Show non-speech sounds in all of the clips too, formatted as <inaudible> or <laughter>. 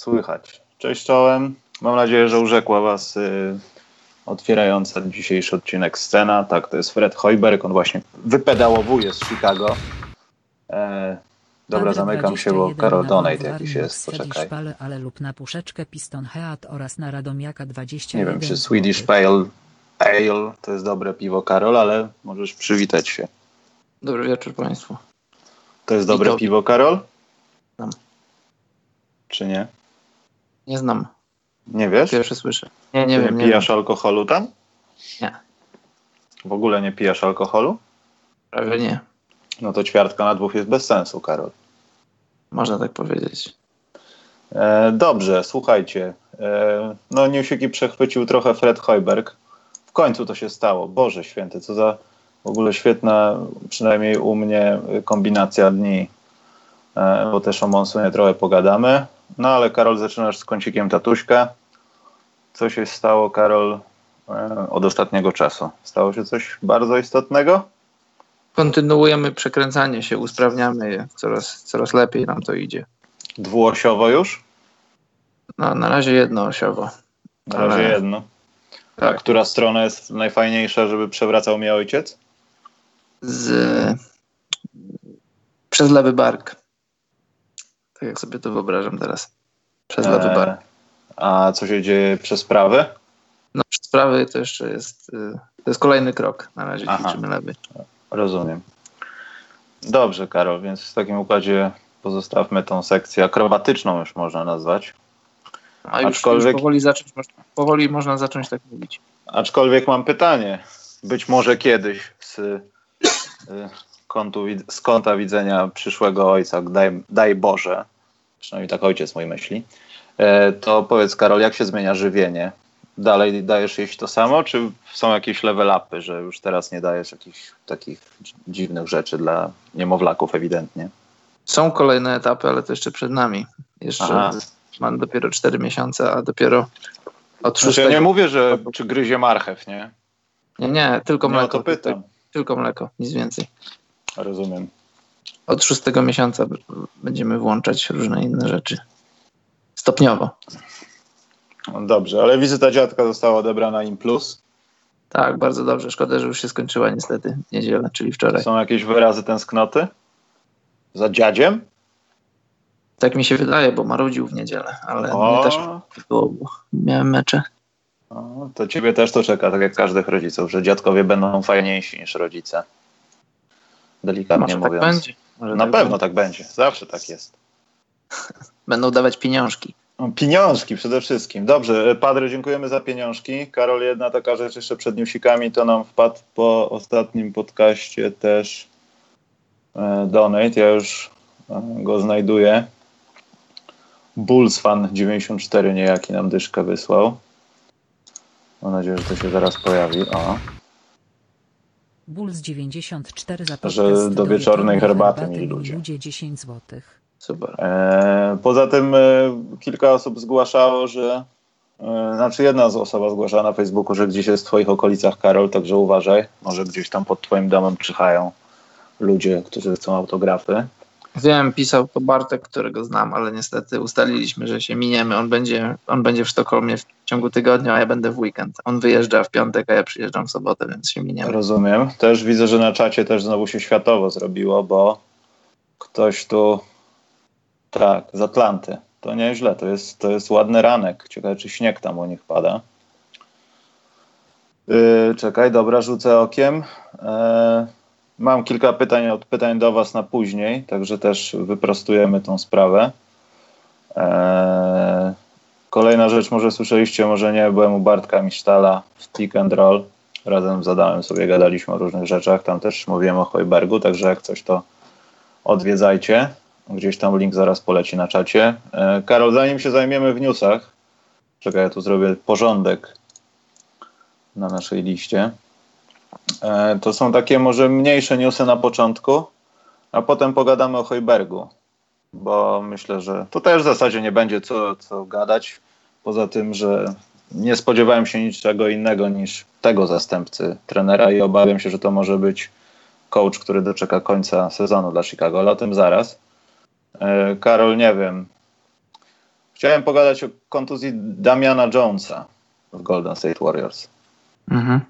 słychać. Cześć czołem. Mam nadzieję, że urzekła Was y, otwierająca dzisiejszy odcinek scena. Tak, to jest Fred Hoiberg. On właśnie wypedałowuje z Chicago. E, dobra, zamykam się, bo Karol Donate jakiś jest. Poczekaj. Pale, ale lub na puszeczkę Piston Heat oraz na Radomiaka 20. Nie wiem, czy Swedish Pale Ale to jest dobre piwo, Karol, ale możesz przywitać się. Dobry wieczór Państwu. To jest dobre piwo, Karol? Znam. Czy nie? Nie znam. Nie wiesz? Pierwszy słyszę. Nie, nie Ty wiem. nie pijasz alkoholu tam? Nie. W ogóle nie pijasz alkoholu? wiem. Prawie nie. No to ćwiartka na dwóch jest bez sensu, Karol. Można tak powiedzieć. E, dobrze, słuchajcie. E, no newsiki przechwycił trochę Fred Hoiberg. W końcu to się stało. Boże święty, co za w ogóle świetna, przynajmniej u mnie, kombinacja dni. E, bo też o Monsunie trochę pogadamy. No ale Karol, zaczynasz z kącikiem tatuśka. Co się stało, Karol, e, od ostatniego czasu? Stało się coś bardzo istotnego? Kontynuujemy przekręcanie się, usprawniamy je. Coraz, coraz lepiej nam to idzie. Dwuosiowo już? No, na razie jednoosiowo. Na razie Ale- jedno. A Tak. która strona jest najfajniejsza, żeby przewracał mnie ojciec? Z... Przez lewy bark. Tak jak sobie to wyobrażam teraz. Przez lewy E, bark. A co się dzieje przez prawy? No, przez prawy to jeszcze jest... y, To jest kolejny krok. Na razie Aha. ćwiczymy lewy. Rozumiem. Dobrze, Karol, więc w takim układzie pozostawmy tą sekcję akrobatyczną, już można nazwać. A już, Aczkolwiek- już powoli, zacząć, powoli można zacząć tak mówić. Aczkolwiek mam pytanie. Być może kiedyś z, y, kątu, z kąta widzenia przyszłego ojca, daj, daj Boże, przynajmniej tak ojciec mój myśli, e, to powiedz Karol, jak się zmienia żywienie? Dalej dajesz jeść to samo, czy są jakieś level upy, że już teraz nie dajesz jakichś takich dziwnych rzeczy dla niemowlaków ewidentnie? Są kolejne etapy, ale to jeszcze przed nami. Jeszcze Aha. mam dopiero 4 miesiące, a dopiero od Znaczy, szóstego... ja nie mówię, że czy gryzie marchew, nie? nie, nie, tylko Nie mleko. Tylko mleko, nic więcej. Rozumiem. Od szóstego miesiąca będziemy włączać różne inne rzeczy. Stopniowo. No Dobrze, ale wizyta dziadka została odebrana im plus. Tak, bardzo dobrze. Szkoda, że już się skończyła niestety niedzielę, czyli wczoraj. Są jakieś wyrazy tęsknoty? Za dziadziem? Tak mi się wydaje, bo marudził w niedzielę, ale O, mnie też było, miałem mecze. o, to ciebie też to czeka, tak jak każdych rodziców, że dziadkowie będą fajniejsi niż rodzice. Delikatnie Może tak mówiąc. będzie. Może Na tak pewno będzie. tak będzie, zawsze tak jest. <laughs> Będą dawać pieniążki. Pieniążki przede wszystkim. Dobrze, Padre, dziękujemy za pieniążki. Karol, jedna taka rzecz jeszcze przed newsikami, to nam wpadł po ostatnim podcaście też e, donate. Ja już e, go znajduję. Bulls fan 94 niejaki nam dyszkę wysłał. Mam nadzieję, że to się zaraz pojawi. O, Bulls 94 za Że do wieczornej herbaty mieli mieli ludzie. ludzie 10 złotych. Super. E, poza tym e, kilka osób zgłaszało, że e, znaczy jedna z osoba zgłaszała na Facebooku, że gdzieś jest w twoich okolicach Karol, także uważaj. Może gdzieś tam pod twoim domem czyhają ludzie, którzy chcą autografy. Wiem, pisał to Bartek, którego znam, ale niestety ustaliliśmy, że się miniemy. On będzie, on będzie w Sztokholmie w ciągu tygodnia, a ja będę w weekend. On wyjeżdża w piątek, a ja przyjeżdżam w sobotę, więc się miniemy. Rozumiem. Też widzę, że na czacie też znowu się światowo zrobiło, bo ktoś tu tak, z Atlanty. To nieźle, to jest, to jest ładny ranek. Ciekawe, czy śnieg tam u nich pada. Yy, czekaj, dobra, rzucę okiem. E, mam kilka pytań od pytań do Was na później, także też wyprostujemy tą sprawę. E, kolejna rzecz, może słyszeliście, może nie, byłem u Bartka Misztala w Tick and Roll. Razem z Adamem sobie gadaliśmy o różnych rzeczach. Tam też mówiłem o Hojbergu, także jak coś to odwiedzajcie. Gdzieś tam link zaraz poleci na czacie. E, Karol, zanim się zajmiemy w newsach, czekaj, ja tu zrobię porządek na naszej liście. E, To są takie może mniejsze newsy na początku, a potem pogadamy o Hojbergu, bo myślę, że tu też w zasadzie nie będzie co, co gadać. Poza tym, że nie spodziewałem się niczego innego niż tego zastępcy trenera i obawiam się, że to może być coach, który doczeka końca sezonu dla Chicago, ale o tym zaraz. E, Karol, nie wiem. Chciałem pogadać o kontuzji Damiana Jonesa w Golden State Warriors. Mhm.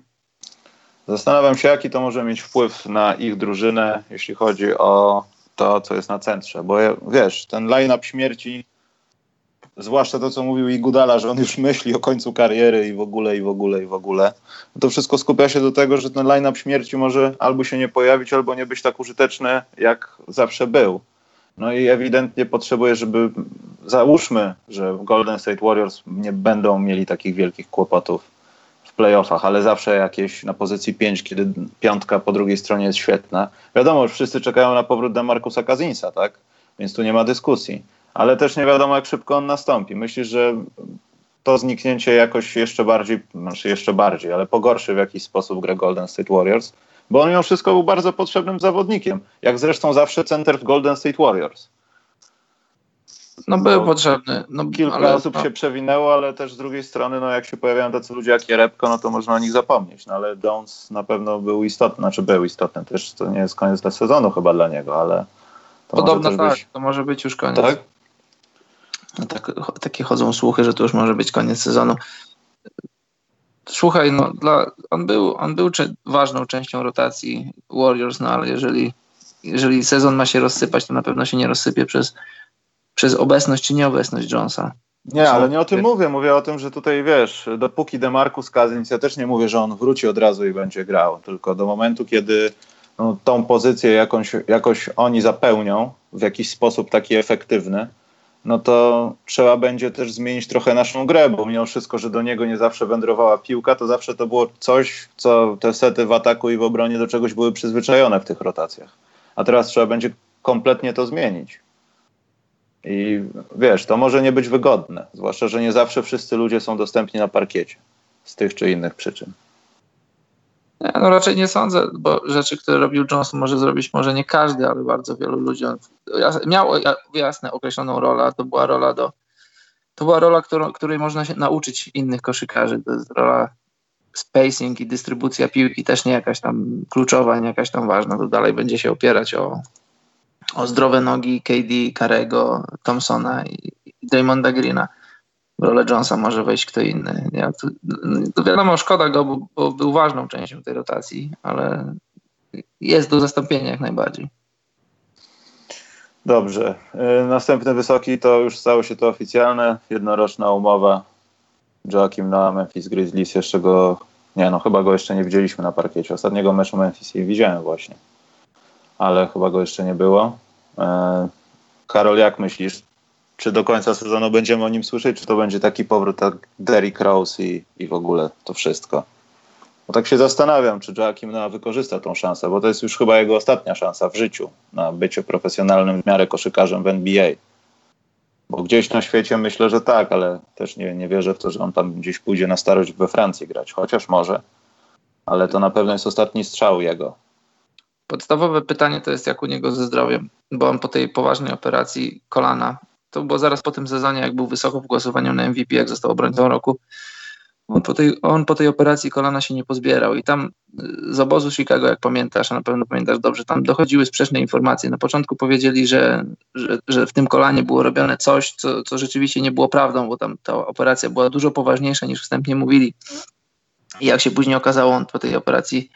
Zastanawiam się, jaki to może mieć wpływ na ich drużynę, jeśli chodzi o to, co jest na centrze. Bo wiesz, ten line-up śmierci, zwłaszcza to, co mówił Igudala, że on już myśli o końcu kariery i w ogóle, i w ogóle, i w ogóle. To wszystko skupia się do tego, że ten line-up śmierci może albo się nie pojawić, albo nie być tak użyteczny, jak zawsze był. No i ewidentnie potrzebuje, żeby załóżmy, że Golden State Warriors nie będą mieli takich wielkich kłopotów playoffach, ale zawsze jakieś na pozycji 5, kiedy piątka po drugiej stronie jest świetna. Wiadomo, że wszyscy czekają na powrót do Markusa Kazinsa, tak? Więc tu nie ma dyskusji. Ale też nie wiadomo, jak szybko on nastąpi. Myślisz, że to zniknięcie jakoś jeszcze bardziej, znaczy jeszcze bardziej, ale pogorszy w jakiś sposób grę Golden State Warriors? bo on mimo wszystko był bardzo potrzebnym zawodnikiem, jak zresztą zawsze center w Golden State Warriors. No był potrzebny. No, kilka ale, osób no. się przewinęło, ale też z drugiej strony, no jak się pojawiają tacy ludzie jak Jerebko, no to można o nich zapomnieć. No ale Dons na pewno był istotny, znaczy był istotny, też to nie jest koniec dla sezonu chyba dla niego, ale to Podobno tak, być... to może być już koniec. Tak? No, tak, takie chodzą słuchy, że to już może być koniec sezonu. Słuchaj, no, dla, on był, on był cze- ważną częścią rotacji Warriors, no ale jeżeli, jeżeli sezon ma się rozsypać, to na pewno się nie rozsypie przez, przez obecność czy nieobecność Jonesa. Nie, ale nie o tym mówię. Mówię o tym, że tutaj wiesz, dopóki DeMarcus Cousins, ja też nie mówię, że on wróci od razu i będzie grał, tylko do momentu, kiedy no, tą pozycję jakąś, jakoś oni zapełnią w jakiś sposób taki efektywny, no to trzeba będzie też zmienić trochę naszą grę, bo mimo wszystko, że do niego nie zawsze wędrowała piłka, to zawsze to było coś, co te sety w ataku i w obronie do czegoś były przyzwyczajone w tych rotacjach. A teraz trzeba będzie kompletnie to zmienić. I wiesz, to może nie być wygodne, zwłaszcza, że nie zawsze wszyscy ludzie są dostępni na parkiecie z tych czy innych przyczyn. Nie, no raczej nie sądzę, bo rzeczy, które robił Johnson może zrobić może nie każdy, ale bardzo wielu ludzi. miał jasne określoną rolę, to była rola do to była rola, którą, której można się nauczyć innych koszykarzy. To jest rola spacing i dystrybucja piłki też nie jakaś tam kluczowa, nie jakaś tam ważna. To dalej będzie się opierać o, o zdrowe nogi KD, Karego, Thompsona i, Draymonda Greena w rolę Jonesa może wejść kto inny. Ja, to, to wiadomo, szkoda go, bo, bo, był ważną częścią tej rotacji, ale jest do zastąpienia jak najbardziej. Dobrze. Y, następny wysoki to już stało się to oficjalne. Jednoroczna umowa. Joakim na Memphis Grizzlies. Jeszcze go, nie no, chyba go jeszcze nie widzieliśmy na parkiecie. Ostatniego meczu Memphis i widziałem właśnie. Ale chyba go jeszcze nie było. Y, Karol, jak myślisz? czy do końca sezonu będziemy o nim słyszeć, czy to będzie taki powrót jak Derrick Rose i, i w ogóle to wszystko. Bo tak się zastanawiam, czy Joakim Noah wykorzysta tą szansę, bo to jest już chyba jego ostatnia szansa w życiu na bycie profesjonalnym w miarę koszykarzem w NBA. Bo gdzieś na świecie myślę, że tak, ale też nie, nie wierzę w to, że on tam gdzieś pójdzie na starość we Francji grać. Chociaż może, ale to na pewno jest ostatni strzał jego. Podstawowe pytanie to jest jak u niego ze zdrowiem, bo on po tej poważnej operacji kolana to było zaraz po tym sezonie, jak był wysoko w głosowaniu na MVP, jak został obrońcą roku. On po, tej, on po tej operacji kolana się nie pozbierał i tam y, z obozu Chicago, jak pamiętasz, a na pewno pamiętasz dobrze, tam dochodziły sprzeczne informacje. Na początku powiedzieli, że, że, że w tym kolanie było robione coś, co, co rzeczywiście nie było prawdą, bo tam ta operacja była dużo poważniejsza niż wstępnie mówili. I jak się później okazało, on po tej operacji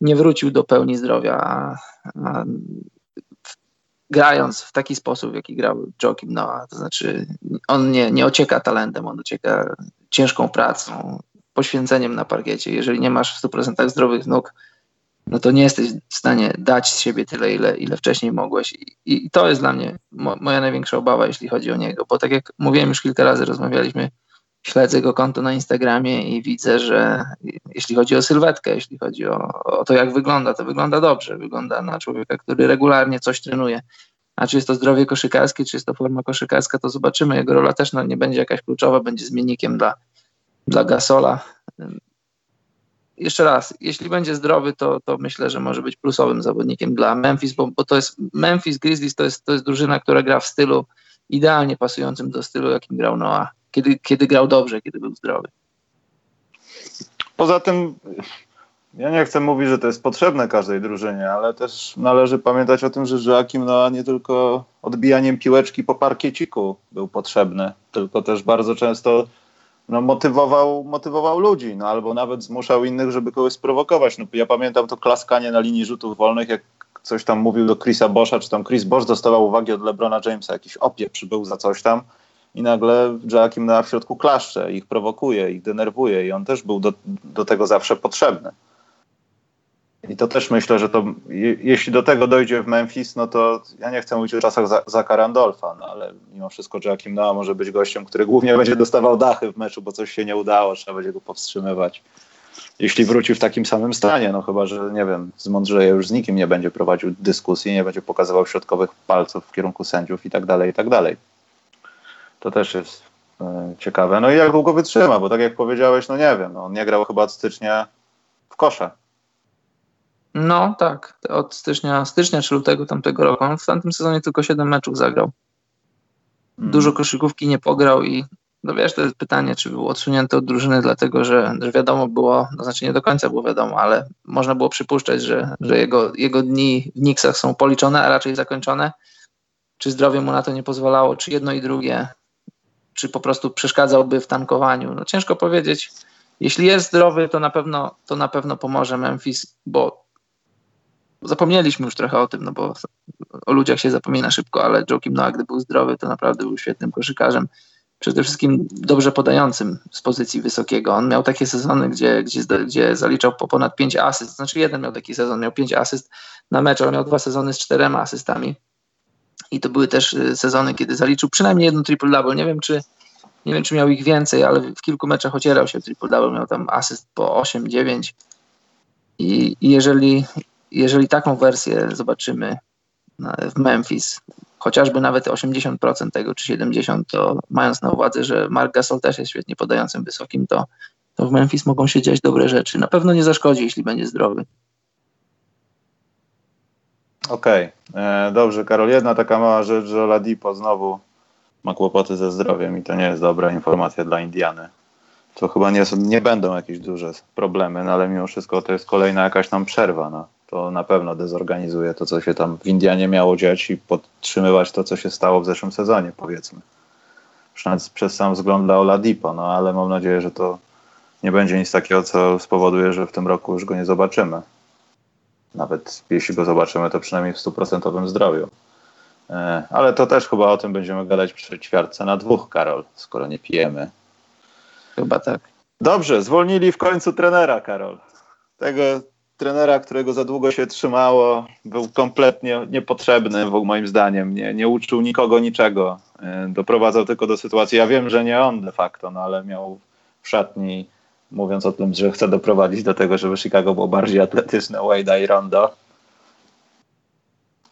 nie wrócił do pełni zdrowia, a, a grając w taki sposób, w jaki grał Joakim Noah, to znaczy on nie, nie ocieka talentem, on ocieka ciężką pracą, poświęceniem na parkiecie. Jeżeli nie masz w 100% zdrowych nóg, no to nie jesteś w stanie dać z siebie tyle, ile, ile wcześniej mogłeś. I, I, to jest dla mnie mo, moja największa obawa, jeśli chodzi o niego, bo tak jak mówiłem już kilka razy, rozmawialiśmy, śledzę jego konto na Instagramie i widzę, że jeśli chodzi o sylwetkę, jeśli chodzi o, o to, jak wygląda, to wygląda dobrze. Wygląda na człowieka, który regularnie coś trenuje. A czy jest to zdrowie koszykarskie, czy jest to forma koszykarska, to zobaczymy. Jego rola też no, nie będzie jakaś kluczowa, będzie zmiennikiem dla, dla Gasola. Jeszcze raz, jeśli będzie zdrowy, to, to myślę, że może być plusowym zawodnikiem dla Memphis, bo, bo to jest Memphis Grizzlies to jest, to jest drużyna, która gra w stylu idealnie pasującym do stylu, jakim grał Noah kiedy, kiedy grał dobrze, kiedy był zdrowy. Poza tym ja nie chcę mówić, że to jest potrzebne każdej drużynie, ale też należy pamiętać o tym, że Joakim no, nie tylko odbijaniem piłeczki po parkieciku był potrzebny, tylko też bardzo często no, motywował, motywował ludzi, no, albo nawet zmuszał innych, żeby kogoś sprowokować. No, ja pamiętam to klaskanie na linii rzutów wolnych, jak coś tam mówił do Chrisa Boscha, czy tam Chris Bosch dostawał uwagi od LeBrona Jamesa, jakiś opie przybył za coś tam i nagle Joakim na w środku klaszcze, ich prowokuje, ich denerwuje i on też był do, do tego zawsze potrzebny. I to też myślę, że to jeśli do tego dojdzie w Memphis, no to ja nie chcę mówić o czasach Zaka Randolfa, no ale mimo wszystko Joakim Noah może być gościem, który głównie będzie dostawał dachy w meczu, bo coś się nie udało, trzeba będzie go powstrzymywać. Jeśli wróci w takim samym stanie, no chyba, że nie wiem, zmądrzeje już z nikim nie będzie prowadził dyskusji, nie będzie pokazywał środkowych palców w kierunku sędziów i tak dalej, i tak dalej. To też jest y, ciekawe. No i jak długo wytrzyma, bo tak jak powiedziałeś, no nie wiem, no on nie grał chyba od stycznia w kosze no tak, od stycznia, stycznia czy lutego tamtego roku. On w tamtym sezonie tylko 7 meczów zagrał. Hmm. Dużo koszykówki nie pograł i no wiesz, to jest pytanie, czy był odsunięty od drużyny, dlatego że, że wiadomo było, no znaczy nie do końca było wiadomo, ale można było przypuszczać, że, że jego, jego dni w Knicksach są policzone, a raczej zakończone. Czy zdrowie mu na to nie pozwalało, czy jedno i drugie, czy po prostu przeszkadzałby w tankowaniu. No ciężko powiedzieć. Jeśli jest zdrowy, to na pewno, to na pewno pomoże Memphis, bo zapomnieliśmy już trochę o tym, no bo o ludziach się zapomina szybko, ale Joakim Noah, gdy był zdrowy, to naprawdę był świetnym koszykarzem. Przede wszystkim dobrze podającym z pozycji wysokiego. On miał takie sezony, gdzie, gdzie, gdzie zaliczał po ponad 5 asyst. Znaczy jeden miał taki sezon, miał 5 asyst na mecz, ale miał dwa sezony z czterema asystami. I to były też y, sezony, kiedy zaliczył przynajmniej jedno triple-double. Nie wiem, czy nie wiem, czy miał ich więcej, ale w kilku meczach ocierał się triple-double. Miał tam asyst po 8-9. I, I jeżeli, jeżeli taką wersję zobaczymy w Memphis, chociażby nawet 80% tego, czy 70%, to mając na uwadze, że Mark Gasol też jest świetnie podającym wysokim, to, to w Memphis mogą się dziać dobre rzeczy. Na pewno nie zaszkodzi, jeśli będzie zdrowy. Okej, okay. E, dobrze Karol, jedna taka mała rzecz, że Oladipo znowu ma kłopoty ze zdrowiem i to nie jest dobra informacja dla Indiany to chyba nie, nie będą jakieś duże problemy, no ale mimo wszystko to jest kolejna jakaś tam przerwa. No. To na pewno dezorganizuje to, co się tam w Indianie miało dziać i podtrzymywać to, co się stało w zeszłym sezonie, powiedzmy. Przynajmniej przez sam wzgląd dla Oladipo, no ale mam nadzieję, że to nie będzie nic takiego, co spowoduje, że w tym roku już go nie zobaczymy. Nawet jeśli go zobaczymy, to przynajmniej w stuprocentowym zdrowiu. E, ale to też chyba o tym będziemy gadać przy ćwiartce na dwóch, Karol, skoro nie pijemy. Chyba tak. Dobrze, zwolnili w końcu trenera, Karol. Tego trenera, którego za długo się trzymało, był kompletnie niepotrzebny, moim zdaniem. Nie, nie uczył nikogo niczego. E, doprowadzał tylko do sytuacji. Ja wiem, że nie on de facto, no ale miał w szatni, mówiąc o tym, że chce doprowadzić do tego, żeby Chicago było bardziej atletyczne, Wade'a i Rondo.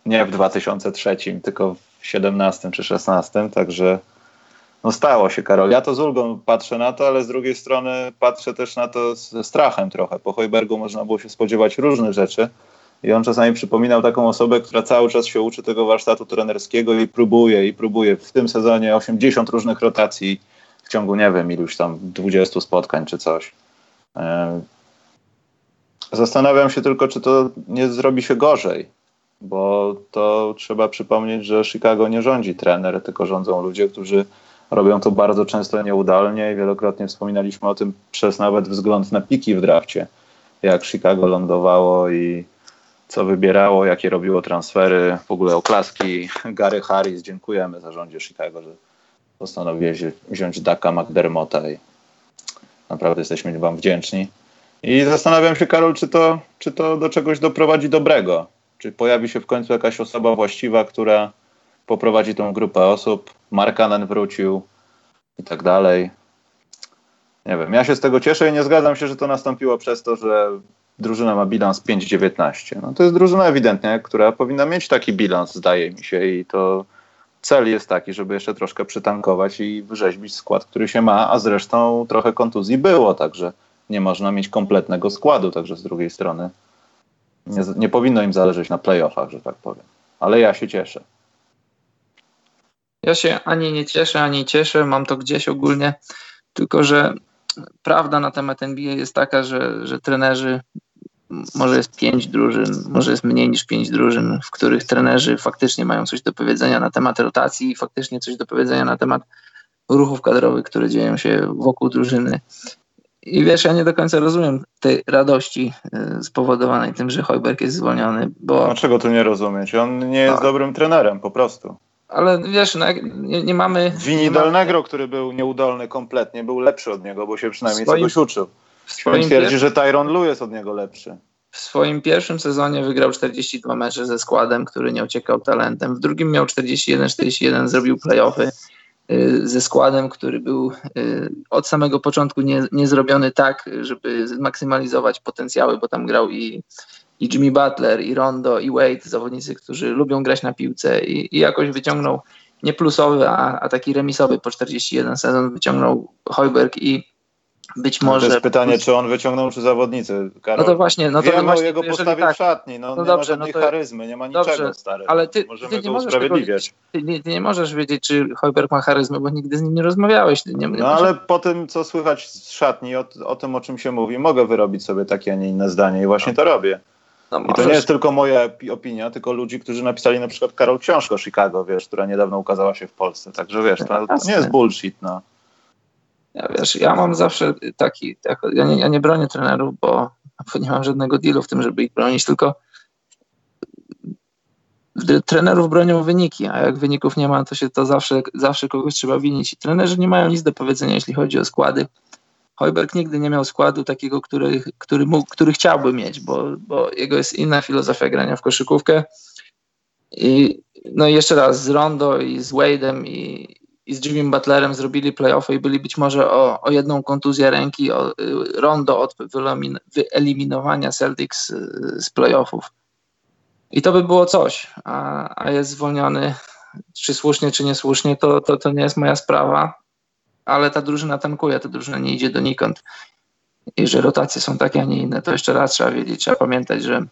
Nie w 2003, tylko w 17 czy 16, także no stało się, Karol. Ja to z ulgą patrzę na to, ale z drugiej strony patrzę też na to ze strachem trochę. Po Hojbergu można było się spodziewać różnych rzeczy i on czasami przypominał taką osobę, która cały czas się uczy tego warsztatu trenerskiego i próbuje, i próbuje. W tym sezonie 80 różnych rotacji w ciągu, nie wiem, iluś tam 20 spotkań czy coś. E, zastanawiam się tylko, czy to nie zrobi się gorzej, bo to trzeba przypomnieć, że Chicago nie rządzi trener, tylko rządzą ludzie, którzy Robią to bardzo często nieudolnie i wielokrotnie wspominaliśmy o tym przez nawet wzgląd na piki w drafcie, jak Chicago lądowało i co wybierało, jakie robiło transfery, w ogóle oklaski Gary Harris. Dziękujemy zarządzie Chicago, że postanowiłeś wziąć Daka McDermotta i naprawdę jesteśmy wam wdzięczni. I zastanawiam się, Karol, czy to, czy to do czegoś doprowadzi dobrego. Czy pojawi się w końcu jakaś osoba właściwa, która poprowadzi tą grupę osób. Markanen wrócił i tak dalej. Nie wiem, ja się z tego cieszę i nie zgadzam się, że to nastąpiło przez to, że drużyna ma bilans 5-19. No to jest drużyna ewidentnie, która powinna mieć taki bilans, zdaje mi się, i to cel jest taki, żeby jeszcze troszkę przytankować i wyrzeźbić skład, który się ma, a zresztą trochę kontuzji było, także nie można mieć kompletnego składu, także z drugiej strony nie, nie powinno im zależeć na playoffach, że tak powiem. Ale ja się cieszę. Ja się ani nie cieszę, ani cieszę, mam to gdzieś ogólnie, tylko że prawda na temat NBA jest taka, że, że trenerzy może jest pięć drużyn, może jest mniej niż pięć drużyn, w których trenerzy faktycznie mają coś do powiedzenia na temat rotacji i faktycznie coś do powiedzenia na temat ruchów kadrowych, które dzieją się wokół drużyny. I wiesz, ja nie do końca rozumiem tej radości y, spowodowanej tym, że Hojberg jest zwolniony, bo... Dlaczego tu nie rozumieć? On nie jest No. dobrym trenerem, po prostu. Ale wiesz, no, nie, nie mamy... Wini nie mamy- Delnegro, który był nieudolny kompletnie, był lepszy od niego, bo się przynajmniej Swoim- czegoś uczył. W swoim, twierdzi, że Tyron Lue jest od niego lepszy. w swoim pierwszym sezonie wygrał 42 mecze ze składem, który nie ociekał talentem. W drugim miał 41-41, zrobił playoffy y, ze składem, który był y, od samego początku nie, nie zrobiony tak, żeby zmaksymalizować potencjały, bo tam grał i, i Jimmy Butler, i Rondo, i Wade, zawodnicy, którzy lubią grać na piłce i, i jakoś wyciągnął nie plusowy, a, a taki remisowy po 41 sezon wyciągnął Hojberg i być No może... to jest pytanie, czy on wyciągnął, czy zawodnicy. Karol. No to właśnie, no to Wiemy właśnie, o jego postawie tak, w szatni. No, No nie dobrze, ma no żadnej to- charyzmy, nie ma niczego, Dobrze, stary. ale ty- Możemy ty nie to możesz usprawiedliwiać. Ty nie, ty nie możesz wiedzieć, czy Hojberg ma charyzmę, bo nigdy z nim nie rozmawiałeś. Nie, nie No ale po tym, co słychać z szatni, o, o tym, o czym się mówi, mogę wyrobić sobie takie, a nie inne zdanie i właśnie to robię. no, I to nie jest tylko moja opi- opinia, tylko ludzi, którzy napisali na przykład Karol książkę o Chicago, wiesz, która niedawno ukazała się w Polsce. Także wiesz, to, to nie jest bullshit, no. Ja, wiesz, ja mam zawsze taki, tak, ja, nie, ja nie bronię trenerów, bo, <laughs> nie mam żadnego dealu w tym, żeby ich bronić, tylko trenerów bronią wyniki, a jak wyników nie ma, to się to zawsze, zawsze kogoś trzeba winić. I trenerzy nie mają nic do powiedzenia, jeśli chodzi o składy. Hojberg nigdy nie miał składu takiego, który, który, mógł, który chciałby mieć, bo, bo jego jest inna filozofia grania w koszykówkę. I no i jeszcze raz z Rondo i z Wade'em i, i z Jimmy Butlerem zrobili playoffy i byli być może o, o jedną kontuzję ręki, o, y, Rondo od wyeliminowania- Celtics y, z playoffów. I to by było coś, a, a jest zwolniony, czy słusznie, czy niesłusznie, to, to, to nie jest moja sprawa, ale ta drużyna tankuje, ta drużyna nie idzie donikąd. I że rotacje są takie, a nie inne, to jeszcze raz trzeba wiedzieć, trzeba pamiętać, że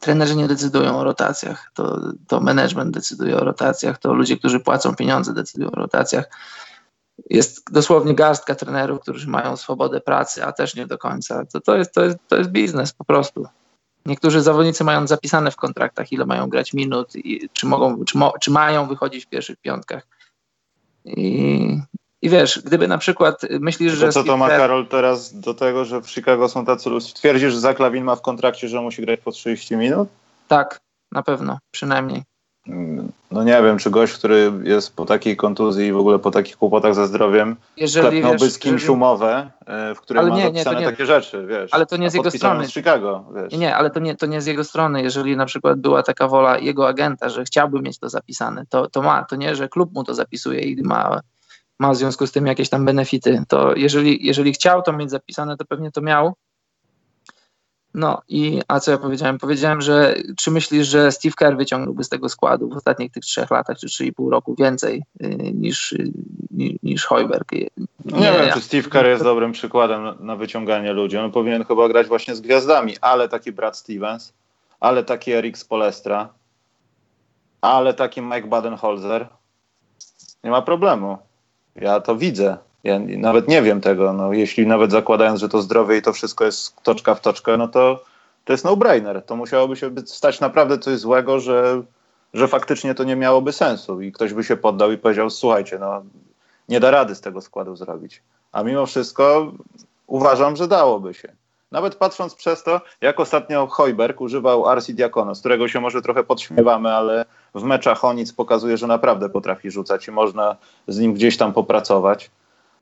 trenerzy nie decydują o rotacjach, to, to management decyduje o rotacjach, to ludzie, którzy płacą pieniądze decydują o rotacjach. Jest dosłownie garstka trenerów, którzy mają swobodę pracy, a też nie do końca. To, to, jest, to, jest, to jest biznes po prostu. Niektórzy zawodnicy mają zapisane w kontraktach, ile mają grać minut, i czy, mogą, czy, mo, czy mają wychodzić w pierwszych piątkach. I, I wiesz, gdyby na przykład myślisz, że. To co to ma Karol teraz do tego, że w Chicago są tacy ludzie? Twierdzisz, że Zaklawin ma w kontrakcie, że musi grać po 30 minut? Tak, na pewno, przynajmniej. Mm, No nie wiem, czy gość, który jest po takiej kontuzji i w ogóle po takich kłopotach ze zdrowiem, klepnąłby z kimś jeżeli- umowę, e, w której Ale ma nie, nie, zapisane to nie- takie rzeczy, wiesz. ale to nie z jego strony. z Chicago, wiesz. Nie, nie, ale to nie, to nie z jego strony. Jeżeli na przykład była taka wola jego agenta, że chciałby mieć to zapisane, to, to ma. To nie, że klub mu to zapisuje i ma, ma w związku z tym jakieś tam benefity. To jeżeli, jeżeli chciał to mieć zapisane, to pewnie to miał. No i a co ja powiedziałem? Powiedziałem, że czy myślisz, że Steve Kerr wyciągnąłby z tego składu w ostatnich tych trzech latach czy trzy i pół roku więcej y, niż, y, ni- niż Hojberg? No nie, wiem, czy Steve Kerr jest dobrym przykładem na, na wyciąganie ludzi. On powinien chyba grać właśnie z gwiazdami, ale taki Brad Stevens, ale taki Eric Spolestra, ale taki Mike Badenholzer. Nie ma problemu. Ja to widzę. Ja nawet nie wiem tego. No, jeśli nawet zakładając, że to zdrowie i to wszystko jest toczka w toczkę, no to to jest no-brainer. To musiałoby się stać naprawdę coś złego, że, że faktycznie to nie miałoby sensu i ktoś by się poddał i powiedział, słuchajcie, no nie da rady z tego składu zrobić. A mimo wszystko uważam, że dałoby się. Nawet patrząc przez to, jak ostatnio Hojberg używał Arsi Diakono, z którego się może trochę podśmiewamy, ale w meczach o nic pokazuje, że naprawdę potrafi rzucać i można z nim gdzieś tam popracować.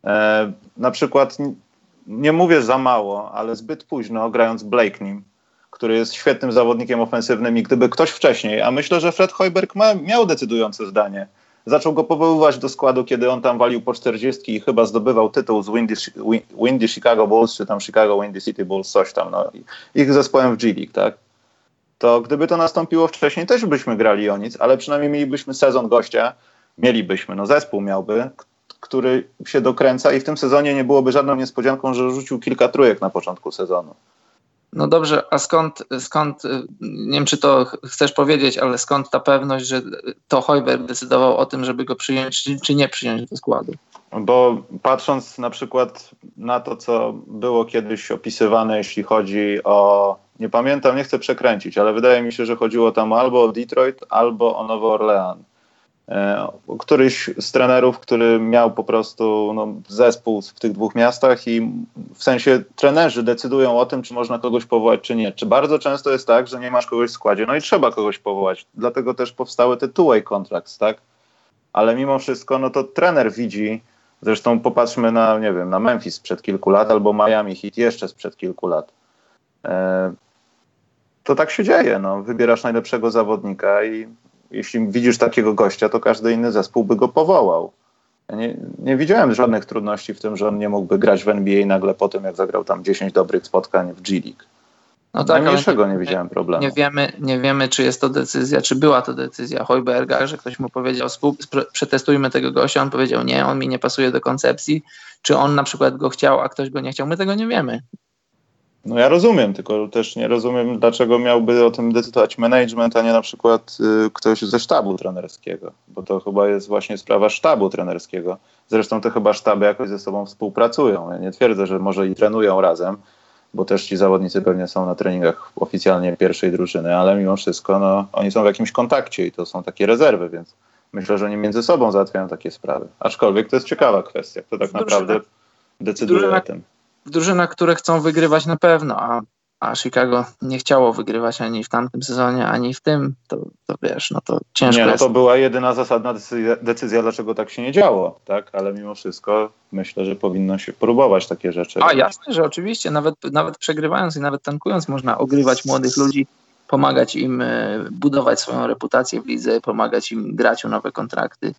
E, na przykład, nie mówię za mało, ale zbyt późno grając Blakenim, który jest świetnym zawodnikiem ofensywnym i gdyby ktoś wcześniej, a myślę, że Fred Hojberg miał decydujące zdanie, zaczął go powoływać do składu, kiedy on tam walił po 40 i chyba zdobywał tytuł z Windy, Wi- Windy Chicago Bulls, czy tam Chicago Windy City Bulls, coś tam, no, ich zespołem w G League, tak? To gdyby to nastąpiło wcześniej, też byśmy grali o nic, ale przynajmniej mielibyśmy sezon gościa, mielibyśmy, no zespół miałby, który się dokręca i w tym sezonie nie byłoby żadną niespodzianką, że rzucił kilka trójek na początku sezonu. No dobrze, a skąd, skąd, y, nie wiem czy to ch- chcesz powiedzieć, ale skąd ta pewność, że to Hojberg decydował o tym, żeby go przyjąć, czy, czy nie przyjąć do składu? Bo patrząc na przykład na to, co było kiedyś opisywane, jeśli chodzi o nie pamiętam, nie chcę przekręcić, ale wydaje mi się, że chodziło tam albo o Detroit, albo o Nowy Orlean. E, któryś z trenerów, który miał po prostu no, zespół w tych dwóch miastach i w sensie trenerzy decydują o tym, czy można kogoś powołać, czy nie. Czy bardzo często jest tak, że nie masz kogoś w składzie, no i trzeba kogoś powołać. Dlatego też powstały te two-way contracts, tak? Ale mimo wszystko, no to trener widzi, zresztą popatrzmy na, nie wiem, na Memphis sprzed kilku lat albo Miami Heat jeszcze sprzed kilku lat. E, to tak się dzieje, no. Wybierasz najlepszego zawodnika i jeśli widzisz takiego gościa, to każdy inny zespół by go powołał. Ja nie, nie widziałem żadnych trudności w tym, że on nie mógłby grać w NBA nagle po tym, jak zagrał tam 10 dobrych spotkań w G League. No tak, Najmniejszego nie, nie widziałem problemu. Nie wiemy, nie wiemy, czy jest to decyzja, czy była to decyzja Hojberga, że ktoś mu powiedział, przetestujmy tego gościa, on powiedział nie, on mi nie pasuje do koncepcji, czy on na przykład go chciał, a ktoś go nie chciał, my tego nie wiemy. No ja rozumiem, tylko też nie rozumiem, dlaczego miałby o tym decydować management, a nie na przykład y, ktoś ze sztabu trenerskiego, bo to chyba jest właśnie sprawa sztabu trenerskiego. Zresztą te chyba sztaby jakoś ze sobą współpracują. Ja nie twierdzę, że może i trenują razem, bo też ci zawodnicy pewnie są na treningach oficjalnie pierwszej drużyny, ale mimo wszystko no, oni są w jakimś kontakcie i to są takie rezerwy, więc myślę, że oni między sobą załatwiają takie sprawy. Aczkolwiek to jest ciekawa kwestia, kto tak naprawdę decyduje o tym w drużynach, które chcą wygrywać na pewno, a, a Chicago nie chciało wygrywać ani w tamtym sezonie, ani w tym, to, to wiesz, no to ciężko Nie, no jest. to była jedyna zasadna decyzja, decyzja, dlaczego tak się nie działo, tak? Ale mimo wszystko myślę, że powinno się próbować takie rzeczy. A jasne, że oczywiście, nawet, nawet przegrywając i nawet tankując można ogrywać młodych ludzi, pomagać im e, budować swoją reputację w lidze, pomagać im grać o nowe kontrakty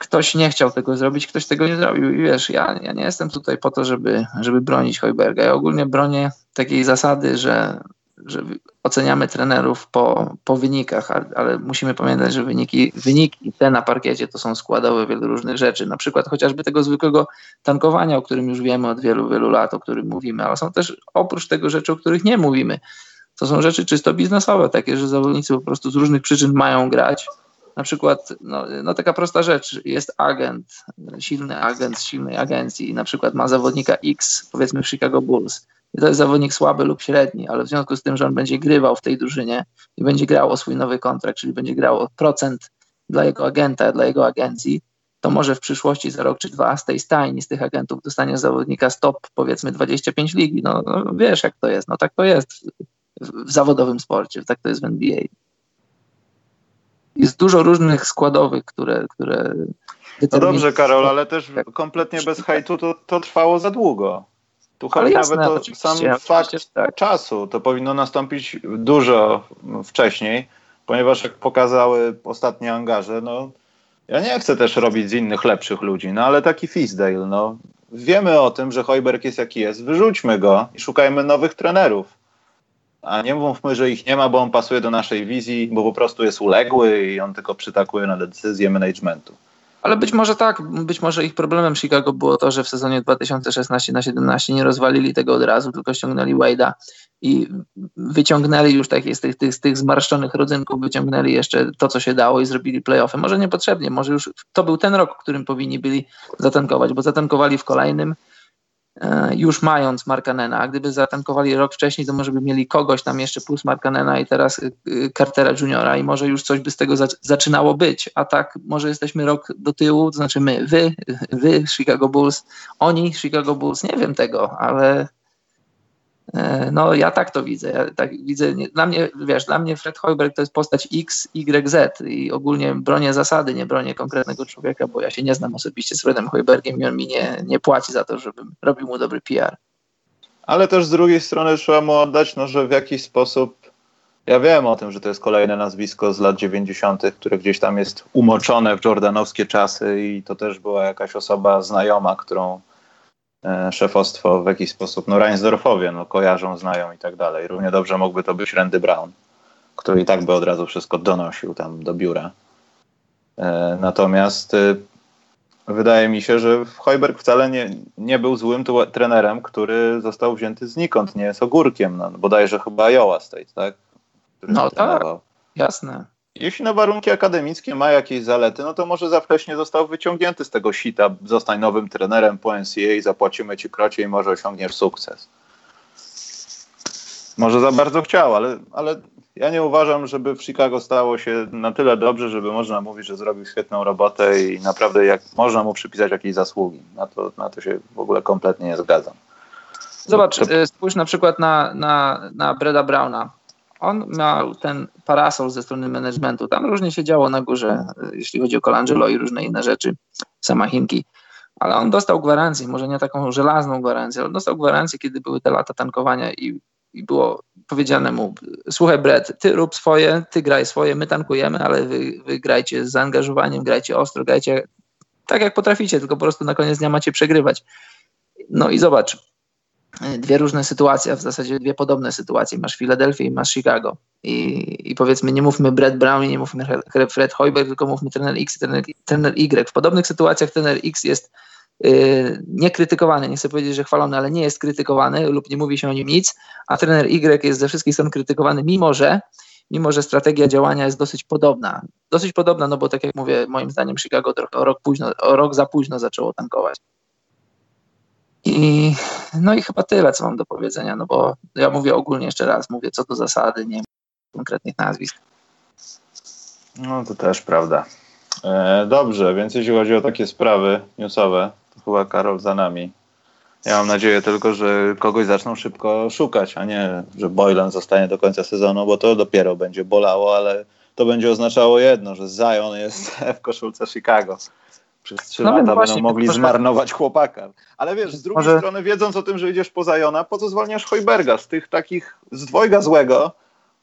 ktoś nie chciał tego zrobić, ktoś tego nie zrobił. I wiesz, ja, ja nie jestem tutaj po to, żeby, żeby bronić Hojberga. Ja ogólnie bronię takiej zasady, że, że oceniamy trenerów po, po wynikach, ale, musimy pamiętać, że wyniki, wyniki te na parkiecie to są składowe wielu różnych rzeczy. Na przykład chociażby tego zwykłego tankowania, o którym już wiemy od wielu, wielu lat, o którym mówimy, ale są też oprócz tego rzeczy, o których nie mówimy. To są rzeczy czysto biznesowe, takie, że zawodnicy po prostu z różnych przyczyn mają grać na przykład, no, no, taka prosta rzecz, jest agent, silny agent z silnej agencji i na przykład ma zawodnika X, powiedzmy w Chicago Bulls. I to jest zawodnik słaby lub średni, ale w związku z tym, że on będzie grywał w tej drużynie i będzie grał o swój nowy kontrakt, czyli będzie grał o procent dla jego agenta, dla jego agencji, to może w przyszłości za rok czy dwa z tej stajni, z tych agentów dostanie zawodnika stop powiedzmy 25 ligi. No, no wiesz jak to jest, no tak to jest w, w zawodowym sporcie, tak to jest w NBA jest dużo różnych składowych, które. które no dobrze, Karol, ale też kompletnie bez hejtu to, to trwało za długo. Tu chodzi nawet o sam fakt tak. czasu. To powinno nastąpić dużo wcześniej, ponieważ jak pokazały ostatnie angaże, no ja nie chcę też robić z innych lepszych ludzi, no ale taki Fisdale, no wiemy o tym, że Hojberg jest jaki jest, wyrzućmy go i szukajmy nowych trenerów a nie mówmy, że ich nie ma, bo on pasuje do naszej wizji, bo po prostu jest uległy i on tylko przytakuje na decyzje managementu. Ale być może tak, być może ich problemem Chicago było to, że w sezonie 2016 na 17 nie rozwalili tego od razu, tylko ściągnęli Wade'a i wyciągnęli już takich z tych, tych, z tych zmarszczonych rodzynków, wyciągnęli jeszcze to, co się dało i zrobili playoffy. Może niepotrzebnie, może już to był ten rok, w którym powinni byli zatankować, bo zatankowali w kolejnym, już mając Markanena, a gdyby zatankowali rok wcześniej, to może by mieli kogoś tam jeszcze plus Markanena i teraz y, Cartera Juniora i może już coś by z tego zaczynało być, a tak może jesteśmy rok do tyłu, to znaczy my, wy, wy Chicago Bulls, oni Chicago Bulls, nie wiem tego, ale E, no ja tak to widzę. Ja tak widzę. Dla mnie, wiesz, dla mnie Fred Hoiberg to jest postać X, Y, Z i ogólnie bronię zasady, nie bronię konkretnego człowieka, bo ja się nie znam osobiście z Fredem Hoibergiem i on mi nie, nie płaci za to, żebym robił mu dobry PR. Ale też z drugiej strony trzeba mu oddać, no, że w jakiś sposób ja wiem o tym, że to jest kolejne nazwisko z lat 90., które gdzieś tam jest umoczone w jordanowskie czasy i to też była jakaś osoba znajoma, którą E, szefostwo w jakiś sposób, no Reinsdorfowie, no kojarzą, znają i tak dalej. Równie dobrze mógłby to być Randy Brown, który i tak by od razu wszystko donosił tam do biura. E, natomiast e, wydaje mi się, że Hojberg wcale nie, nie był złym trenerem, który został wzięty znikąd, nie jest ogórkiem, no, bodajże chyba Iowa State, tak? Który no tak, jasne. Jeśli na warunki akademickie ma jakieś zalety, no to może za wcześnie został wyciągnięty z tego sita, zostań nowym trenerem po NCAA, zapłacimy ci krocie i może osiągniesz sukces. Może za bardzo chciał, ale, ale ja nie uważam, żeby w Chicago stało się na tyle dobrze, żeby można mówić, że zrobił świetną robotę i naprawdę jak można mu przypisać jakieś zasługi. Na to, na to się w ogóle kompletnie nie zgadzam. Zobacz, to... spójrz na przykład na, na, na Breda Browna. On miał ten parasol ze strony managementu. Tam różnie się działo na górze, jeśli chodzi o Colangelo i różne inne rzeczy, sama Chimki. Ale on dostał gwarancję, może nie taką żelazną gwarancję, ale dostał gwarancję, kiedy były te lata tankowania i, i było powiedziane mu, słuchaj Brett, ty rób swoje, ty graj swoje, my tankujemy, ale wy, wy grajcie z zaangażowaniem, grajcie ostro, grajcie tak jak potraficie, tylko po prostu na koniec dnia macie przegrywać. No i zobacz, dwie różne sytuacje, w zasadzie dwie podobne sytuacje. Masz Filadelfię i masz Chicago. I, I powiedzmy, nie mówmy Brett Brown i nie mówmy Fred Hoiberg, tylko mówmy trener X i trener, trener Y. W podobnych sytuacjach trener X jest yy, nie krytykowany, nie chcę powiedzieć, że chwalony, ale nie jest krytykowany lub nie mówi się o nim nic, a trener Y jest ze wszystkich stron krytykowany, mimo że mimo że strategia działania jest dosyć podobna. Dosyć podobna, no bo tak jak mówię, moim zdaniem Chicago trochę o rok, późno, o rok za późno zaczęło tankować. I, no i chyba tyle, co mam do powiedzenia, no bo ja mówię ogólnie jeszcze raz, mówię co do zasady, nie konkretnych nazwisk. No to też prawda. E, dobrze, więc jeśli chodzi o takie sprawy newsowe, to chyba Karol za nami. Ja mam nadzieję tylko, że kogoś zaczną szybko szukać, a nie, że Boylan zostanie do końca sezonu, bo to dopiero będzie bolało, ale to będzie oznaczało jedno, że Zion jest <laughs> w koszulce Chicago przez trzy no lata będą mogli to, zmarnować chłopaka. Ale wiesz, z drugiej może... strony, wiedząc o tym, że idziesz po Zajona, po co zwalniasz Hojberga? Z tych takich, z dwojga złego,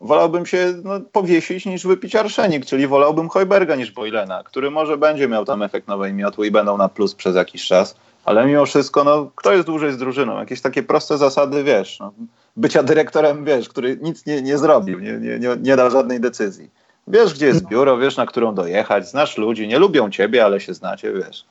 wolałbym się no, powiesić niż wypić arszenik, czyli wolałbym Hojberga niż Boylena, który może będzie miał tam efekt nowej miotły i będą na plus przez jakiś czas, ale mimo wszystko, no, kto jest dłużej z drużyną? Jakieś takie proste zasady, wiesz, no, bycia dyrektorem, wiesz, który nic nie, nie zrobił, nie, nie, nie, nie dał żadnej decyzji. Wiesz, gdzie jest biuro, wiesz, na którą dojechać, znasz ludzi, nie lubią ciebie, ale się znacie, wiesz.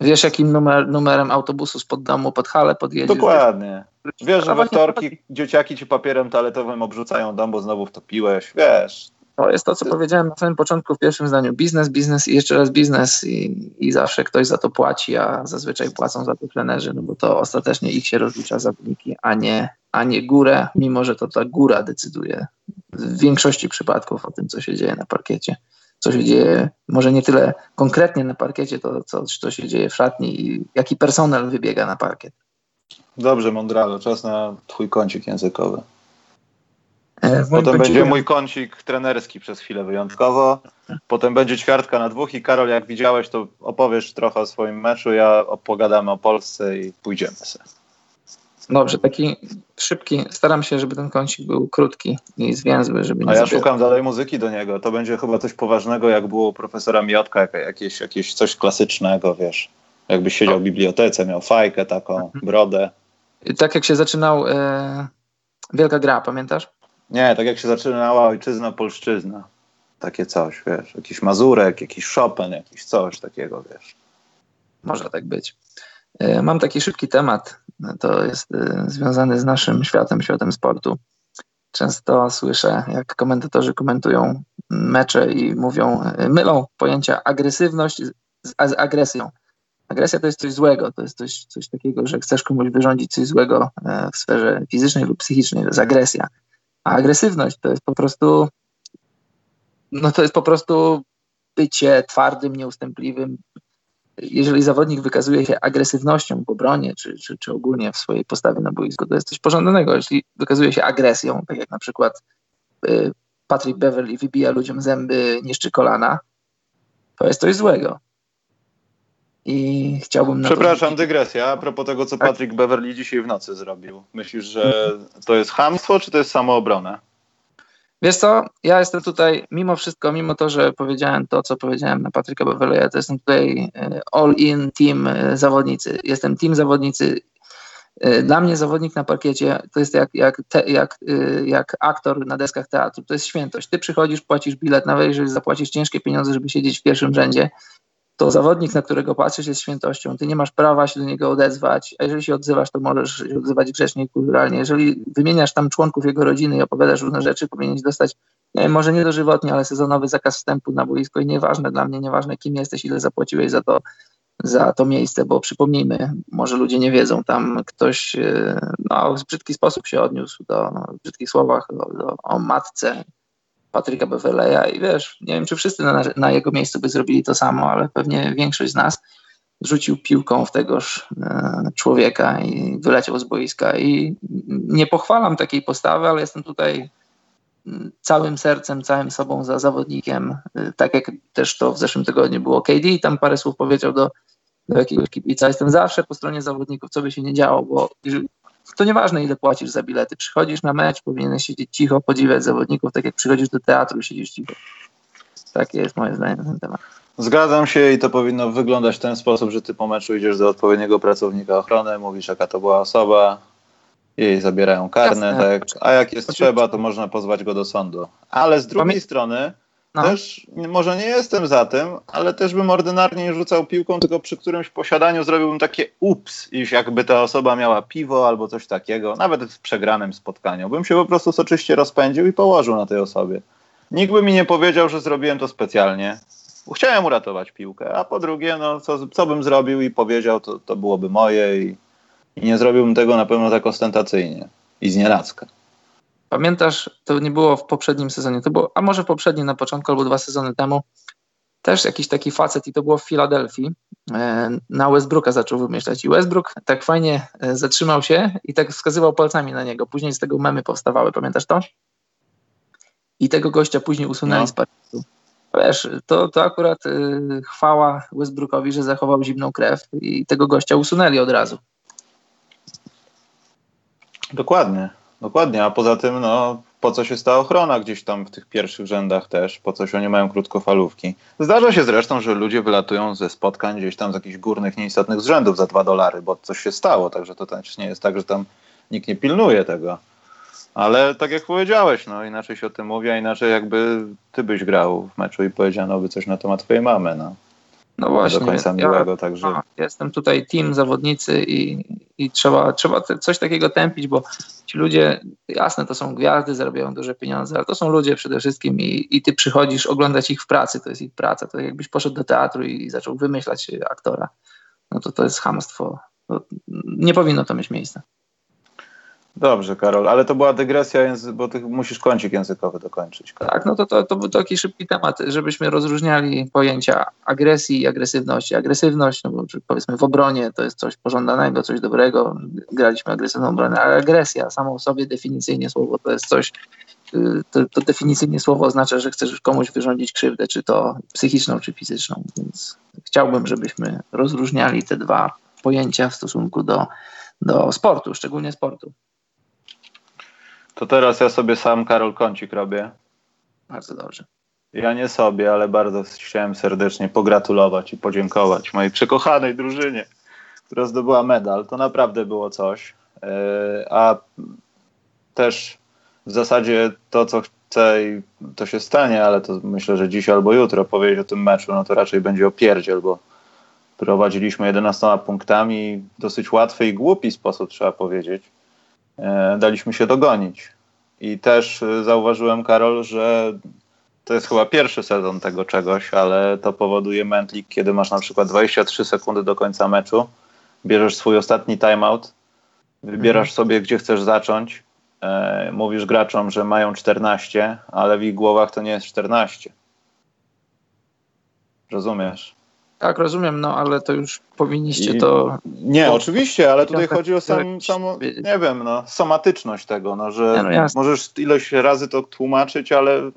Wiesz, jakim numer, numerem autobusu spod domu, pod halę podjedziesz. Dokładnie. Wiesz, że we wtorki dzieciaki ci papierem toaletowym obrzucają dom, bo znowu wtopiłeś, wiesz. To jest to, co powiedziałem na samym początku w pierwszym zdaniu. Biznes, biznes i jeszcze raz biznes i, i zawsze ktoś za to płaci, a zazwyczaj płacą za to trenerzy, no bo to ostatecznie ich się rozlicza za wyniki, a nie, a nie górę, mimo że to ta góra decyduje w większości przypadków o tym, co się dzieje na parkiecie. Co się dzieje, może nie tyle konkretnie na parkiecie, to co, co się dzieje w szatni i jaki personel wybiega na parkiet. Dobrze, Mondralo, czas na twój kącik językowy. E, Potem będzie mój kącik trenerski przez chwilę wyjątkowo. Potem będzie ćwiartka na dwóch i Karol, jak widziałeś, to opowiesz trochę o swoim meczu, ja pogadamy o Polsce i pójdziemy sobie. Dobrze, taki szybki. Staram się, żeby ten kącik był krótki i zwięzły, żeby nie A ja zabierał. szukam dalej muzyki do niego. To będzie chyba coś poważnego, jak było u profesora Miotka, jakieś, jakieś coś klasycznego, wiesz. Jakbyś siedział w bibliotece, miał fajkę taką, mhm. brodę. I tak jak się zaczynał e, Wielka Gra, pamiętasz? Nie, tak jak się zaczynała Ojczyzna, Polszczyzna. Takie coś, wiesz. Jakiś Mazurek, jakiś Chopin, jakiś coś takiego, wiesz. Może tak być. E, mam taki szybki temat. To jest e, związany z naszym światem, światem sportu. Często słyszę, jak komentatorzy komentują mecze i mówią, e, mylą pojęcia agresywność z, z agresją. Agresja to jest coś złego, to jest coś, coś takiego, że chcesz komuś wyrządzić coś złego w sferze fizycznej lub psychicznej, to jest agresja. A agresywność to jest po prostu, no to jest po prostu bycie twardym, nieustępliwym, jeżeli zawodnik wykazuje się agresywnością w obronie, czy, czy, czy ogólnie w swojej postawie na boisku, to jest coś pożądanego. Jeśli wykazuje się agresją, tak jak na przykład y, Patrick Beverly wybija ludziom zęby, niszczy kolana, to jest coś złego. I chciałbym. Przepraszam, to... dygresja. A propos tego, co tak. Patrick Beverly dzisiaj w nocy zrobił. Myślisz, że to jest hamstwo, czy to jest samoobrona? Wiesz co, ja jestem tutaj, mimo wszystko, mimo to, że powiedziałem to, co powiedziałem na Patryka Beverleya, to jestem tutaj e, all-in team e, zawodnicy. Jestem team zawodnicy. E, dla mnie zawodnik na parkiecie to jest jak, jak, te, jak, jak aktor na deskach teatru. To jest świętość. Ty przychodzisz, płacisz bilet, nawet jeżeli zapłacisz ciężkie pieniądze, żeby siedzieć w pierwszym rzędzie, to zawodnik, na którego patrzysz, jest świętością. Ty nie masz prawa się do niego odezwać, a jeżeli się odzywasz, to możesz się odzywać grzecznie i kulturalnie. Jeżeli wymieniasz tam członków jego rodziny i opowiadasz różne rzeczy, powinieneś dostać nie, może nie dożywotnie, ale sezonowy zakaz wstępu na boisko i nieważne dla mnie, nieważne kim jesteś, ile zapłaciłeś za to, za to miejsce, bo przypomnijmy, może ludzie nie wiedzą, tam ktoś no, w brzydki sposób się odniósł do w brzydkich słowach do, do, o matce Patryka Beveleja i wiesz, nie wiem, czy wszyscy na, na, jego miejscu by zrobili to samo, ale pewnie większość z nas rzucił piłką w tegoż e, człowieka i wyleciał z boiska. I nie pochwalam takiej postawy, ale jestem tutaj całym sercem, całym sobą za zawodnikiem, e, tak jak też to w zeszłym tygodniu było KD, tam parę słów powiedział do, do jakiegoś kibica, jestem zawsze po stronie zawodników, co by się nie działo, bo to nieważne ile płacisz za bilety, przychodzisz na mecz, powinieneś siedzieć cicho, podziwiać zawodników, tak jak przychodzisz do teatru i siedzisz cicho. Takie jest moje zdanie na ten temat. Zgadzam się i to powinno wyglądać w ten sposób, że ty po meczu idziesz do odpowiedniego pracownika ochrony, mówisz jaka to była osoba, jej zabierają karne, tak, a jak jest trzeba, to można pozwać go do sądu. Ale z drugiej Pamię strony no. też może nie jestem za tym, ale też bym ordynarnie nie rzucał piłką, tylko przy którymś posiadaniu zrobiłbym takie ups, iż jakby ta osoba miała piwo albo coś takiego, nawet w przegranym spotkaniu. Bym się po prostu soczyście rozpędził i położył na tej osobie. Nikt by mi nie powiedział, że zrobiłem to specjalnie. Chciałem uratować piłkę, a po drugie, no, co, co bym zrobił i powiedział, to, to byłoby moje i, i nie zrobiłbym tego na pewno tak ostentacyjnie i z nienacka. Pamiętasz, to nie było w poprzednim sezonie, to było, a może poprzednim na początku albo dwa sezony temu, też jakiś taki facet i to było w Filadelfii, e, na Westbrooka zaczął wymyślać i Westbrook tak fajnie e, zatrzymał się i tak wskazywał palcami na niego. Później z tego memy powstawały, pamiętasz to? I tego gościa później usunęli no. z parkietu. Wiesz, to, to akurat y, chwała Westbrookowi, że zachował zimną krew i tego gościa usunęli od razu. Dokładnie, dokładnie. A poza tym, no, po co się stała ochrona gdzieś tam w tych pierwszych rzędach też, po coś oni mają krótkofalówki. Zdarza się zresztą, że ludzie wylatują ze spotkań gdzieś tam z jakichś górnych, nieistotnych zrzędów za dwa dolary, bo coś się stało, także to też nie jest tak, że tam nikt nie pilnuje tego. Ale tak jak powiedziałeś, no inaczej się o tym mówi, a inaczej jakby ty byś grał w meczu i powiedziano by coś na temat twojej mamy, no. No właśnie. Do końca miłego, ja, także. A, jestem tutaj team, zawodnicy i, i trzeba, trzeba coś takiego tępić, bo ci ludzie, jasne, to są gwiazdy, zarabiają duże pieniądze, ale to są ludzie przede wszystkim i, i ty przychodzisz oglądać ich w pracy, to jest ich praca. To jakbyś poszedł do teatru i zaczął wymyślać aktora, no to to jest hamstwo. To nie powinno to mieć miejsca. Dobrze, Karol, ale to była dygresja, bo ty musisz kącik językowy dokończyć. Karol. Tak, no to, to, to był taki szybki temat, żebyśmy rozróżniali pojęcia agresji i agresywności. Agresywność, no bo powiedzmy w obronie to jest coś pożądanego, coś dobrego, graliśmy agresywną obronę, ale agresja samą sobie definicyjnie słowo to jest coś, y, to, to definicyjnie słowo oznacza, że chcesz komuś wyrządzić krzywdę, czy to psychiczną, czy fizyczną, więc chciałbym, żebyśmy rozróżniali te dwa pojęcia w stosunku do, do sportu, szczególnie sportu. To teraz ja sobie sam Karol Kącik robię. Bardzo dobrze. Ja nie sobie, ale bardzo chciałem serdecznie pogratulować i podziękować mojej przekochanej drużynie, która zdobyła medal. To naprawdę było coś. E, a też w zasadzie to, co chcę i to się stanie, ale to myślę, że dziś albo jutro powiedzieć o tym meczu, no to raczej będzie opierdziel, bo prowadziliśmy 11 punktami w dosyć łatwy i głupi sposób, trzeba powiedzieć daliśmy się dogonić. I też e, zauważyłem, Karol, że to jest chyba pierwszy sezon tego czegoś, ale to powoduje mętlik, kiedy masz na przykład 23 sekundy do końca meczu, bierzesz swój ostatni timeout, wybierasz mhm. sobie, gdzie chcesz zacząć, e, mówisz graczom, że mają 14, ale w ich głowach to nie jest 14. Rozumiesz? Tak, rozumiem, no ale to już powinniście I, to. Nie, oczywiście, ale tutaj chodzi o sam, samo, nie wiem, no, somatyczność tego, no, że no możesz ilość razy to tłumaczyć, ale,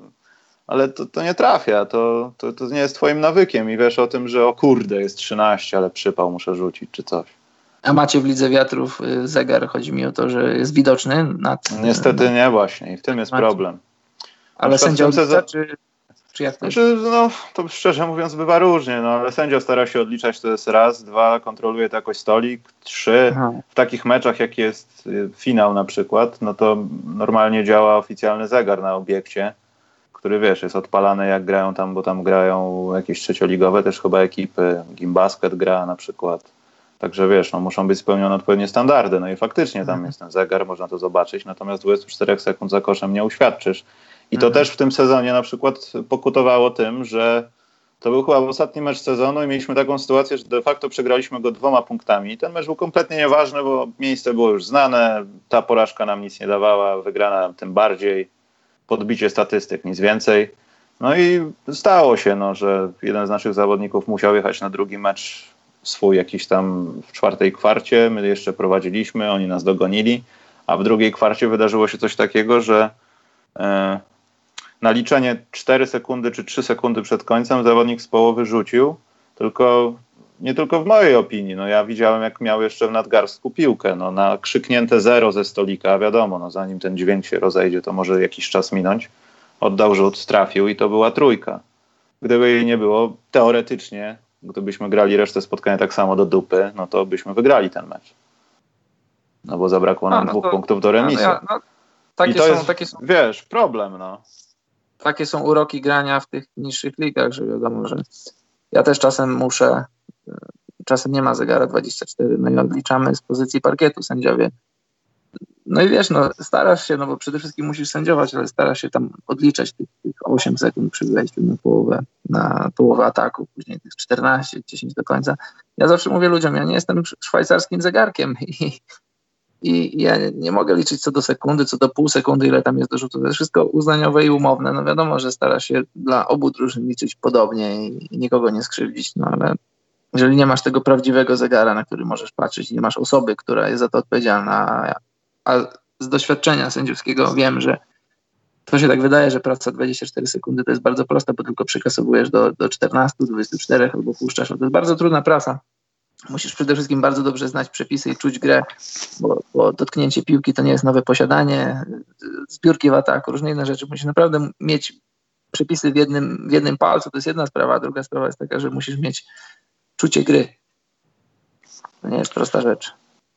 ale to, to nie trafia, to, to, to nie jest twoim nawykiem i wiesz o tym, że o kurde, jest 13, ale przypał muszę rzucić, czy coś. A macie w Lidze Wiatrów y, zegar, chodzi mi o to, że jest widoczny nad... Niestety nie właśnie i w tym jest macie. problem. Ale sędzia sezon... czy czy jak to znaczy, no, to szczerze mówiąc bywa różnie, no, ale sędzia stara się odliczać, to jest raz, dwa, kontroluje to jakoś stolik, trzy, Aha. w takich meczach jak jest y, finał na przykład, no to normalnie działa oficjalny zegar na obiekcie, który wiesz, jest odpalany jak grają tam, bo tam grają jakieś trzecioligowe też chyba ekipy, Gimbasket gra na przykład, Także wiesz, no, muszą być spełnione odpowiednie standardy. No i faktycznie tam mhm. jest ten zegar, można to zobaczyć, natomiast 24 sekund za koszem nie uświadczysz. I to mhm. też w tym sezonie na przykład pokutowało tym, że To był chyba ostatni mecz sezonu i mieliśmy taką sytuację, że de facto przegraliśmy go dwoma punktami. Ten mecz był kompletnie nieważny, bo miejsce było już znane, ta porażka nam nic nie dawała, wygrana nam tym bardziej, podbicie statystyk, nic więcej. No i stało się, no, że jeden z naszych zawodników musiał jechać na drugi mecz swój jakiś tam w czwartej kwarcie, my jeszcze prowadziliśmy, oni nas dogonili, a w drugiej kwarcie wydarzyło się coś takiego, że e, naliczenie 4 sekundy czy 3 sekundy przed końcem zawodnik z połowy rzucił, tylko nie tylko w mojej opinii, no ja widziałem jak miał jeszcze w nadgarstku piłkę, no na krzyknięte zero ze stolika, wiadomo, no zanim ten dźwięk się rozejdzie, to może jakiś czas minąć, oddał rzut, trafił i to była trójka. Gdyby jej nie było, teoretycznie, gdybyśmy grali resztę spotkania tak samo do dupy, no to byśmy wygrali ten mecz. No bo zabrakło nam A, no dwóch to- punktów do No, remisu. ja, no, takie, I to są, jest, takie, są, wiesz, problem, no. Takie są uroki grania w tych niższych ligach, że wiadomo, że ja też czasem muszę, e, czasem nie ma zegara 24, no i odliczamy z pozycji parkietu sędziowie. No i wiesz, no starasz się, no bo przede wszystkim musisz sędziować, ale starasz się tam odliczać tych, tych 8 sekund przy wejściu na połowę, na połowę ataku, później tych 14, 10 do końca. Ja zawsze mówię ludziom, ja nie jestem sz- szwajcarskim zegarkiem i, i ja nie mogę liczyć co do sekundy, co do pół sekundy, ile tam jest do rzutu. To jest wszystko uznaniowe i umowne. No wiadomo, że stara się dla obu drużyn liczyć podobnie i, i nikogo nie skrzywdzić, no ale jeżeli nie masz tego prawdziwego zegara, na który możesz patrzeć, nie masz osoby, która jest za to odpowiedzialna, a, z doświadczenia sędziowskiego wiem, że to się tak wydaje, że praca 24 sekundy to jest bardzo prosta, bo tylko przykasowujesz do, do 14, 24 albo puszczasz. To jest bardzo trudna praca. Musisz przede wszystkim bardzo dobrze znać przepisy i czuć grę, bo, bo dotknięcie piłki to nie jest nowe posiadanie, zbiórki w ataku, różne inne rzeczy. Musisz naprawdę mieć przepisy w jednym, w jednym palcu, to jest jedna sprawa, a druga sprawa jest taka, że musisz mieć czucie gry. To nie jest prosta rzecz.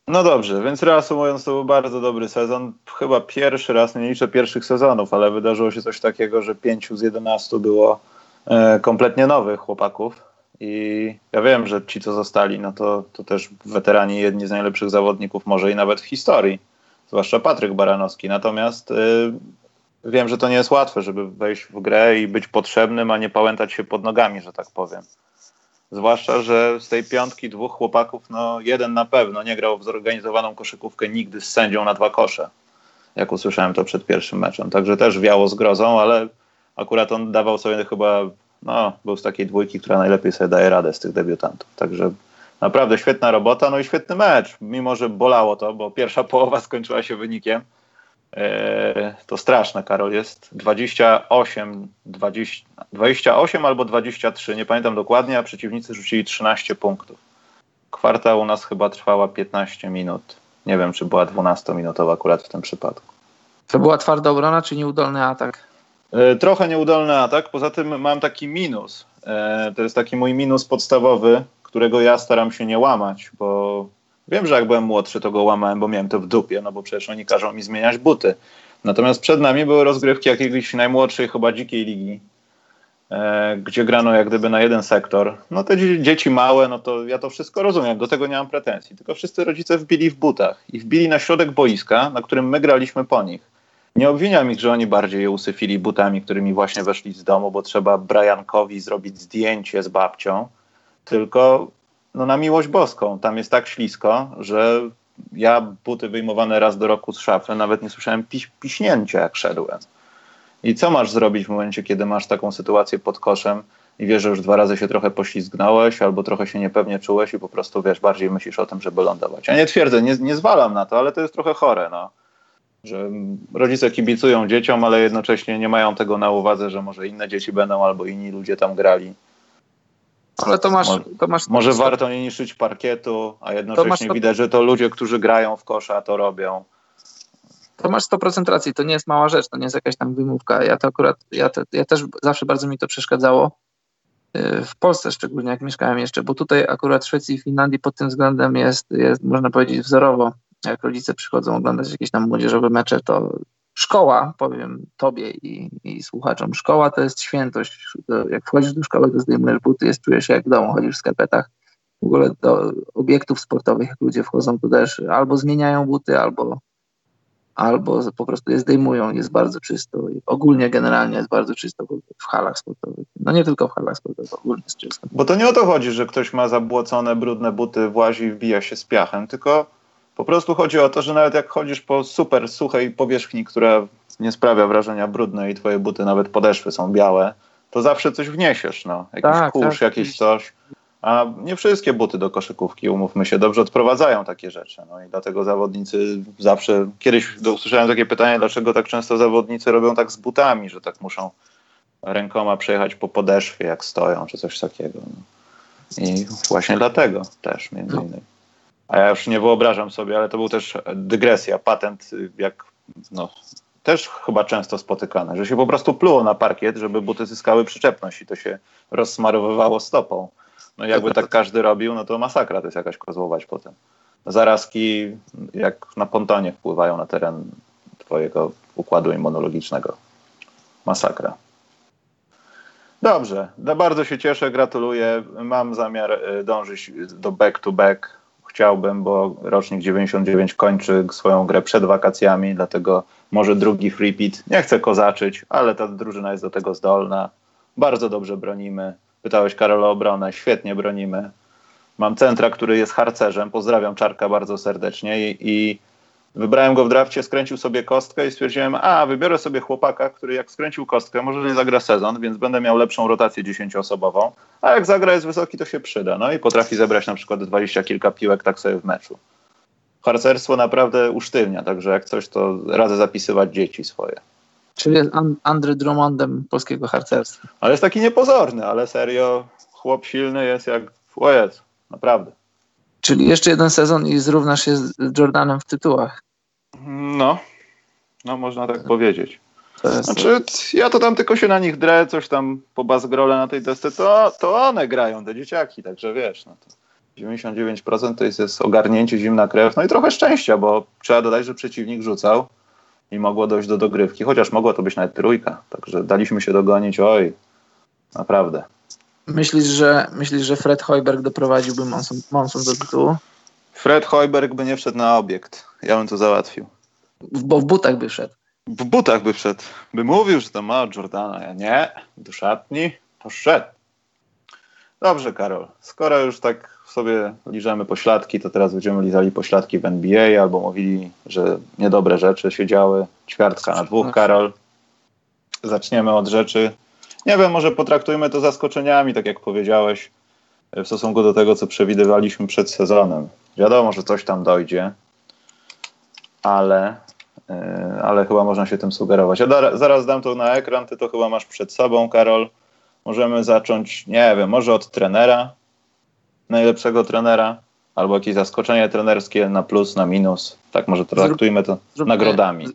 No dobrze, więc reasumując, to był bardzo dobry sezon. Chyba pierwszy raz, nie liczę pierwszych sezonów, ale wydarzyło się coś takiego, że pięciu z 11 było e, kompletnie nowych chłopaków. I ja wiem, że ci, co zostali, no to, to też weterani, jedni z najlepszych zawodników, może i nawet w historii, zwłaszcza Patryk Baranowski. Natomiast y, wiem, że to nie jest łatwe, żeby wejść w grę i być potrzebnym, a nie pałętać się pod nogami, że tak powiem. Zwłaszcza, że z tej piątki dwóch chłopaków, no jeden na pewno nie grał w zorganizowaną koszykówkę nigdy z sędzią na dwa kosze. Jak usłyszałem to przed pierwszym meczem. Także też wiało z grozą, ale akurat on dawał sobie chyba, no, był z takiej dwójki, która najlepiej sobie daje radę z tych debiutantów. Także naprawdę świetna robota, no i świetny mecz. Mimo, że bolało to, bo pierwsza połowa skończyła się wynikiem. Eee, to straszne, Karol, jest 28, 20, 28 albo 23, nie pamiętam dokładnie, a przeciwnicy rzucili 13 punktów. Kwarta u nas chyba trwała 15 minut. Nie wiem, czy była 12-minutowa akurat w tym przypadku. To była twarda obrona, czy nieudolny atak? E, Trochę nieudolny atak, poza tym mam taki minus. E, To jest taki mój minus podstawowy, którego ja staram się nie łamać, bo wiem, że jak byłem młodszy, to go łamałem, bo miałem to w dupie, no bo przecież oni każą mi zmieniać buty. Natomiast przed nami były rozgrywki jakiejś najmłodszej, chyba dzikiej ligi, e, gdzie grano jak gdyby na jeden sektor. No te dzie- dzieci małe, no to ja to wszystko rozumiem, do tego nie mam pretensji. Tylko wszyscy rodzice wbili w butach i wbili na środek boiska, na którym my graliśmy po nich. Nie obwiniam ich, że oni bardziej je usyfili butami, którymi właśnie weszli z domu, bo trzeba Briankowi zrobić zdjęcie z babcią, tylko no, na miłość boską. Tam jest tak ślisko, że ja buty wyjmowane raz do roku z szafy, nawet nie słyszałem piś- piśnięcia, jak szedłem. I co masz zrobić w momencie, kiedy masz taką sytuację pod koszem i wiesz, że już dwa razy się trochę poślizgnąłeś albo trochę się niepewnie czułeś i po prostu, wiesz, bardziej myślisz o tym, żeby lądować. Ja nie twierdzę, nie, nie zwalam na to, ale to jest trochę chore, no. Że rodzice kibicują dzieciom, ale jednocześnie nie mają tego na uwadze, że może inne dzieci będą albo inni ludzie tam grali. Ale to masz. Może- To masz Może warto nie niszczyć parkietu, a jednocześnie to- widać, że to ludzie, którzy grają w kosza, to robią. To masz 100% racji, to nie jest mała rzecz, to nie jest jakaś tam wymówka. Ja to akurat, ja, te, ja też zawsze bardzo mi to przeszkadzało. Yy, W Polsce szczególnie, jak mieszkałem jeszcze, bo tutaj akurat w Szwecji i Finlandii pod tym względem jest, jest, można powiedzieć, wzorowo. Jak rodzice przychodzą oglądać jakieś tam młodzieżowe mecze, to szkoła, powiem tobie i, i słuchaczom, szkoła to jest świętość. To Jak wchodzisz do szkoły, to zdejmujesz buty, jest, czujesz się jak w domu, chodzisz w skarpetach. W ogóle do obiektów sportowych, jak ludzie wchodzą, to też albo zmieniają buty, albo albo po prostu je zdejmują, jest bardzo czysto. I ogólnie, generalnie jest bardzo czysto w halach sportowych. No nie tylko w halach sportowych, ogólnie jest czysto. Bo to nie o to chodzi, że ktoś ma zabłocone, brudne buty, włazi i wbija się z piachem, tylko po prostu chodzi o to, że nawet jak chodzisz po super suchej powierzchni, która nie sprawia wrażenia brudnej i twoje buty, nawet podeszwy są białe, to zawsze coś wniesiesz, no. Jakiś Tak, kurz, tak, jakieś coś. A nie wszystkie buty do koszykówki, umówmy się, dobrze odprowadzają takie rzeczy. No i dlatego zawodnicy zawsze, kiedyś usłyszałem takie pytanie, dlaczego tak często zawodnicy robią tak z butami, że tak muszą rękoma przejechać po podeszwie, jak stoją, czy coś takiego. No. I właśnie dlatego też, między No. innymi. A ja już nie wyobrażam sobie, ale to był też dygresja, patent, jak no, też chyba często spotykane, że się po prostu pluło na parkiet, żeby buty zyskały przyczepność i to się rozsmarowywało stopą. No jakby tak każdy robił, no to masakra to jest jakaś kozłować potem. Zarazki jak na pontonie wpływają na teren twojego układu immunologicznego. Masakra. Dobrze, no bardzo się cieszę, gratuluję. Mam zamiar y, dążyć do back to back. Chciałbym, bo rocznik 99 kończy swoją grę przed wakacjami, dlatego może drugi free pit. Nie chcę kozaczyć, ale ta drużyna jest do tego zdolna. Bardzo dobrze bronimy. Pytałeś Karola o obronę, świetnie bronimy. Mam centra, który jest harcerzem. Pozdrawiam Czarka bardzo serdecznie i, i wybrałem go w drafcie, skręcił sobie kostkę i stwierdziłem, a wybiorę sobie chłopaka, który jak skręcił kostkę, może nie zagra sezon, więc będę miał lepszą rotację dziesięcioosobową, a jak zagra jest wysoki, to się przyda. No i potrafi zebrać na przykład dwadzieścia kilka piłek tak sobie w meczu. Harcerstwo naprawdę usztywnia, także jak coś, to radzę zapisywać dzieci swoje. Czyli jest An- Andrew Drummondem polskiego harcerstwa. Ale jest taki niepozorny, ale serio, chłop silny jest jak, o Jezu, naprawdę. Czyli jeszcze jeden sezon i zrównasz się z Jordanem w tytułach. No, no można tak powiedzieć. Jest, Znaczy, ja to tam tylko się na nich drę, coś tam po bazgrole na tej desce, to, to one grają, te dzieciaki, także wiesz, no to 99% to jest, jest ogarnięcie, zimna krew, no i trochę szczęścia, bo trzeba dodać, że przeciwnik rzucał i mogło dojść do dogrywki, chociaż mogło to być nawet trójka, także daliśmy się dogonić, oj, naprawdę. Myślisz, że, myślisz, że Fred Hoiberg doprowadziłby Monson, Monson do tytułu? Fred Hoiberg by nie wszedł na obiekt, ja bym to załatwił. Bo w butach by wszedł. W butach by wszedł, by mówił, że to ma Jordana, ja nie, do szatni, poszedł. Dobrze, Karol. Skoro już tak sobie liżemy pośladki, to teraz będziemy lizali pośladki w NBA albo mówili, że niedobre rzeczy się działy. Ćwiartka na dwóch, Karol. Zaczniemy od rzeczy. Nie wiem, może potraktujmy to zaskoczeniami, tak jak powiedziałeś, w stosunku do tego, co przewidywaliśmy przed sezonem. Wiadomo, że coś tam dojdzie, ale, yy, ale chyba można się tym sugerować. Ja da, zaraz dam to na ekran, ty to chyba masz przed sobą, Karol. Możemy zacząć, nie wiem, może od trenera, najlepszego trenera, albo jakieś zaskoczenie trenerskie na plus, na minus. Tak, może traktujmy to zróbmy- nagrodami.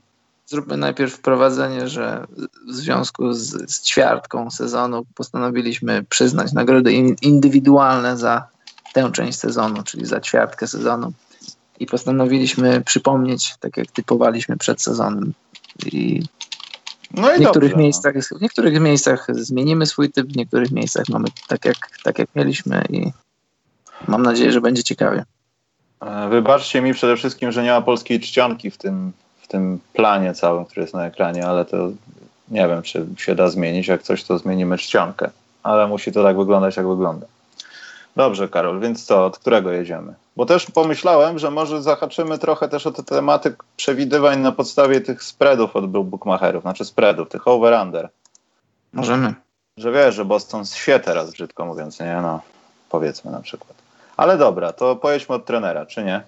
Zróbmy najpierw wprowadzenie, że w związku z, z ćwiartką sezonu postanowiliśmy przyznać nagrody in, indywidualne za tę część sezonu, czyli za ćwiartkę sezonu. I postanowiliśmy przypomnieć, tak jak typowaliśmy przed sezonem. I No i w niektórych, dobrze, miejscach, w niektórych miejscach zmienimy swój typ, w niektórych miejscach mamy tak jak, tak jak mieliśmy i mam nadzieję, że będzie ciekawie. no. E, Wybaczcie mi przede wszystkim, że nie ma polskiej czcionki w tym, w tym planie całym, który jest na ekranie, ale to nie wiem, czy się da zmienić. Jak coś, to zmienimy czcionkę. Ale musi to tak wyglądać, jak wygląda. Dobrze, Karol, więc co, od którego jedziemy? Bo też pomyślałem, że może zahaczymy trochę też o te tematy przewidywań na podstawie tych spreadów od bookmacherów, znaczy spreadów, tych over-under. Możemy. Że wiesz, że Boston się teraz, brzydko mówiąc, nie? No, powiedzmy na przykład. Ale dobra, to pojedźmy od trenera, czy nie?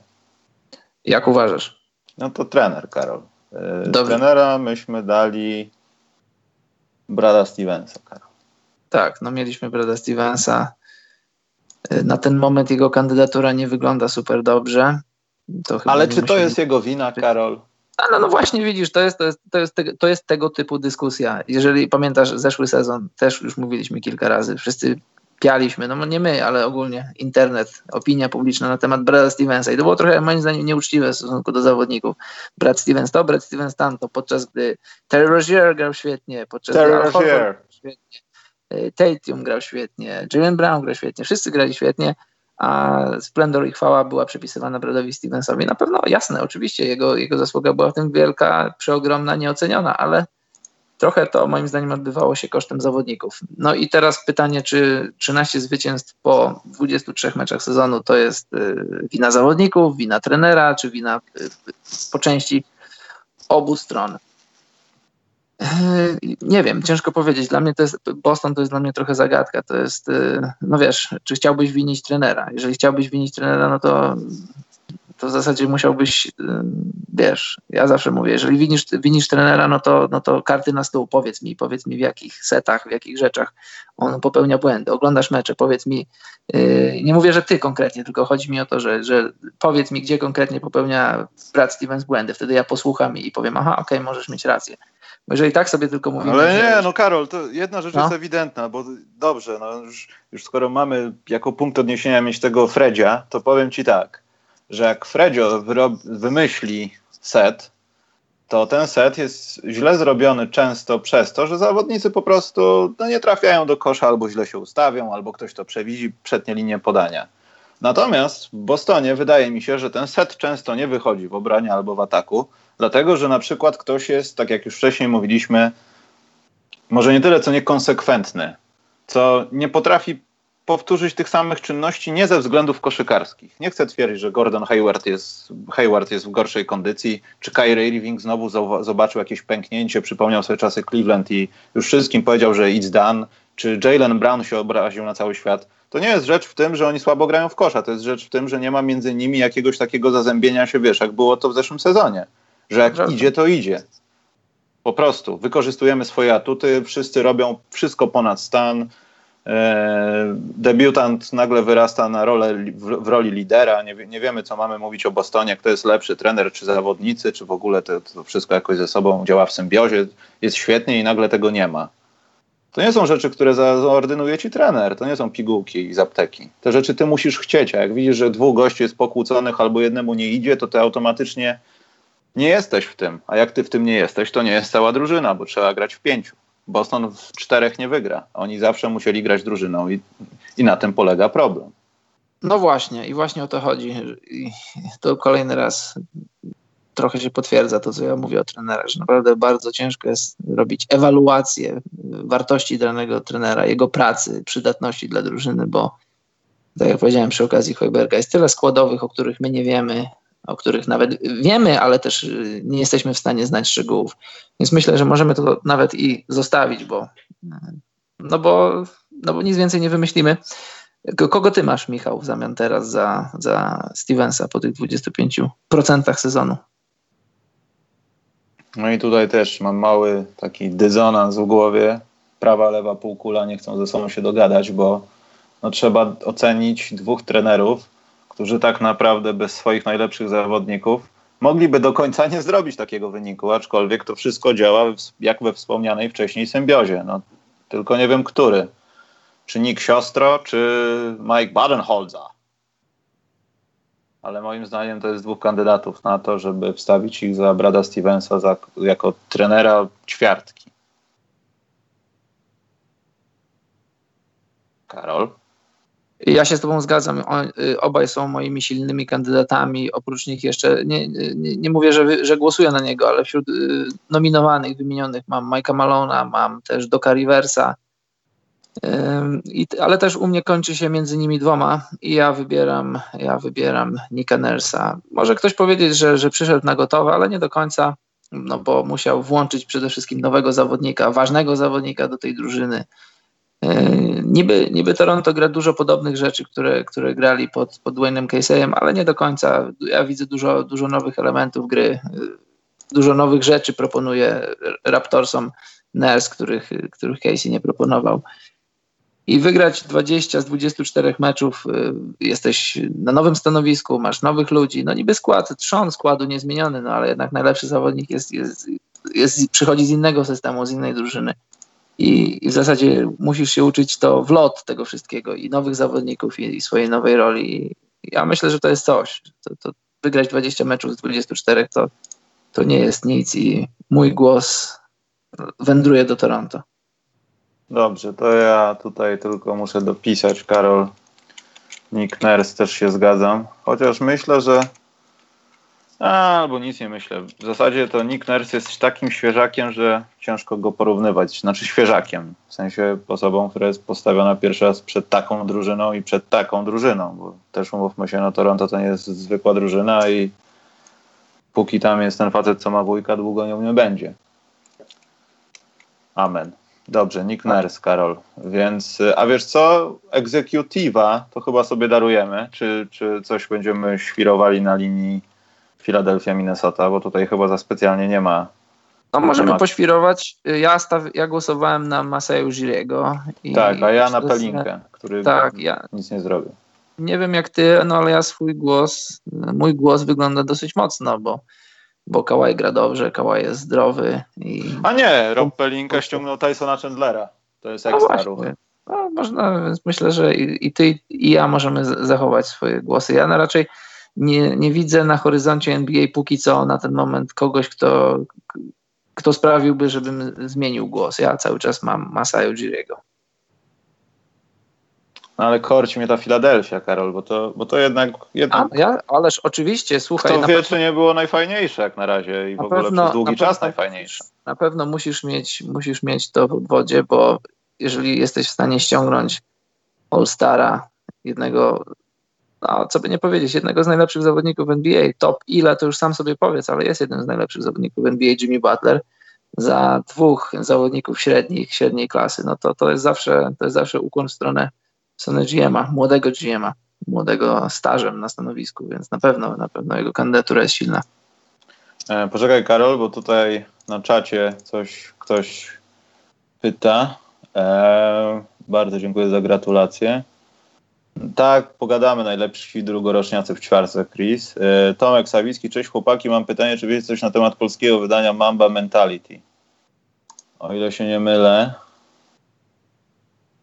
Jak uważasz? No to trener, Karol. Yy, Dobrze. Trenera myśmy dali Brada Stevensa, Karol. Tak, no mieliśmy Brada Stevensa. Y, Na ten moment jego kandydatura nie wygląda super dobrze. Ale czy to jest jego wina, Karol? Ale no właśnie widzisz, to jest, to, jest, to, jest tego, to jest tego typu dyskusja. Jeżeli pamiętasz zeszły sezon, też już mówiliśmy kilka razy, wszyscy pialiśmy, no nie my, ale ogólnie internet, opinia publiczna na temat Brada Stevensa i to było trochę moim zdaniem nieuczciwe w stosunku do zawodników. Brad Stevens to, Brad Stevens tamto, podczas gdy Terry Rozier grał świetnie, podczas Terry gdy Rozier. grał świetnie, y, Tatum grał świetnie, Jalen Brown grał świetnie, wszyscy grali świetnie, a splendor i chwała była przypisywana Bradowi Stevensowi. Na pewno jasne, oczywiście jego, jego zasługa była w tym wielka, przeogromna, nieoceniona, ale trochę to moim zdaniem odbywało się kosztem zawodników. No i teraz pytanie, czy 13 zwycięstw po 23 meczach sezonu to jest y, wina zawodników, wina trenera, czy wina y, po części obu stron. Nie wiem, ciężko powiedzieć. Dla mnie to jest, Boston to jest dla mnie trochę zagadka. To jest, y, no wiesz, czy chciałbyś winić trenera? Jeżeli chciałbyś winić trenera, no to to w zasadzie musiałbyś, y, wiesz, ja zawsze mówię, jeżeli winisz, winisz trenera, no to, no to karty na stół, powiedz mi, powiedz mi w jakich setach, w jakich rzeczach on popełnia błędy. Oglądasz mecze, powiedz mi, yy, nie mówię, że ty konkretnie, tylko chodzi mi o to, że, że powiedz mi, gdzie konkretnie popełnia Brad Stevens błędy, wtedy ja posłucham i powiem, aha, okej, okay, możesz mieć rację. Bo jeżeli tak sobie tylko mówimy... Ale nie, że... no Karol, to jedna rzecz no. jest ewidentna, bo dobrze, no już, już skoro mamy jako punkt odniesienia mieć tego Fredzia, to powiem ci tak, że jak Fredzio wymyśli set, to ten set jest źle zrobiony często przez to, że zawodnicy po prostu no, nie trafiają do kosza albo źle się ustawią, albo ktoś to przewidzi przednie linie podania. Natomiast w Bostonie wydaje mi się, że ten set często nie wychodzi w obranie albo w ataku, dlatego że na przykład ktoś jest, tak jak już wcześniej mówiliśmy, może nie tyle co niekonsekwentny, co nie potrafi powtórzyć tych samych czynności nie ze względów koszykarskich. Nie chcę twierdzić, że Gordon Hayward jest, Hayward jest w gorszej kondycji, czy Kyrie Irving znowu zobaczył jakieś pęknięcie, przypomniał sobie czasy Cleveland i już wszystkim powiedział, że it's done, czy Jalen Brown się obraził na cały świat. To nie jest rzecz w tym, że oni słabo grają w kosza, to jest rzecz w tym, że nie ma między nimi jakiegoś takiego zazębienia się, wiesz, jak było to w zeszłym sezonie. Że jak idzie, to idzie. Po prostu wykorzystujemy swoje atuty, wszyscy robią wszystko ponad stan, debiutant nagle wyrasta na rolę, w, w roli lidera. Nie, nie, wiemy, co mamy mówić o Bostonie, kto jest lepszy, trener czy zawodnicy, czy w ogóle to, to wszystko jakoś ze sobą działa w symbiozie. Jest świetnie i nagle tego nie ma. To nie są rzeczy, które zaordynuje ci trener, to nie są pigułki z apteki. Te rzeczy ty musisz chcieć, a jak widzisz, że dwóch gości jest pokłóconych albo jednemu nie idzie, to ty automatycznie nie jesteś w tym. A jak ty w tym nie jesteś, to nie jest cała drużyna, bo trzeba grać w pięciu. Boston w czterech nie wygra. Oni zawsze musieli grać drużyną i, i na tym polega problem. No właśnie, i właśnie o to chodzi. I to kolejny raz trochę się potwierdza to, co ja mówię o trenerach, że naprawdę bardzo ciężko jest robić ewaluację wartości danego trenera, jego pracy, przydatności dla drużyny, bo tak jak powiedziałem przy okazji Hojberga, jest tyle składowych, o których my nie wiemy, o których nawet wiemy, ale też y, nie jesteśmy w stanie znać szczegółów. Więc myślę, że możemy to nawet i zostawić, bo no bo, no bo nic więcej nie wymyślimy. Kogo ty masz, Michał, w zamian teraz za, za Stevensa po tych 25% sezonu? No i tutaj też mam mały taki dysonans w głowie. Prawa, lewa półkula nie chcą ze sobą się dogadać, bo no, trzeba ocenić dwóch trenerów, którzy tak naprawdę bez swoich najlepszych zawodników mogliby do końca nie zrobić takiego wyniku, aczkolwiek to wszystko działa jak we wspomnianej wcześniej symbiozie. No, tylko nie wiem, który. Czy Nick Siostro, czy Mike Badenholzer. Ale moim zdaniem to jest dwóch kandydatów na to, żeby wstawić ich za Brada Stevensa za, jako trenera ćwiartki. Karol? Ja się z Tobą zgadzam. Y, obaj są moimi silnymi kandydatami. Oprócz nich jeszcze nie, nie, nie mówię, że, że głosuję na niego, ale wśród y, nominowanych, wymienionych mam Mike'a Malona, mam też Doka Riversa. I, ale też u mnie kończy się między nimi dwoma i ja wybieram, ja wybieram Nika Nersa. Może ktoś powiedzieć, że, że przyszedł na gotowe, ale nie do końca, no bo musiał włączyć przede wszystkim nowego zawodnika, ważnego zawodnika do tej drużyny. E, niby, niby Toronto gra dużo podobnych rzeczy, które, które grali pod, pod Dwaynem Casey'em, ale nie do końca. Ja widzę dużo, dużo nowych elementów gry, e, dużo nowych rzeczy proponuje Raptorsom Ners, których, których Casey nie proponował. I wygrać 20 z 24 meczów, e, jesteś na nowym stanowisku, masz nowych ludzi, no niby skład, trzon składu niezmieniony, no ale jednak najlepszy zawodnik jest, jest, jest, przychodzi z innego systemu, z innej drużyny i, w zasadzie musisz się uczyć to w lot tego wszystkiego i nowych zawodników i, i swojej nowej roli. Ja myślę, że to jest coś. To, to wygrać 20 meczów z 24 to, to nie jest nic i mój głos wędruje do Toronto. Dobrze, to ja tutaj tylko muszę dopisać, Karol, Nick Nurse też się zgadzam. Chociaż myślę, że. A, albo nic nie myślę. W zasadzie to Nick Nurse jest takim świeżakiem, że ciężko go porównywać. Znaczy świeżakiem. W sensie osobą, która jest postawiona pierwszy raz przed taką drużyną i przed taką drużyną. Bo też umówmy się, no Toronto to nie jest zwykła drużyna i póki tam jest ten facet, co ma wujka, długo nią nie będzie. Amen. Dobrze, Nick Nurse, Karol. Więc, a wiesz co? Executiva to chyba sobie darujemy. Czy, czy coś będziemy świrowali na linii Philadelphia-Minnesota, bo tutaj chyba za specjalnie nie ma. No możemy ma- poświrować. Ja, staw, ja głosowałem na Masaju Ujiriego. i- Tak, a ja na Pelinkę, który Tak, ja nic nie zrobił. nie wiem jak ty, no ale ja swój głos, mój głos wygląda dosyć mocno, bo, bo Kałaj gra dobrze, Kałaj jest zdrowy i A nie, Rob Pelinka ściągnął Tysona Chandlera. To jest no ekstra ruch. No, można, więc myślę, że i, i ty i ja możemy zachować swoje głosy. Ja na raczej nie, nie widzę na horyzoncie NBA póki co na ten moment kogoś, kto, kto sprawiłby, żebym zmienił głos. Ja cały czas mam Masaju Ujiriego. No ale korci mnie ta Filadelfia, Karol, bo to, bo to jednak, A, jednak ja, ależ oczywiście, słuchaj, kto na wie, pewno- czy nie było najfajniejsze jak na razie i w Na ogóle pewno- przez długi na czas najfajniejsze. Na pewno musisz mieć, musisz mieć to w wodzie, bo jeżeli jesteś w stanie ściągnąć All-Stara, jednego, no co by nie powiedzieć, jednego z najlepszych zawodników NBA, top ile to już sam sobie powiedz, ale jest jeden z najlepszych zawodników NBA, Jimmy Butler, za dwóch zawodników średnich, średniej klasy, no to to jest zawsze, to jest zawsze ukłon w stronę, w stronę GM-a, młodego GM-a, młodego stażem na stanowisku, więc na pewno, na pewno jego kandydatura jest silna. E, poczekaj, Karol, bo tutaj na czacie coś ktoś pyta. E, bardzo dziękuję za gratulacje. Tak, pogadamy najlepsi drugoroczniacy w ćwiarce, Chris. E, Tomek Sawicki, cześć chłopaki, mam pytanie, czy wiecie coś na temat polskiego wydania Mamba Mentality? O ile się nie mylę,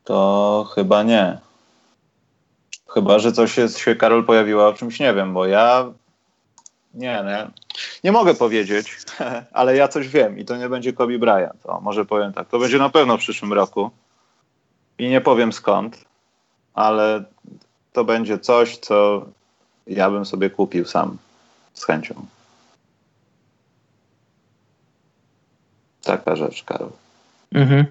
to chyba nie. Chyba, że coś jest, się Karol pojawiła o czymś nie wiem, bo ja nie, nie. Nie mogę powiedzieć, <laughs> ale ja coś wiem i to nie będzie Kobe Bryant. O, może powiem tak. To będzie na pewno w przyszłym roku i nie powiem skąd, ale to będzie coś, co ja bym sobie kupił sam z chęcią. Taka rzecz, Karol. Mhm.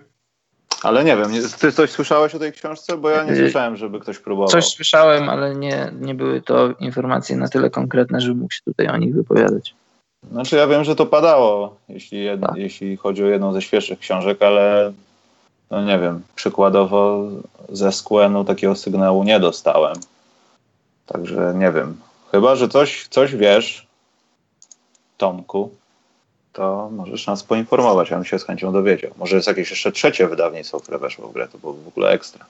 Ale nie wiem, ty coś słyszałeś o tej książce? Bo ja nie Yy, słyszałem, żeby ktoś próbował. Coś słyszałem, ale nie, nie były to informacje na tyle konkretne, żeby mógł się tutaj o nich wypowiadać. Znaczy ja wiem, że to padało, jeśli, jed, Tak. jeśli chodzi o jedną ze świeższych książek, ale no nie wiem, przykładowo ze Squenu takiego sygnału nie dostałem. Także nie wiem. Chyba, że coś, coś wiesz, Tomku, to możesz nas poinformować, ja bym się z chęcią dowiedział. Może jest jakieś jeszcze trzecie wydawnictwo, które weszło w grę, to było w ogóle ekstra.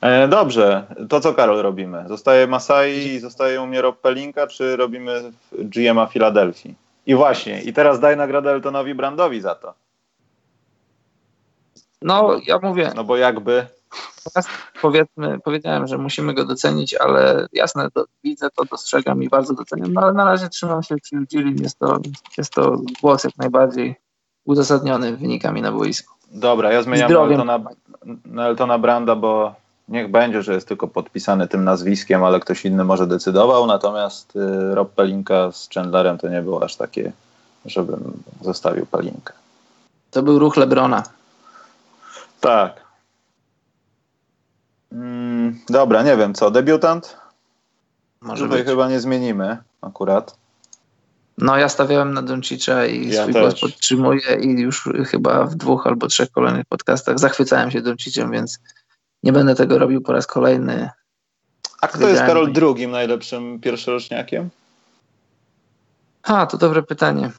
E, dobrze, to co Karol robimy? Zostaje Masai i zostaje u mnie Rob Pelinka, czy robimy GM-a Filadelfii? I właśnie, i teraz daj nagrodę Eltonowi Brandowi za to. No, ja mówię, No bo jakby, powiedzmy, powiedziałem, że musimy go docenić, ale jasne, do, widzę to, dostrzegam i bardzo doceniam, no ale na razie trzymam się przy Gillim, jest to, jest to głos jak najbardziej uzasadniony wynikami na boisku. dobra, ja zmieniam. Eltona, na Eltona Branda, bo niech będzie, że jest tylko podpisany tym nazwiskiem, ale ktoś inny może decydował, natomiast y, Rob Pelinka z Chandlerem to nie było aż takie, żebym zostawił Pelinkę. To był ruch Lebrona. Tak. Mm, dobra, nie wiem co, debiutant? Może Tutaj być. chyba nie zmienimy akurat. No ja stawiałem na Doncicza i Ja swój też. głos podtrzymuję i już chyba w dwóch albo trzech kolejnych podcastach zachwycałem się Donciciem, więc nie będę tego robił po raz kolejny. A kto jest Wygrałem. Karol drugim najlepszym pierwszoroczniakiem? A, to dobre pytanie.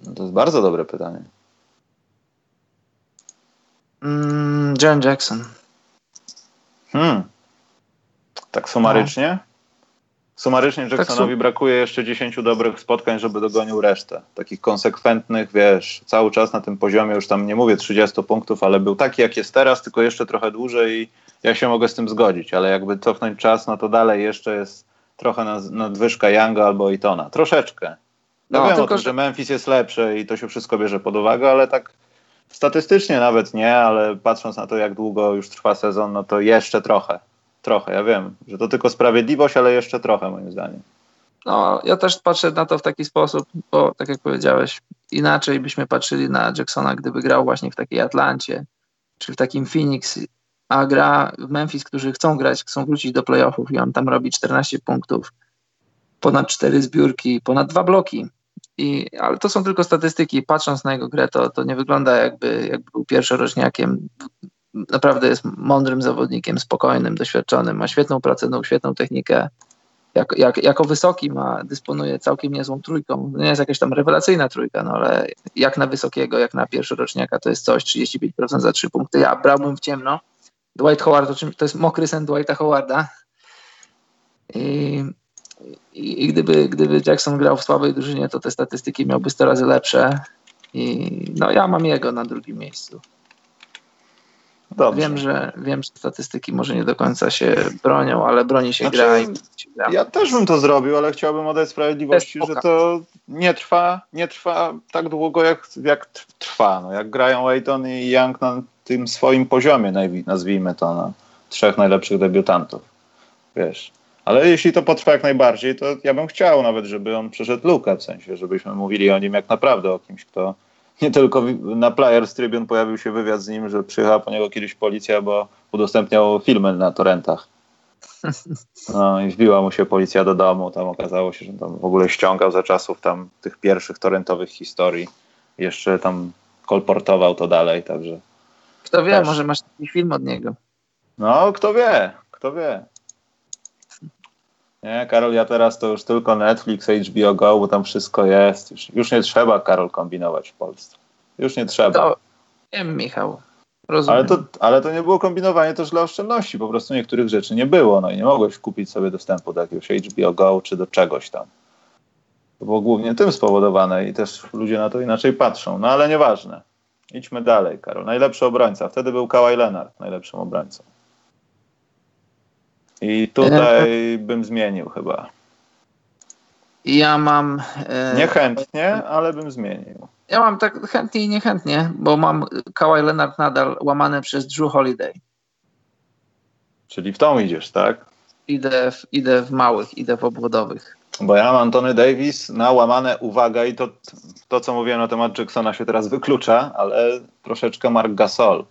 No to jest bardzo dobre pytanie. Mm, Jaren Jackson. Hmm. Tak sumarycznie? Sumarycznie Jacksonowi sum- brakuje jeszcze 10 dobrych spotkań, żeby dogonił resztę. Takich konsekwentnych, wiesz, cały czas na tym poziomie, już tam nie mówię 30 punktów, ale był taki jak jest teraz, tylko jeszcze trochę dłużej i ja się mogę z tym zgodzić, ale jakby cofnąć czas, no to dalej jeszcze jest trochę nad- nadwyżka Younga albo Itona. Troszeczkę. Ja No, wiem tylko, tym, że- że Memphis jest lepszy i to się wszystko bierze pod uwagę, ale tak statystycznie nawet nie, ale patrząc na to, jak długo już trwa sezon, no to jeszcze trochę. trochę, ja wiem, że to tylko sprawiedliwość, ale jeszcze trochę moim zdaniem. No, ja też patrzę na to w taki sposób, bo tak jak powiedziałeś, inaczej byśmy patrzyli na Jacksona, gdyby grał właśnie w takiej Atlancie, czy w takim Phoenix, a gra w Memphis, którzy chcą grać, chcą wrócić do playoffów i on tam robi 14 punktów, ponad 4 zbiórki, ponad dwa bloki. I, ale to są tylko statystyki. Patrząc na jego grę, to, to nie wygląda jakby, jakby był pierwszoroczniakiem. Naprawdę jest mądrym zawodnikiem, spokojnym, doświadczonym, ma świetną pracę, świetną technikę. Jak, jak, jako wysoki ma, dysponuje całkiem niezłą trójką. Nie jest jakaś tam rewelacyjna trójka, no ale jak na wysokiego, jak na pierwszoroczniaka to jest coś, 35% za 3 punkty. Ja brałbym w ciemno. Dwight Howard, to jest mokry sen Dwighta Howarda. I i, i gdyby, gdyby Jackson grał w słabej drużynie, to te statystyki miałby 100 razy lepsze. I no ja mam jego na drugim miejscu. Dobrze. Wiem, że wiem, że statystyki może nie do końca się bronią, ale broni się znaczy, gra i gra. Ja też bym to zrobił, ale chciałbym oddać sprawiedliwości, że to nie trwa, nie trwa tak długo, jak, jak trwa. No, jak grają Wayton i Young na tym swoim poziomie, nazwijmy to, na trzech najlepszych debiutantów. Wiesz. Ale jeśli to potrwa jak najbardziej, to ja bym chciał nawet, żeby on przeszedł lukę, w sensie, żebyśmy mówili o nim jak naprawdę o kimś, kto nie tylko na Players Tribune pojawił się wywiad z nim, że przyjechała po niego kiedyś policja, bo udostępniał filmy na torrentach. No i wbiła mu się policja do domu, tam okazało się, że tam w ogóle ściągał za czasów tam tych pierwszych torrentowych historii. Jeszcze tam kolportował to dalej, także... Kto wie, też. może masz taki film od niego. No, kto wie, kto wie. Nie, Karol, ja teraz to już tylko Netflix, HBO Go, bo tam wszystko jest. Już, już nie trzeba, Karol, kombinować w Polsce. Już nie trzeba. To wiem, Michał. Rozumiem. Ale to, ale to nie było kombinowanie też dla oszczędności. Po prostu niektórych rzeczy nie było. No i nie mogłeś kupić sobie dostępu do jakiegoś HBO Go czy do czegoś tam. To było głównie tym spowodowane i też ludzie na to inaczej patrzą. No ale nieważne. Idźmy dalej, Karol. Najlepszy obrońca. Wtedy był Kawhi Leonard najlepszym obrońcą. I tutaj bym zmienił chyba. Ja mam. E, niechętnie, ale bym zmienił. Ja mam tak chętnie i niechętnie, bo mam Kawhi Leonard nadal łamane przez Drew Holiday. Czyli w tą idziesz, tak? Idę w, idę w małych, idę w obwodowych. Bo ja mam Antony Davis na łamane, uwaga, i to, to co mówiłem na temat Jacksona się teraz wyklucza, ale troszeczkę Mark Gasol.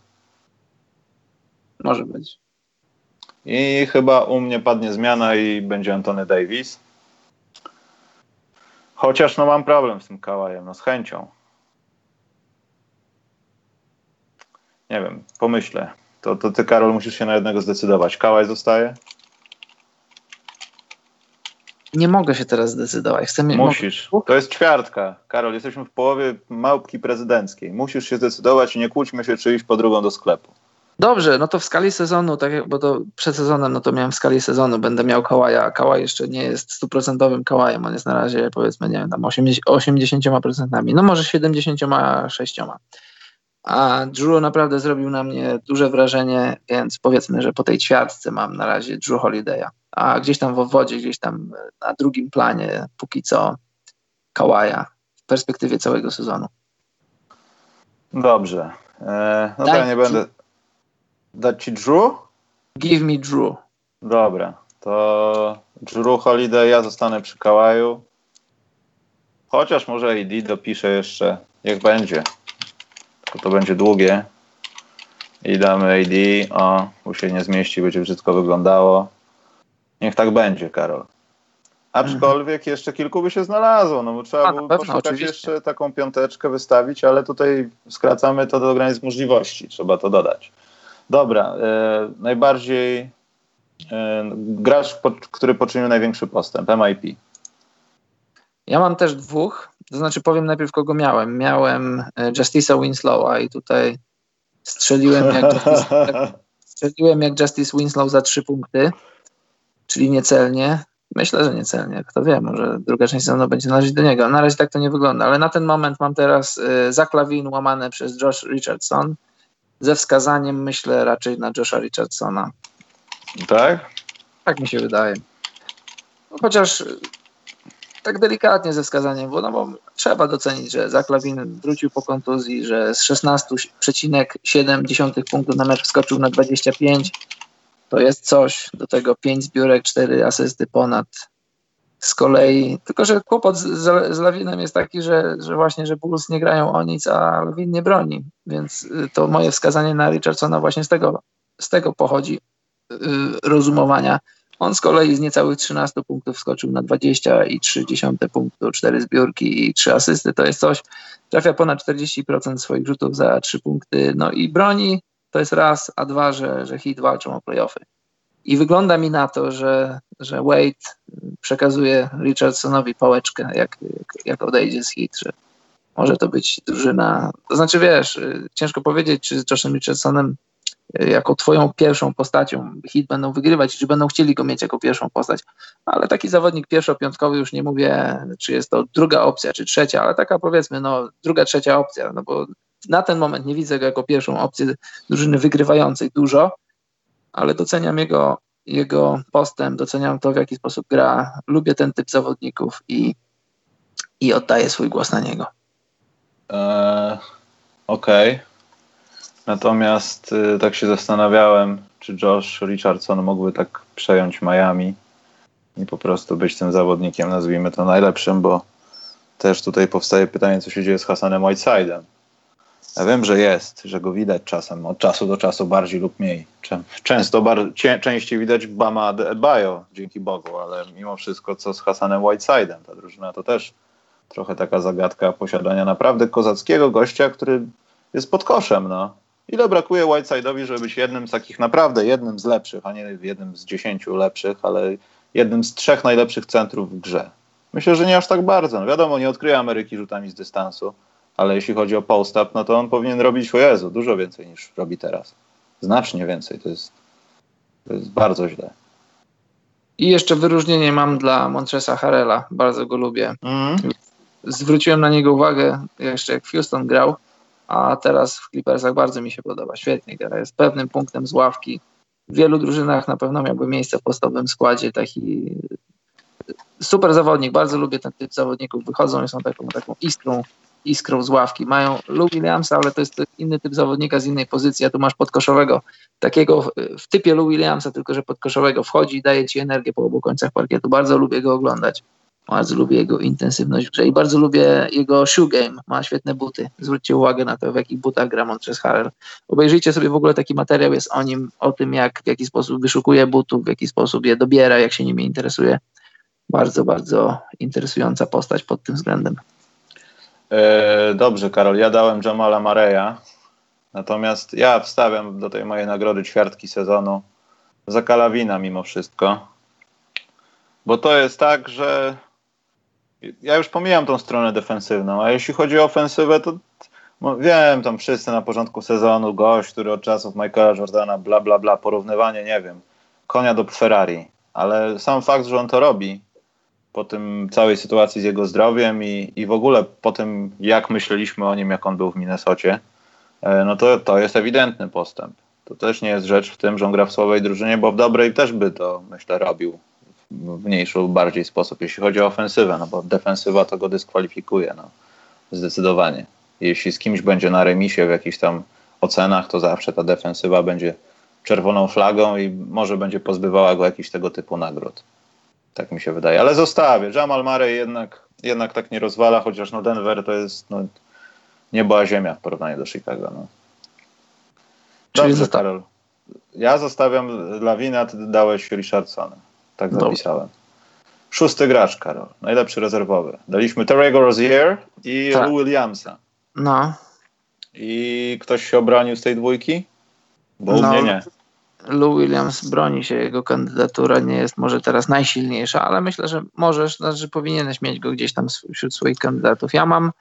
Może być. I chyba u mnie padnie zmiana i będzie Antony Davis. Chociaż no mam problem z tym kałajem, no z chęcią. Nie wiem, pomyślę. To, to ty, Karol, musisz się na jednego zdecydować. Kałaj zostaje? Nie mogę się teraz zdecydować. Chcę Musisz. To jest ćwiartka. Karol, jesteśmy w połowie małpki prezydenckiej. Musisz się zdecydować i nie kłóćmy się, czy iść po drugą do sklepu. Dobrze, no to w skali sezonu, tak jak, bo to przed sezonem, no to miałem w skali sezonu, będę miał Kałaja. Kałaj jeszcze nie jest stuprocentowym Kałajem, on jest na razie powiedzmy, nie wiem, tam 80%, 80%, no może 76%. A Drew naprawdę zrobił na mnie duże wrażenie, więc powiedzmy, że po tej ćwiartce mam na razie Drew Holiday'a. A gdzieś tam w wodzie, gdzieś tam na drugim planie, póki co Kałaja w perspektywie całego sezonu. Dobrze. E, no to ja nie będę Dać ci Drew? Give me Drew. Dobra, to Drew Holiday, ja zostanę przy Kałaju. Chociaż może AD dopiszę jeszcze, jak będzie. Tylko to będzie długie. I damy AD, o, bo się nie zmieści, będzie brzydko wyglądało. Niech tak będzie, Karol. Aczkolwiek mhm. jeszcze kilku by się znalazło, no bo trzeba było poszukać jeszcze taką piąteczkę wystawić, ale tutaj skracamy to do granic możliwości, trzeba to dodać. Dobra, e, najbardziej e, gracz, po, który poczynił największy postęp, MIP. Ja mam też dwóch, to znaczy powiem najpierw kogo miałem. Miałem e, Justice'a Winslowa i tutaj strzeliłem jak <laughs> Justice, strzeliłem jak Justice Winslow za trzy punkty, czyli niecelnie. Myślę, że niecelnie, kto wie, może druga część sezonu będzie należeć do niego. Na razie tak to nie wygląda, ale na ten moment mam teraz y, Zach Lavin łamane przez Josh Richardson ze wskazaniem myślę raczej na Josha Richardsona. Tak? Tak mi się wydaje. No, chociaż tak delikatnie ze wskazaniem, bo, no bo trzeba docenić, że Zaklawin wrócił po kontuzji, że z 16,7 punktów na mecz wskoczył na 25. to jest coś. Do tego 5 zbiórek, 4 asysty ponad. Z kolei, tylko że kłopot z, z, z Lawinem jest taki, że, że właśnie, że Bulls nie grają o nic, a Lawin nie broni. Więc y, to moje wskazanie na Richardsona właśnie z tego, z tego pochodzi yy, rozumowania. On z kolei z niecałych 13 punktów skoczył na 20,3 punktu, 4 zbiórki i 3 asysty. To jest coś. Trafia ponad 40% swoich rzutów za 3 punkty. No i broni to jest raz, a dwa, że, że Heat walczą o playoffy. I wygląda mi na to, że, że Wade przekazuje Richardsonowi pałeczkę, jak, jak, odejdzie z Heat, że może to być drużyna. To znaczy, wiesz, ciężko powiedzieć, czy z Joshem Richardsonem jako twoją pierwszą postacią hit będą wygrywać, czy będą chcieli go mieć jako pierwszą postać, ale taki zawodnik pierwszopiątkowy, już nie mówię, czy jest to druga opcja, czy trzecia, ale taka powiedzmy, no druga, trzecia opcja, no bo na ten moment nie widzę go jako pierwszą opcję drużyny wygrywającej dużo, ale doceniam jego, jego postęp, doceniam to, w jaki sposób gra, lubię ten typ zawodników i, i oddaję swój głos na niego. Eee, Okej. Okay. Natomiast y, tak się zastanawiałem, czy Josh Richardson mógłby tak przejąć Miami i po prostu być tym zawodnikiem, nazwijmy to najlepszym, bo też tutaj powstaje pytanie, co się dzieje z Hasanem Whitesidem. Ja wiem, że jest, że go widać czasem, od czasu do czasu bardziej lub mniej. Często bar częściej widać Bama Bio, dzięki Bogu, ale mimo wszystko co z Hasanem Whitesidem, ta drużyna to też trochę taka zagadka posiadania naprawdę kozackiego gościa, który jest pod koszem, no. Ile brakuje Whiteside'owi, żeby być jednym z takich naprawdę jednym z lepszych, a nie jednym z dziesięciu lepszych, ale jednym z trzech najlepszych centrów w grze? Myślę, że nie aż tak bardzo. No wiadomo, nie odkryje Ameryki rzutami z dystansu, ale jeśli chodzi o post-up, no to on powinien robić, o Jezu, dużo więcej niż robi teraz. Znacznie więcej. To jest, to jest bardzo źle. I jeszcze wyróżnienie mam dla Montresa Harela. Bardzo go lubię. Mm. Zwróciłem na niego uwagę jeszcze jak w Houston grał a teraz w Clippersach bardzo mi się podoba. Świetnie gra, jest pewnym punktem z ławki. W wielu drużynach na pewno miałby miejsce w podstawowym składzie. Taki super zawodnik, bardzo lubię ten typ zawodników. Wychodzą i są taką, taką iskrą, iskrą z ławki. Mają Lou Williamsa, ale to jest inny typ zawodnika z innej pozycji, a tu masz podkoszowego, takiego w typie Lou Williamsa, tylko że podkoszowego wchodzi i daje ci energię po obu końcach parkietu. Bardzo lubię go oglądać. Bardzo lubię jego intensywność i bardzo lubię jego shoe game. Ma świetne buty. Zwróćcie uwagę na to, w jakich butach gra Montres Harrell. Obejrzyjcie sobie w ogóle taki materiał, jest o nim, o tym, jak, w jaki sposób wyszukuje butów, w jaki sposób je dobiera, jak się nimi interesuje. Bardzo, bardzo interesująca postać pod tym względem. E, dobrze, Karol. Ja dałem Jamala Mareya. Natomiast ja wstawiam do tej mojej nagrody ćwiartki sezonu za Kalawina mimo wszystko. Bo to jest tak, że ja już pomijam tą stronę defensywną, a jeśli chodzi o ofensywę, to wiem, tam wszyscy na porządku sezonu, gość, który od czasów Michaela Jordana, bla, bla, bla, porównywanie, nie wiem, konia do Ferrari, ale sam fakt, że on to robi po tym całej sytuacji z jego zdrowiem i, i w ogóle po tym, jak myśleliśmy o nim, jak on był w Minnesocie, e, no to, to jest ewidentny postęp. To też nie jest rzecz w tym, że on gra w słabej drużynie, bo w dobrej też by to, myślę, robił w mniejszy lub bardziej sposób, jeśli chodzi o ofensywę, no bo defensywa to go dyskwalifikuje, no, zdecydowanie. Jeśli z kimś będzie na remisie w jakichś tam ocenach, to zawsze ta defensywa będzie czerwoną flagą i może będzie pozbywała go jakichś tego typu nagród. Tak mi się wydaje. Ale zostawię. Jamal Murray jednak, jednak tak nie rozwala, chociaż no Denver to jest no, niebo a ziemia w porównaniu do Chicago. No. Dobrze, Karol. Ja zostawiam Lawina, ty dałeś Richardsona. Tak zapisałem. Szósty gracz, Karol. Najlepszy rezerwowy. Daliśmy Terrego Rozier i tak. Lou Williamsa. No. I ktoś się obronił z tej dwójki? Bo no, u mnie nie. Lou Williams broni się, jego kandydatura nie jest może teraz najsilniejsza, ale myślę, że możesz, znaczy powinieneś mieć go gdzieś tam wśród swoich kandydatów. Ja mam,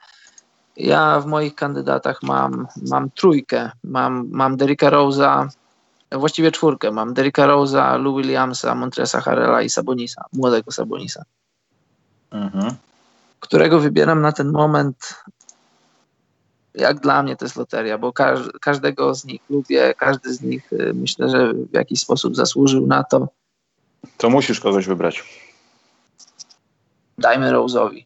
ja w moich kandydatach mam, mam trójkę. Mam, mam Derricka Rose'a, właściwie czwórkę. Mam Derricka Rose'a, Lou Williamsa, Montresa Harrella i Sabonisa, młodego Sabonisa. Mhm. Którego wybieram na ten moment, jak dla mnie to jest loteria, bo każdego z nich lubię, każdy z nich y, myślę, że w jakiś sposób zasłużył na to. To musisz kogoś wybrać. Dajmy Rose'owi.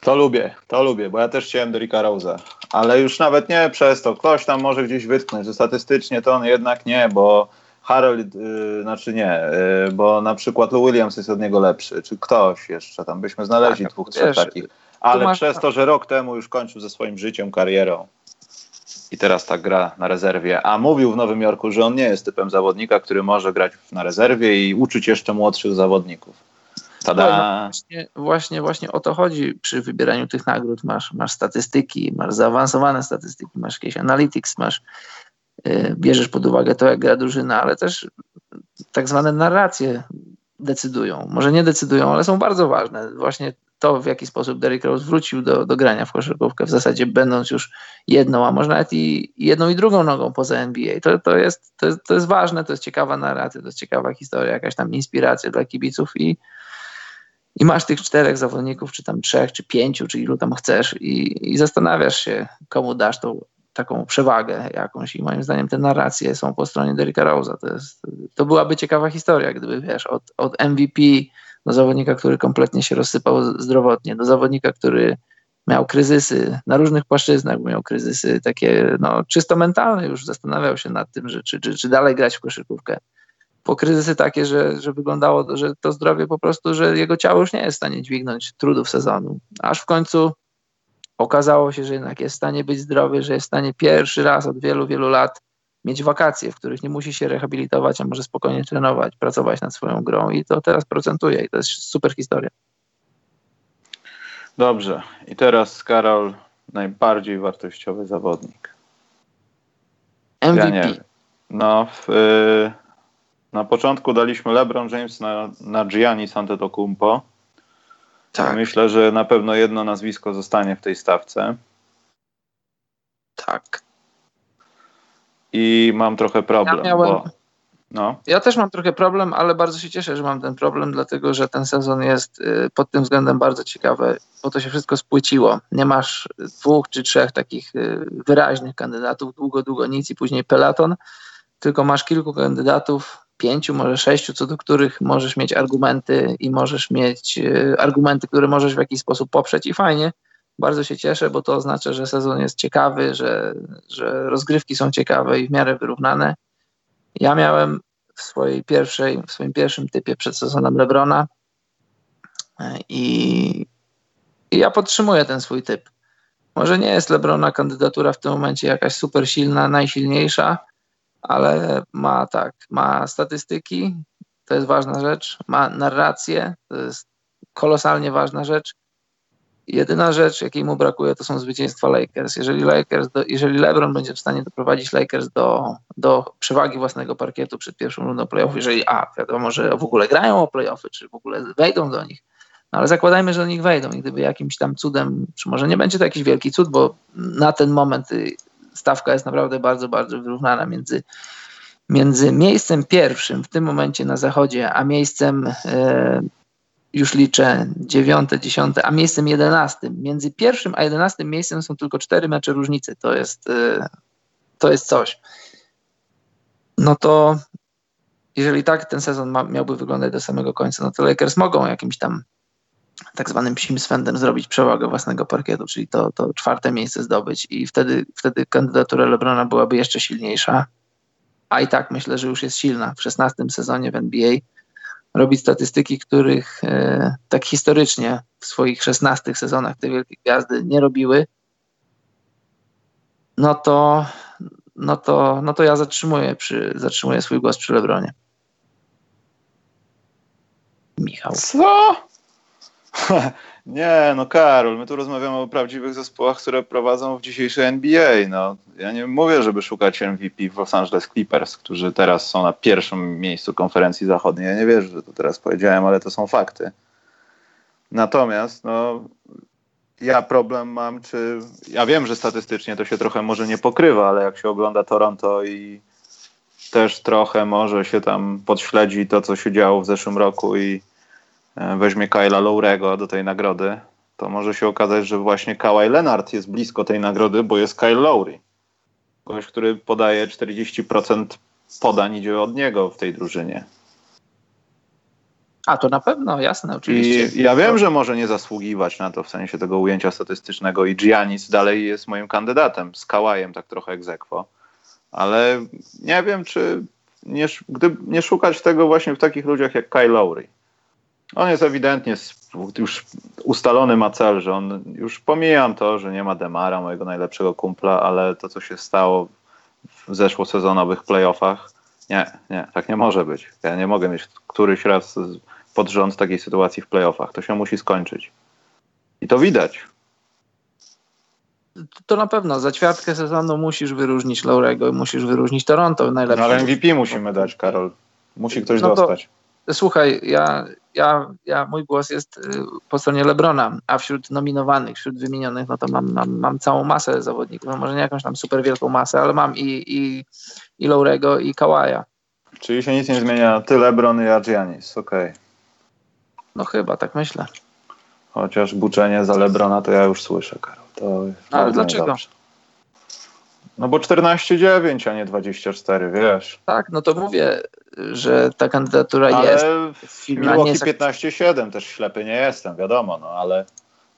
To lubię, to lubię, bo ja też chciałem Derricka Rose'a, ale już nawet nie przez to. Ktoś tam może gdzieś wytknąć, że statystycznie to on jednak nie, bo Harold, yy, znaczy nie, yy, bo na przykład Williams jest od niego lepszy, czy ktoś jeszcze, tam byśmy znaleźli Tak, dwóch, trzech takich. Ale masz- przez to, że rok temu już kończył ze swoim życiem, karierą i teraz tak gra na rezerwie, a mówił w Nowym Jorku, że on nie jest typem zawodnika, który może grać na rezerwie i uczyć jeszcze młodszych zawodników. Tada! Właśnie, właśnie, właśnie o to chodzi przy wybieraniu tych nagród. Masz, masz statystyki, masz zaawansowane statystyki, masz jakieś analytics, masz, yy, bierzesz pod uwagę to, jak gra drużyna, ale też tak zwane narracje decydują. Może nie decydują, ale są bardzo ważne. Właśnie to, w jaki sposób Derrick Rose wrócił do, do grania w koszykówkę, w zasadzie będąc już jedną, a może nawet i jedną i drugą nogą poza NBA. To, to, jest, to, jest, to jest ważne, to jest ciekawa narracja, to jest ciekawa historia, jakaś tam inspiracja dla kibiców i, i masz tych czterech zawodników, czy tam trzech, czy pięciu, czy ilu tam chcesz i, i zastanawiasz się, komu dasz tą taką przewagę jakąś i moim zdaniem te narracje są po stronie Derricka Rose'a. To, to byłaby ciekawa historia, gdyby wiesz, od, od MVP do zawodnika, który kompletnie się rozsypał zdrowotnie, do zawodnika, który miał kryzysy na różnych płaszczyznach, miał kryzysy takie no, czysto mentalne, już zastanawiał się nad tym, że, czy, czy, czy dalej grać w koszykówkę. Po kryzysy takie, że, że wyglądało, że to zdrowie po prostu, że jego ciało już nie jest w stanie dźwignąć trudów sezonu. Aż w końcu okazało się, że jednak jest w stanie być zdrowy, że jest w stanie pierwszy raz od wielu, wielu lat mieć wakacje, w których nie musi się rehabilitować, a może spokojnie trenować, pracować nad swoją grą i to teraz procentuje i to jest super historia. Dobrze. I teraz Karol, najbardziej wartościowy zawodnik. MVP. Ja. No, w, y, na początku daliśmy LeBron James na, na Giannis Antetokounmpo. tak, Myślę, że na pewno jedno nazwisko zostanie w tej stawce. tak. I mam trochę problem, Ja miałem- bo no, Ja też mam trochę problem, ale bardzo się cieszę, że mam ten problem, dlatego że ten sezon jest y, pod tym względem bardzo ciekawy, bo to się wszystko spłyciło. Nie masz dwóch czy trzech takich y, wyraźnych kandydatów, długo, długo nic i później pelaton, tylko masz kilku kandydatów, pięciu, może sześciu, co do których możesz mieć argumenty i możesz mieć y, argumenty, które możesz w jakiś sposób poprzeć i fajnie. Bardzo się cieszę, bo to oznacza, że sezon jest ciekawy, że, że rozgrywki są ciekawe i w miarę wyrównane. Ja miałem w swojej pierwszej, w swoim pierwszym typie przed sezonem Lebrona e, i, i ja podtrzymuję ten swój typ. Może nie jest Lebrona kandydatura w tym momencie jakaś super silna, najsilniejsza, ale ma tak, ma statystyki, to jest ważna rzecz, ma narrację, to jest kolosalnie ważna rzecz. Jedyna rzecz, jakiej mu brakuje, to są zwycięstwa Lakers. Jeżeli, Lakers do, jeżeli LeBron będzie w stanie doprowadzić Lakers do, do przewagi własnego parkietu przed pierwszą rundą playoffów, jeżeli a, wiadomo, że w ogóle grają o playoffy, czy w ogóle wejdą do nich, no ale zakładajmy, że do nich wejdą i gdyby jakimś tam cudem, czy może nie będzie to jakiś wielki cud, bo na ten moment y, stawka jest naprawdę bardzo, bardzo wyrównana między, między miejscem pierwszym w tym momencie na zachodzie, a miejscem e, już liczę dziewiąte, dziesiąte, a miejscem jedenastym. Między pierwszym a jedenastym miejscem są tylko cztery mecze różnicy. To jest, e, to jest coś. No to jeżeli tak ten sezon ma, miałby wyglądać do samego końca, no to Lakers mogą jakimś tam tak zwanym psim swędem zrobić przewagę własnego parkietu, czyli to, to czwarte miejsce zdobyć i wtedy, wtedy kandydatura LeBrona byłaby jeszcze silniejsza. A i tak myślę, że już jest silna. W 16 sezonie w NBA robić statystyki, których e, tak historycznie w swoich 16 sezonach te wielkie gwiazdy nie robiły, no to, no to, no to ja zatrzymuję, przy, zatrzymuję swój głos przy Lebronie. Michał. Co? <laughs> Nie, no Karol, my tu rozmawiamy o prawdziwych zespołach, które prowadzą w dzisiejszej NBA. No, ja nie mówię, żeby szukać MVP w Los Angeles Clippers, którzy teraz są na pierwszym miejscu konferencji zachodniej. Ja nie wierzę, że to teraz powiedziałem, ale to są fakty. Natomiast, no, ja problem mam, czy. Ja wiem, że statystycznie to się trochę może nie pokrywa, ale jak się ogląda Toronto i też trochę może się tam podśledzi to, co się działo w zeszłym roku i weźmie Kyla Lowrego do tej nagrody, to może się okazać, że właśnie Kawhi Leonard jest blisko tej nagrody, bo jest Kyle Lowry. Ktoś, który podaje 40% podań idzie od niego w tej drużynie. A to na pewno, jasne, oczywiście. I ja wiem, że może nie zasługiwać na to w sensie tego ujęcia statystycznego i Giannis dalej jest moim kandydatem z Kałajem tak trochę egzekwo. Ale nie wiem, czy nie, gdy, nie szukać tego właśnie w takich ludziach jak Kyle Lowry. On jest ewidentnie już ustalony ma cel, że on już pomijam to, że nie ma Demara, mojego najlepszego kumpla, ale to, co się stało w zeszłosezonowych playoffach, nie, nie, tak nie może być. Ja nie mogę mieć któryś raz pod rząd takiej sytuacji w playoffach. To się musi skończyć. I to widać. To na pewno. Za ćwiartkę sezonu musisz wyróżnić Laurego i musisz wyróżnić Toronto najlepsze. No ale MVP musimy dać, Karol. Musi ktoś no dostać. Słuchaj, ja, ja, ja, mój głos jest y, po stronie Lebrona, a wśród nominowanych, wśród wymienionych, no to mam, mam, mam całą masę zawodników. No może nie jakąś tam super wielką masę, ale mam i, i, i Laurego, i Kawaja. Czyli się nic nie zmienia. Ty, Lebron i Adrianis, okej. Okay. No chyba, tak myślę. Chociaż buczenie za Lebrona to ja już słyszę, Karol. To Ale dlaczego? Dobrze. No bo 14-9, a nie 24, wiesz. Tak, no to mówię, że ta kandydatura ale jest. W Milwaukee 15-7 też ślepy nie jestem, wiadomo, no ale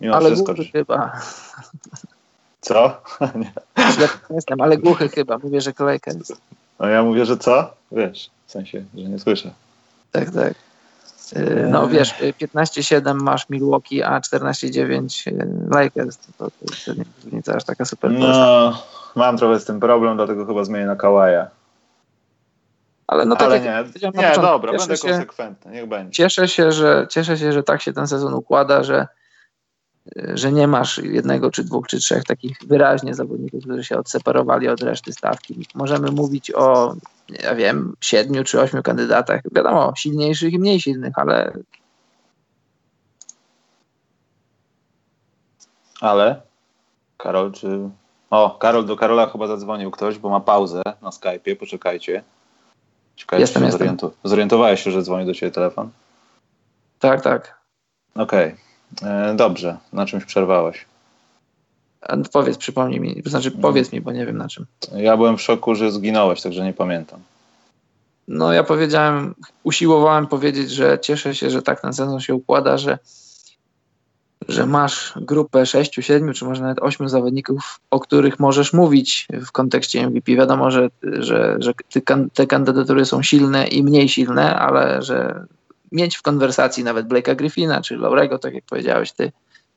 mimo ale wszystko. Głuchy chyba. Co? <laughs> Ślepy nie jestem, ale głuchy chyba. Mówię, że Lakers. No ja mówię, że co? Wiesz, w sensie, że nie słyszę. Tak, tak. Y, no wiesz, 15-7 masz Milwaukee, a 14-9 y, Lakers. To, to, to nie jest aż taka super No, mam trochę z tym problem, dlatego chyba zmienię na Kawaja. Ale no tak Ale nie, nie początku, dobra, będę się, konsekwentny, niech będzie. Cieszę się, że, cieszę się, że tak się ten sezon układa, że, że nie masz jednego, czy dwóch, czy trzech takich wyraźnie zawodników, którzy się odseparowali od reszty stawki. Możemy mówić o, ja wiem, siedmiu czy ośmiu kandydatach, wiadomo, silniejszych i mniej silnych, ale... Ale? Karol, czy... O, Karol, do Karola chyba zadzwonił ktoś, bo ma pauzę na Skype'ie, poczekajcie. Ciekawe, jestem, jestem. Zorientu- zorientowałeś się, że dzwoni do ciebie telefon? Tak, tak. Okej. Okay. E, dobrze. Na czymś przerwałeś? Powiedz, przypomnij mi. Znaczy, powiedz mi, bo nie wiem na czym. Ja byłem w szoku, że zginąłeś, także nie pamiętam. No, ja powiedziałem, usiłowałem powiedzieć, że cieszę się, że tak ten sezon się układa, że że masz grupę sześciu, siedmiu, czy może nawet ośmiu zawodników, o których możesz mówić w kontekście MVP. Wiadomo, że, że, że te kandydatury są silne i mniej silne, ale że mieć w konwersacji nawet Blake'a Griffina czy Laurego, tak jak powiedziałeś ty,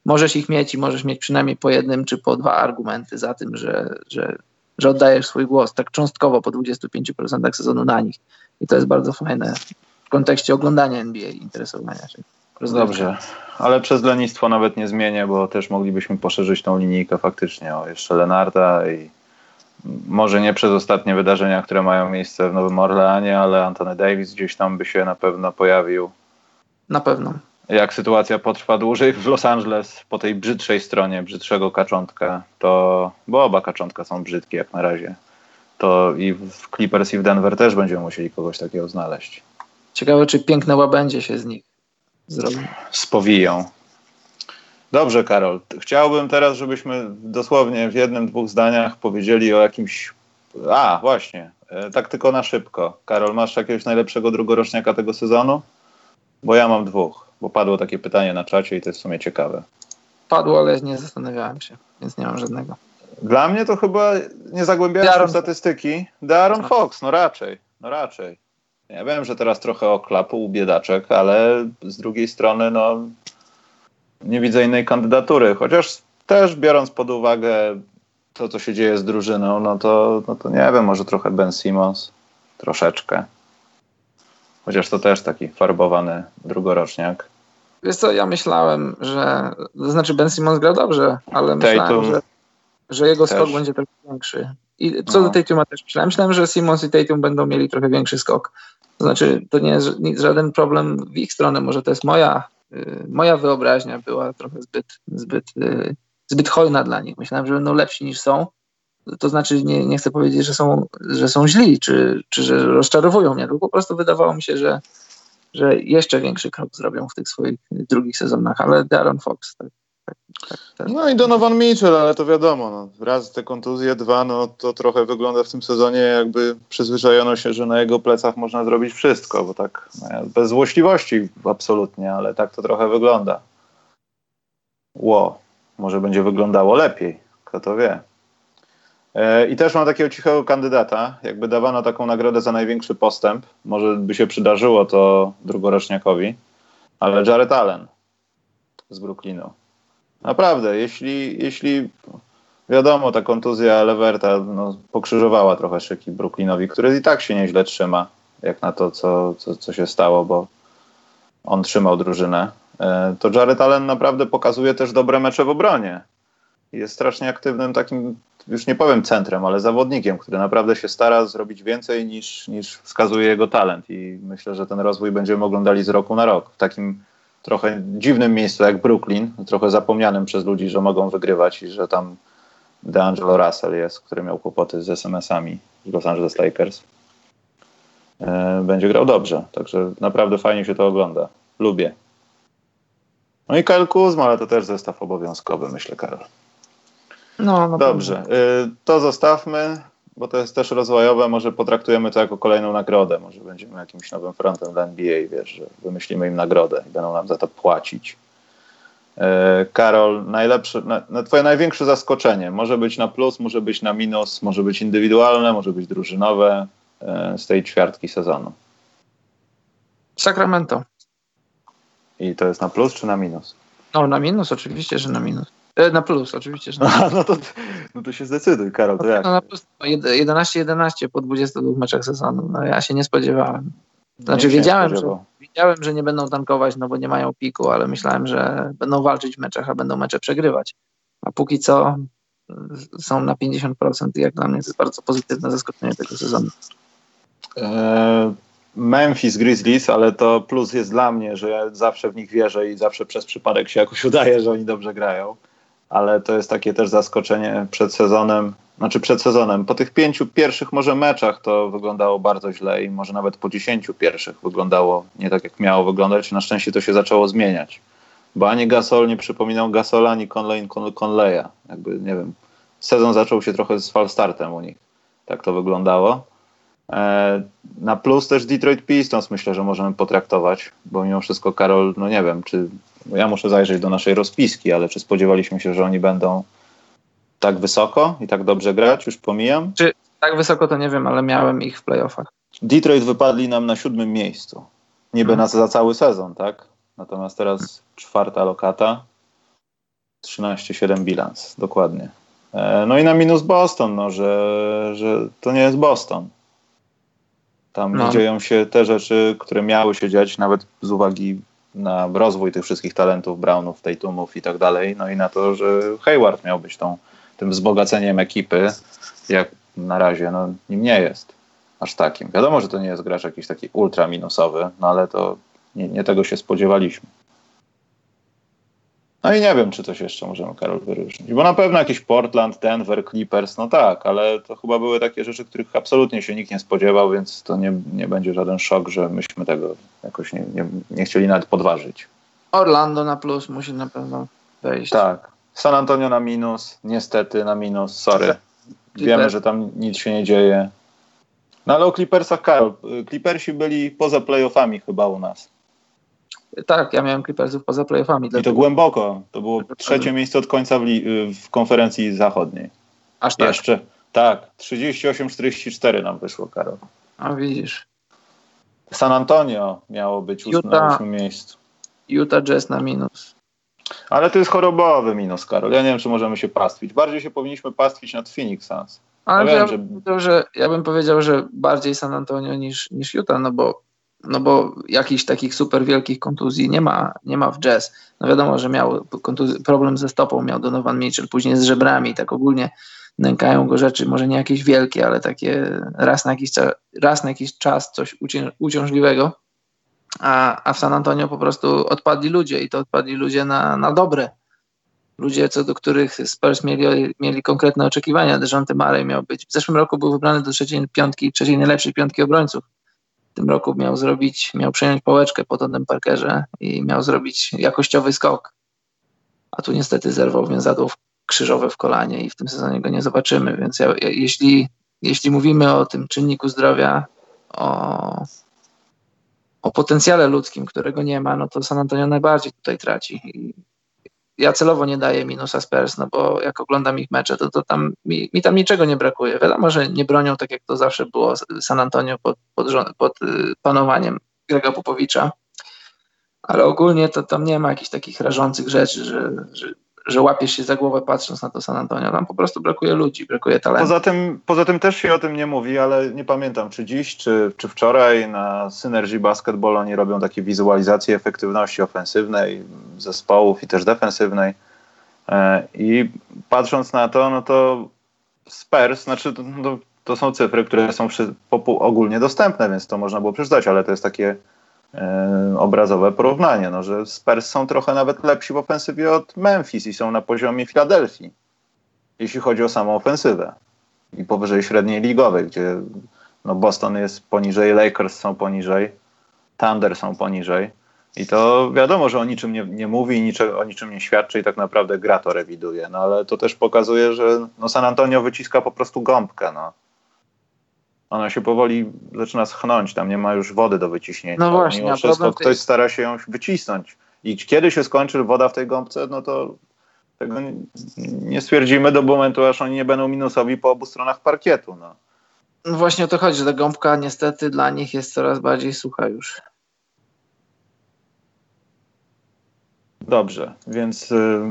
możesz ich mieć i możesz mieć przynajmniej po jednym czy po dwa argumenty za tym, że, że, że oddajesz swój głos tak cząstkowo po 25% sezonu na nich. I to jest bardzo fajne w kontekście oglądania NBA, interesowania się. Dobrze, ale przez lenistwo nawet nie zmienię, bo też moglibyśmy poszerzyć tą linijkę faktycznie o jeszcze Lenarda i może nie przez ostatnie wydarzenia, które mają miejsce w Nowym Orleanie, ale Antony Davis gdzieś tam by się na pewno pojawił. Na pewno. Jak sytuacja potrwa dłużej w Los Angeles po tej brzydszej stronie, brzydszego kaczątka, to, bo oba kaczątka są brzydkie jak na razie, to i w Clippers i w Denver też będziemy musieli kogoś takiego znaleźć. Ciekawe, czy piękne łabędzie się z nich zrobią. Spowiją. Dobrze, Karol. Chciałbym teraz, żebyśmy dosłownie w jednym, dwóch zdaniach powiedzieli o jakimś. A, właśnie. E, tak tylko na szybko. Karol, masz jakiegoś najlepszego drugoroczniaka tego sezonu? Bo ja mam dwóch, bo padło takie pytanie na czacie i to jest w sumie ciekawe. Padło, ale nie zastanawiałem się, więc nie mam żadnego. Dla mnie to chyba nie zagłębiając się w statystyki. Darren Fox, no raczej. No raczej. Ja wiem, że teraz trochę oklapu biedaczek, ale z drugiej strony no, nie widzę innej kandydatury. Chociaż też biorąc pod uwagę to, co się dzieje z drużyną, no to, no to nie wiem, może trochę Ben Simmons. Troszeczkę. Chociaż to też taki farbowany drugoroczniak. Wiesz co, ja myślałem, że... To znaczy Ben Simmons grał dobrze, ale myślałem, że, że jego skok też. będzie trochę większy. I co no. do Tatuma też myślałem. Myślałem, że Simmons i Tatum będą mieli trochę większy skok. To znaczy, to nie jest żaden problem w ich stronę, może to jest moja, y, moja wyobraźnia była trochę zbyt, zbyt, y, zbyt hojna dla nich. Myślałem, że będą lepsi niż są. To znaczy, nie, nie chcę powiedzieć, że są, że są źli, czy, czy że rozczarowują mnie, tylko po prostu wydawało mi się, że, że jeszcze większy krok zrobią w tych swoich drugich sezonach, ale Darren Fox, tak, No i Donovan Mitchell, ale to wiadomo, no, raz te kontuzje, dwa, no to trochę wygląda w tym sezonie jakby przyzwyczajono się, że na jego plecach można zrobić wszystko, bo tak no, bez złośliwości absolutnie, ale tak to trochę wygląda. Ło, może będzie wyglądało lepiej, kto to wie. E, I też mam takiego cichego kandydata. Jakby dawano taką nagrodę za największy postęp, może by się przydarzyło to drugoroczniakowi, ale Jared Allen z Brooklynu. Naprawdę, jeśli, jeśli wiadomo, ta kontuzja Leverta no, pokrzyżowała trochę szyki Brooklynowi, który i tak się nieźle trzyma, jak na to, co, co, co się stało, bo on trzymał drużynę. E, to Jared Allen naprawdę pokazuje też dobre mecze w obronie. Jest strasznie aktywnym takim, już nie powiem centrem, ale zawodnikiem, który naprawdę się stara zrobić więcej niż, niż wskazuje jego talent. I myślę, że ten rozwój będziemy oglądali z roku na rok. W takim trochę dziwnym miejscu jak Brooklyn, trochę zapomnianym przez ludzi, że mogą wygrywać i że tam DeAngelo Russell jest, który miał kłopoty z SMS-ami z Los Angeles Lakers. E, będzie grał dobrze, także naprawdę fajnie się to ogląda. Lubię. No i Kyle Kuzma, ale to też zestaw obowiązkowy, myślę, Karol. No, no Dobrze, y, to zostawmy, bo to jest też rozwojowe, może potraktujemy to jako kolejną nagrodę, może będziemy jakimś nowym frontem dla NBA, wiesz, że wymyślimy im nagrodę i będą nam za to płacić. Y, Karol, najlepsze, na, na twoje największe zaskoczenie, może być na plus, może być na minus, może być indywidualne, może być drużynowe y, z tej ćwiartki sezonu. Sacramento. I to jest na plus czy na minus? No, na minus, oczywiście, że na minus. E, na plus, oczywiście, że na minus. no, to, no to się zdecyduj, Karol, to jak? No, na plus 11-11 po 22 meczach sezonu. No, ja się nie spodziewałem. Znaczy Nie wiedziałem że, wiedziałem, że nie będą tankować, no bo nie mają piku, ale myślałem, że będą walczyć w meczach, a będą mecze przegrywać. A póki co są na 50% i jak dla mnie to jest bardzo pozytywne zaskoczenie tego sezonu. E, Memphis Grizzlies, ale to plus jest dla mnie, że ja zawsze w nich wierzę i zawsze przez przypadek się jakoś udaje, że oni dobrze grają. Ale to jest takie też zaskoczenie przed sezonem, znaczy przed sezonem. Po tych pięciu pierwszych może meczach to wyglądało bardzo źle i może nawet po dziesięciu pierwszych wyglądało nie tak jak miało wyglądać. Na szczęście to się zaczęło zmieniać. Bo ani Gasol nie przypominał Gasola, ani Conley Con- Conleya. Jakby, nie wiem, sezon zaczął się trochę z falstartem u nich. Tak to wyglądało. E, Na plus też Detroit Pistons myślę, że możemy potraktować, bo mimo wszystko Karol, no nie wiem, czy ja muszę zajrzeć do naszej rozpiski, ale czy spodziewaliśmy się, że oni będą tak wysoko i tak dobrze grać? Już pomijam. Czy tak wysoko to nie wiem, ale miałem ich w playoffach. Detroit wypadli nam na siódmym miejscu. Niby Mhm. na, za cały sezon, tak? Natomiast teraz czwarta lokata, 13-7 bilans, dokładnie. E, No i na minus Boston, no, że, że to nie jest Boston. Tam No. dzieją się te rzeczy, które miały się dziać nawet z uwagi na rozwój tych wszystkich talentów, Brownów, Tatumów i tak dalej. No i na to, że Hayward miał być tą, tym wzbogaceniem ekipy, jak na razie no, nim nie jest aż takim. Wiadomo, że to nie jest gracz jakiś taki ultra minusowy, no ale to nie, nie tego się spodziewaliśmy. No i nie wiem, czy coś jeszcze możemy, Karol, wyróżnić. Bo na pewno jakiś Portland, Denver, Clippers, no tak, ale to chyba były takie rzeczy, których absolutnie się nikt nie spodziewał, więc to nie, nie będzie żaden szok, że myśmy tego jakoś nie, nie, nie chcieli nawet podważyć. Orlando na plus musi na pewno wejść. Tak. San Antonio na minus, niestety na minus, sorry. Wiemy, że tam nic się nie dzieje. No ale o Clippersach, Karol, Clippersi byli poza playoffami chyba u nas. Tak, ja miałem Clippersów poza playoffami. I to dlatego- głęboko. To było trzecie miejsce od końca w, li- w konferencji zachodniej. Aż tak. Jeszcze. Tak, 38-44 nam wyszło, Karol. A widzisz. San Antonio miało być ós- na ósmym miejscu. Utah Jazz na minus. Ale to jest chorobowy minus, Karol. Ja nie wiem, czy możemy się pastwić. Bardziej się powinniśmy pastwić nad Phoenix Suns. Ale Ja ja, wiem, bym powiedział, że, ja bym powiedział, że bardziej San Antonio niż, niż Utah, no bo, no bo jakichś takich super wielkich kontuzji nie ma, nie ma w jazz. No wiadomo, że miał kontuz- problem ze stopą, miał Donovan Mitchell, później z żebrami, tak ogólnie nękają go rzeczy, może nie jakieś wielkie, ale takie raz na jakiś, raz na jakiś czas coś uciążliwego. A, a w San Antonio po prostu odpadli ludzie i to odpadli ludzie na, na dobre. Ludzie, co do których Spurs mieli, mieli konkretne oczekiwania. Dejounte Murray miał być, w zeszłym roku był wybrany do trzeciej piątki, trzeciej najlepszej piątki obrońców. W tym roku miał zrobić, miał przejąć pałeczkę po Tonem Parkerze i miał zrobić jakościowy skok. A tu niestety zerwał więzadło krzyżowe w kolanie i w tym sezonie go nie zobaczymy. Więc ja, ja, jeśli, jeśli mówimy o tym czynniku zdrowia, o, o potencjale ludzkim, którego nie ma, no to San Antonio najbardziej tutaj traci. I ja celowo nie daję minusa Spurs, no bo jak oglądam ich mecze, to, to tam mi, mi tam niczego nie brakuje. Wiadomo, że nie bronią tak jak to zawsze było San Antonio pod, pod, pod y, panowaniem Grega Popowicza, ale ogólnie to tam nie ma jakichś takich rażących rzeczy, że, że że łapiesz się za głowę patrząc na to San Antonio. Tam po prostu brakuje ludzi, brakuje talentu. Poza tym, poza tym też się o tym nie mówi, ale nie pamiętam, czy dziś, czy, czy wczoraj na Synergy Basketball oni robią takie wizualizacje efektywności ofensywnej zespołów i też defensywnej. E, I patrząc na to, no to Spurs, znaczy to, to, to są cyfry, które są przy, ogólnie dostępne, więc to można było przeczytać, ale to jest takie obrazowe porównanie, no, że Spurs są trochę nawet lepsi w ofensywie od Memphis i są na poziomie Filadelfii, jeśli chodzi o samą ofensywę. I powyżej średniej ligowej, gdzie no, Boston jest poniżej, Lakers są poniżej, Thunder są poniżej. I to wiadomo, że o niczym nie, nie mówi, niczego, o niczym nie świadczy i tak naprawdę gra to rewiduje, no ale to też pokazuje, że no, San Antonio wyciska po prostu gąbkę, no ona się powoli zaczyna schnąć, tam nie ma już wody do wyciśnięcia. No właśnie, Mimo wszystko ktoś stara się ją wycisnąć. I kiedy się skończy woda w tej gąbce, no to tego nie stwierdzimy do momentu, aż oni nie będą minusowi po obu stronach parkietu. No. no właśnie o to chodzi, że ta gąbka niestety dla nich jest coraz bardziej sucha już. Dobrze, więc y,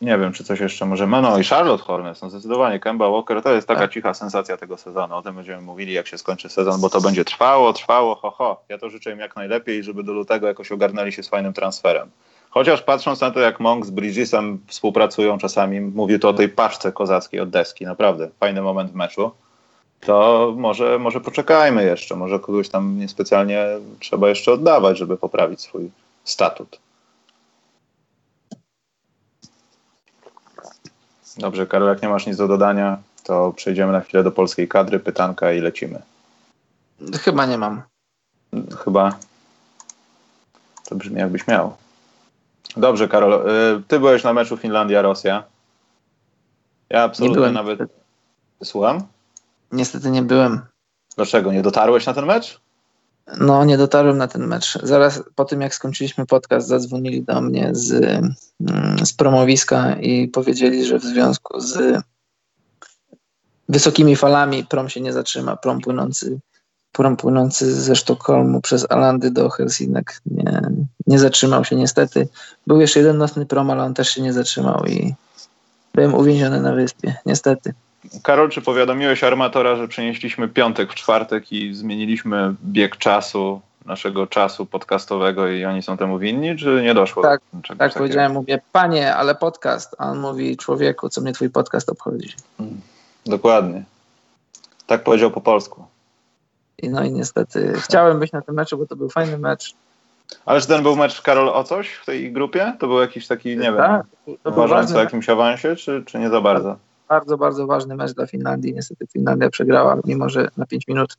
nie wiem, czy coś jeszcze możemy. No i Charlotte Hornets, no zdecydowanie Kemba Walker to jest taka tak. cicha sensacja tego sezonu. O tym będziemy mówili, jak się skończy sezon, bo to będzie trwało, trwało, ho, ho. Ja to życzę im jak najlepiej, żeby do lutego jakoś ogarnęli się z fajnym transferem. Chociaż patrząc na to, jak Monk z Bridgesem współpracują czasami, mówię to o tej paczce kozackiej od deski, naprawdę fajny moment w meczu, to może, może poczekajmy jeszcze, może kogoś tam niespecjalnie trzeba jeszcze oddawać, żeby poprawić swój statut. Dobrze, Karol, jak nie masz nic do dodania, to przejdziemy na chwilę do polskiej kadry, pytanka i lecimy. Chyba nie mam. Chyba. To brzmi jakbyś miał. Dobrze, Karol. Y, ty byłeś na meczu Finlandia-Rosja. Ja absolutnie nie byłem. nawet. Słucham? Niestety nie byłem. Dlaczego? Nie dotarłeś na ten mecz? No, nie dotarłem na ten mecz. Zaraz po tym, jak skończyliśmy podcast, zadzwonili do mnie z, mm, z promowiska i powiedzieli, że w związku z wysokimi falami prom się nie zatrzyma. Prom płynący, prom płynący ze Sztokholmu przez Alandy do Helsinek nie, nie zatrzymał się niestety. Był jeszcze jeden nocny prom, ale on też się nie zatrzymał i byłem uwięziony na wyspie, niestety. Karol, czy powiadomiłeś armatora, że przenieśliśmy piątek w czwartek i zmieniliśmy bieg czasu, naszego czasu podcastowego i oni są temu winni, czy nie doszło tak, do czegoś Tak, powiedziałem, mówię, panie, ale podcast. A on mówi, człowieku, co mnie twój podcast obchodzi. Hmm, dokładnie. Tak powiedział po polsku. I no i niestety chciałem być na tym meczu, bo to był fajny mecz. Ale czy ten był mecz, Karol, o coś w tej grupie? To był jakiś taki, nie tak, wiem, uważający o jakimś awansie, czy, czy nie za bardzo? Bardzo, bardzo ważny mecz dla Finlandii. Niestety Finlandia przegrała, mimo że na 5 minut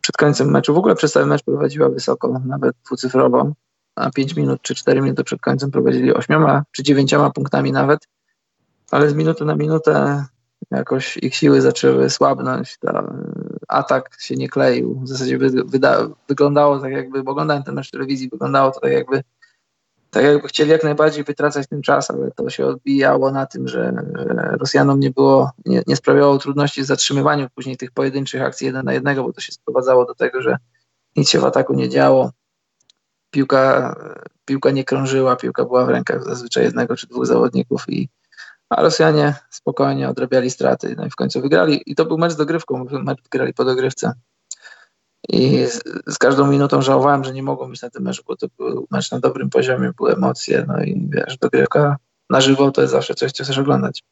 przed końcem meczu, w ogóle przez cały mecz prowadziła wysoko, nawet dwucyfrową. Na 5 minut czy 4 minuty przed końcem prowadzili 8 czy 9 punktami nawet, ale z minuty na minutę jakoś ich siły zaczęły słabnąć, ta, atak się nie kleił. W zasadzie wyglądało tak jakby, bo oglądałem ten mecz w telewizji, wyglądało to tak jakby tak jakby chcieli jak najbardziej wytracać ten czas, ale to się odbijało na tym, że Rosjanom nie było, nie, nie sprawiało trudności w zatrzymywaniu później tych pojedynczych akcji jeden na jednego, bo to się sprowadzało do tego, że nic się w ataku nie działo. Piłka, piłka nie krążyła, piłka była w rękach zazwyczaj jednego czy dwóch zawodników i a Rosjanie spokojnie odrabiali straty, no i w końcu wygrali. I to był mecz z dogrywką, mecz grali po dogrywce. I z, z, każdą minutą żałowałem, że nie mogłem być na tym meczu, bo to był mecz na dobrym poziomie, były emocje, no i wiesz, dogrywka na żywo to jest zawsze coś, co chcesz oglądać.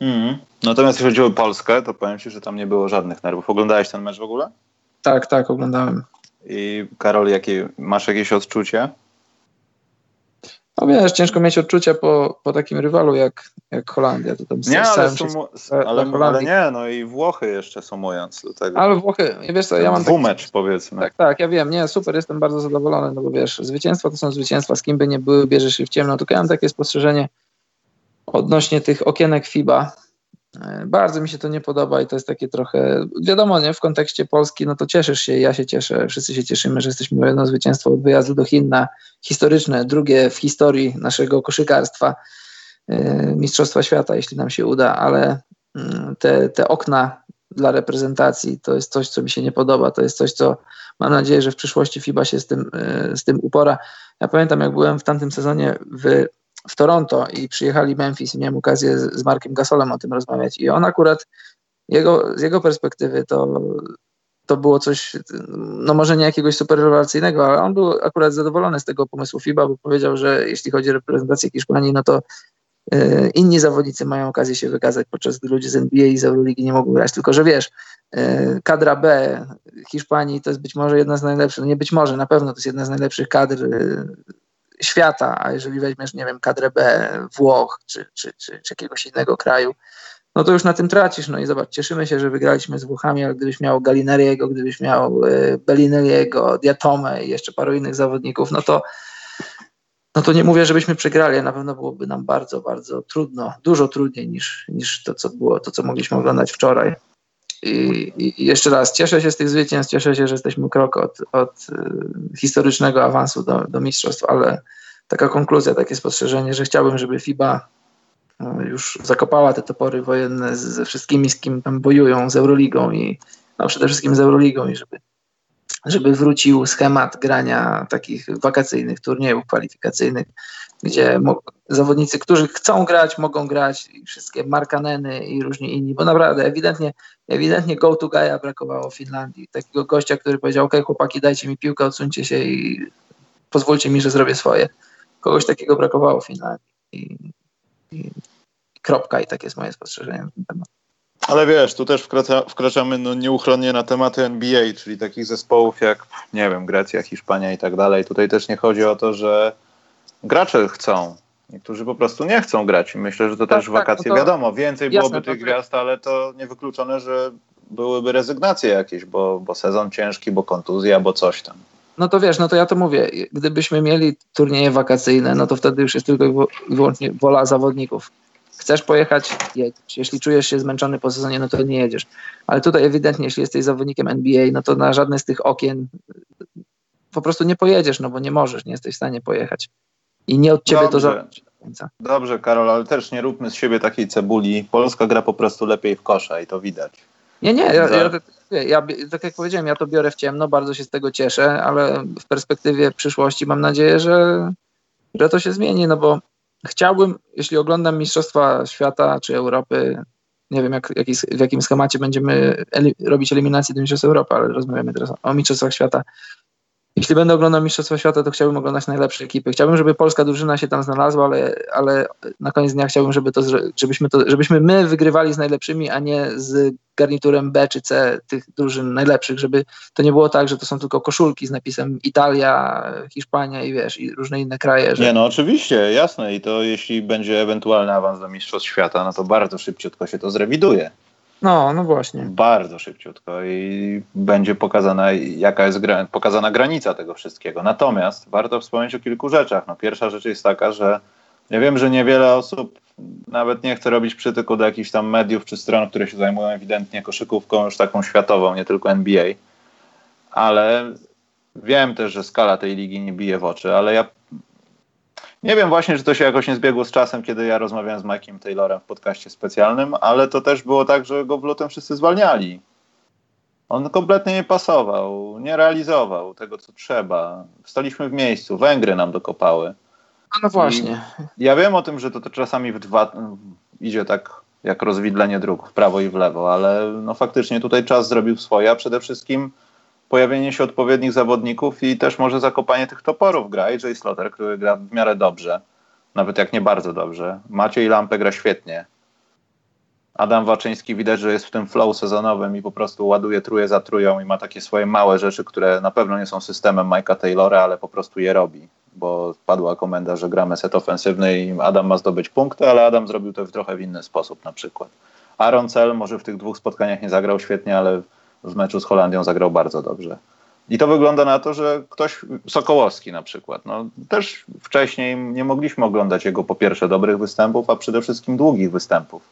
Mm. Natomiast jeśli chodzi o Polskę, to powiem Ci, że tam nie było żadnych nerwów. Oglądałeś ten mecz w ogóle? Tak, tak, oglądałem. I Karol, jakie, masz jakieś odczucie? No wiesz, ciężko mieć odczucia po, po takim rywalu jak, jak Holandia. To tam nie, ale, sumu, ale, ale, nie, no i Włochy jeszcze sumując do tego. Ale Włochy, wiesz co, ja mam... Dwumecz taki, powiedzmy. Tak, tak, ja wiem, nie, super, jestem bardzo zadowolony, no bo wiesz, zwycięstwa to są zwycięstwa, z kim by nie były, bierzesz się w ciemno, tylko ja mam takie spostrzeżenie odnośnie tych okienek FIBA, E, bardzo mi się to nie podoba i to jest takie trochę, wiadomo, nie, w kontekście Polski, no to cieszysz się, ja się cieszę, wszyscy się cieszymy, że jesteśmy jedno zwycięstwo od wyjazdu do Chin na historyczne, drugie w historii naszego koszykarstwa, e, Mistrzostwa Świata, jeśli nam się uda, ale mm, te, te okna dla reprezentacji to jest coś, co mi się nie podoba, to jest coś, co mam nadzieję, że w przyszłości FIBA się z tym, e, z tym upora. Ja pamiętam, jak byłem w tamtym sezonie w w Toronto i przyjechali Memphis i miałem okazję z, z Markiem Gasolem o tym rozmawiać. I on akurat, jego, z jego perspektywy to, to było coś, no może nie jakiegoś super rewelacyjnego, ale on był akurat zadowolony z tego pomysłu FIBA, bo powiedział, że jeśli chodzi o reprezentację Hiszpanii, no to y, inni zawodnicy mają okazję się wykazać, podczas gdy ludzie z NBA i z Euroligi nie mogą grać, tylko że wiesz, y, kadra B Hiszpanii to jest być może jedna z najlepszych, no nie być może, na pewno to jest jedna z najlepszych kadr y, świata, a jeżeli weźmiesz, nie wiem, kadrę B Włoch czy, czy, czy, czy jakiegoś innego kraju, no to już na tym tracisz. No i zobacz, cieszymy się, że wygraliśmy z Włochami, ale gdybyś miał Galineriego, gdybyś miał e, Bellinelliego, Diatomę i jeszcze paru innych zawodników, no to no to nie mówię, żebyśmy przegrali, na pewno byłoby nam bardzo, bardzo trudno, dużo trudniej niż, niż to, co było, to, co mogliśmy oglądać wczoraj. I, jeszcze raz, cieszę się z tych zwycięstw, cieszę się, że jesteśmy krok od, od y, historycznego awansu do, do mistrzostw, ale taka konkluzja, takie spostrzeżenie, że chciałbym, żeby FIBA no, już zakopała te topory wojenne ze wszystkimi, z kim tam bojują, z Euroligą i no, przede wszystkim z Euroligą i żeby żeby wrócił schemat grania takich wakacyjnych turniejów kwalifikacyjnych, gdzie zawodnicy, którzy chcą grać, mogą grać i wszystkie Markaneny i różni inni, bo naprawdę ewidentnie, ewidentnie go to guy'a brakowało w Finlandii. Takiego gościa, który powiedział, ok, chłopaki, dajcie mi piłkę, odsuńcie się i pozwólcie mi, że zrobię swoje. Kogoś takiego brakowało w Finlandii. I, i kropka i takie jest moje spostrzeżenie na ten temat. Ale wiesz, tu też wkracza, wkraczamy no, nieuchronnie na tematy NBA, czyli takich zespołów jak, nie wiem, Grecja, Hiszpania i tak dalej. Tutaj też nie chodzi o to, że gracze chcą. Niektórzy po prostu nie chcą grać i myślę, że to tak, też tak, wakacje no to wiadomo. Więcej jasne, byłoby tych gwiazd, ale to niewykluczone, że byłyby rezygnacje jakieś, bo, bo sezon ciężki, bo kontuzja, bo coś tam. No to wiesz, no to ja to mówię, gdybyśmy mieli turnieje wakacyjne, no to wtedy już jest tylko i wyłącznie wola zawodników. Chcesz pojechać, jedziesz. Jeśli czujesz się zmęczony po sezonie, no to nie jedziesz. Ale tutaj ewidentnie, jeśli jesteś zawodnikiem NBA, no to na żadne z tych okien po prostu nie pojedziesz, no bo nie możesz, nie jesteś w stanie pojechać. I nie od ciebie Dobrze. to zależy. Dobrze, Karol, ale też nie róbmy z siebie takiej cebuli. Polska gra po prostu lepiej w kosza i to widać. Nie, nie, ja, ja, ja, tak jak powiedziałem, ja to biorę w ciemno, bardzo się z tego cieszę, ale w perspektywie przyszłości mam nadzieję, że, że to się zmieni, no bo chciałbym, jeśli oglądam Mistrzostwa Świata czy Europy, nie wiem jak, jak, w jakim schemacie będziemy robić eliminację do Mistrzostw Europy, ale rozmawiamy teraz o Mistrzostwach Świata. Jeśli będę oglądał Mistrzostwa Świata, to chciałbym oglądać najlepsze ekipy. Chciałbym, żeby polska drużyna się tam znalazła, ale, ale na koniec dnia chciałbym, żeby to, żebyśmy, to, żebyśmy my wygrywali z najlepszymi, a nie z garniturem B czy C tych drużyn najlepszych, żeby to nie było tak, że to są tylko koszulki z napisem Italia, Hiszpania i wiesz, i różne inne kraje. Że... Nie, no oczywiście, jasne i to jeśli będzie ewentualny awans do Mistrzostw Świata, no to bardzo szybciutko się to zrewiduje. No, no właśnie. Bardzo szybciutko i będzie pokazana, jaka jest gra, pokazana granica tego wszystkiego. Natomiast warto wspomnieć o kilku rzeczach. No, pierwsza rzecz jest taka, że ja wiem, że niewiele osób nawet nie chce robić przytyku do jakichś tam mediów czy stron, które się zajmują ewidentnie koszykówką już taką światową, nie tylko NBA, ale wiem też, że skala tej ligi nie bije w oczy, ale ja nie wiem właśnie, czy to się jakoś nie zbiegło z czasem, kiedy ja rozmawiałem z Mike'iem Taylorem w podcaście specjalnym, ale to też było tak, że go w lutym wszyscy zwalniali. On kompletnie nie pasował, nie realizował tego, co trzeba. Staliśmy w miejscu, Węgry nam dokopały. No, no właśnie. I ja wiem o tym, że to, to czasami w dwa, idzie tak jak rozwidlenie dróg w prawo i w lewo, ale no faktycznie tutaj czas zrobił swoje, a przede wszystkim pojawienie się odpowiednich zawodników i też może zakopanie tych toporów gra. AJ Slaughter, który gra w miarę dobrze, nawet jak nie bardzo dobrze. Maciej Lampę gra świetnie. Adam Waczyński widać, że jest w tym flow sezonowym i po prostu ładuje truje za trują i ma takie swoje małe rzeczy, które na pewno nie są systemem Mike'a Taylora, ale po prostu je robi, bo padła komenda, że gramy set ofensywny i Adam ma zdobyć punkty, ale Adam zrobił to w trochę w inny sposób na przykład. Aaron Cell może w tych dwóch spotkaniach nie zagrał świetnie, ale w meczu z Holandią zagrał bardzo dobrze. I to wygląda na to, że ktoś, Sokołowski na przykład, no, też wcześniej nie mogliśmy oglądać jego po pierwsze dobrych występów, a przede wszystkim długich występów.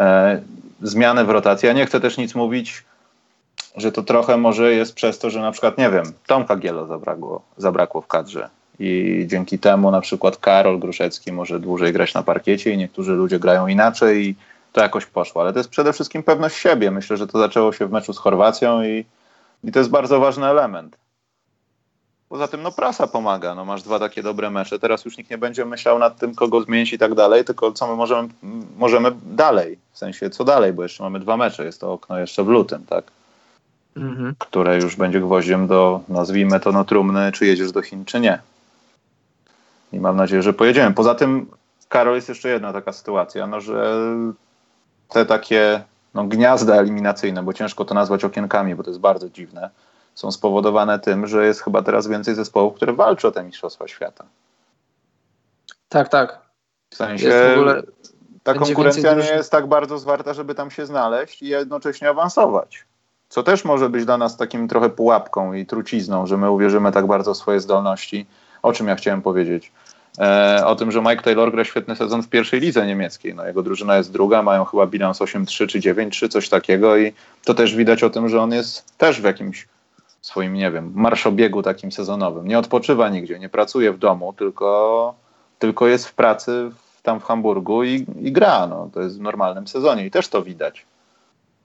e, zmiany w rotacji. Ja nie chcę też nic mówić, że to trochę może jest przez to, że na przykład, nie wiem, Tomka Gielo zabrakło, zabrakło w kadrze i dzięki temu na przykład Karol Gruszecki może dłużej grać na parkiecie i niektórzy ludzie grają inaczej i to jakoś poszło. Ale to jest przede wszystkim pewność siebie. Myślę, że to zaczęło się w meczu z Chorwacją i, i to jest bardzo ważny element. Poza tym, no prasa pomaga, no masz dwa takie dobre mecze, teraz już nikt nie będzie myślał nad tym, kogo zmienić i tak dalej, tylko co my możemy, możemy dalej, w sensie co dalej, bo jeszcze mamy dwa mecze, jest to okno jeszcze w lutym, tak? Mhm. Które już będzie gwoździem do, nazwijmy to, no trumny, czy jedziesz do Chin, czy nie. I mam nadzieję, że pojedziemy. Poza tym, Karol, jest jeszcze jedna taka sytuacja, no że te takie no, gniazda eliminacyjne, bo ciężko to nazwać okienkami, bo to jest bardzo dziwne, są spowodowane tym, że jest chyba teraz więcej zespołów, które walczą o te Mistrzostwa Świata. Tak, tak. W sensie w ogóle, ta konkurencja nie jest tak bardzo zwarta, żeby tam się znaleźć i jednocześnie awansować. Co też może być dla nas takim trochę pułapką i trucizną, że my uwierzymy tak bardzo w swoje zdolności. O czym ja chciałem powiedzieć? E, o tym, że Mike Taylor gra świetny sezon w pierwszej lidze niemieckiej. No, jego drużyna jest druga, mają chyba bilans 8-3 czy 9-3, coś takiego i to też widać o tym, że on jest też w jakimś swoim, nie wiem, marszobiegu takim sezonowym. Nie odpoczywa nigdzie, nie pracuje w domu, tylko, tylko jest w pracy tam w Hamburgu i, i gra. No. To jest w normalnym sezonie i też to widać.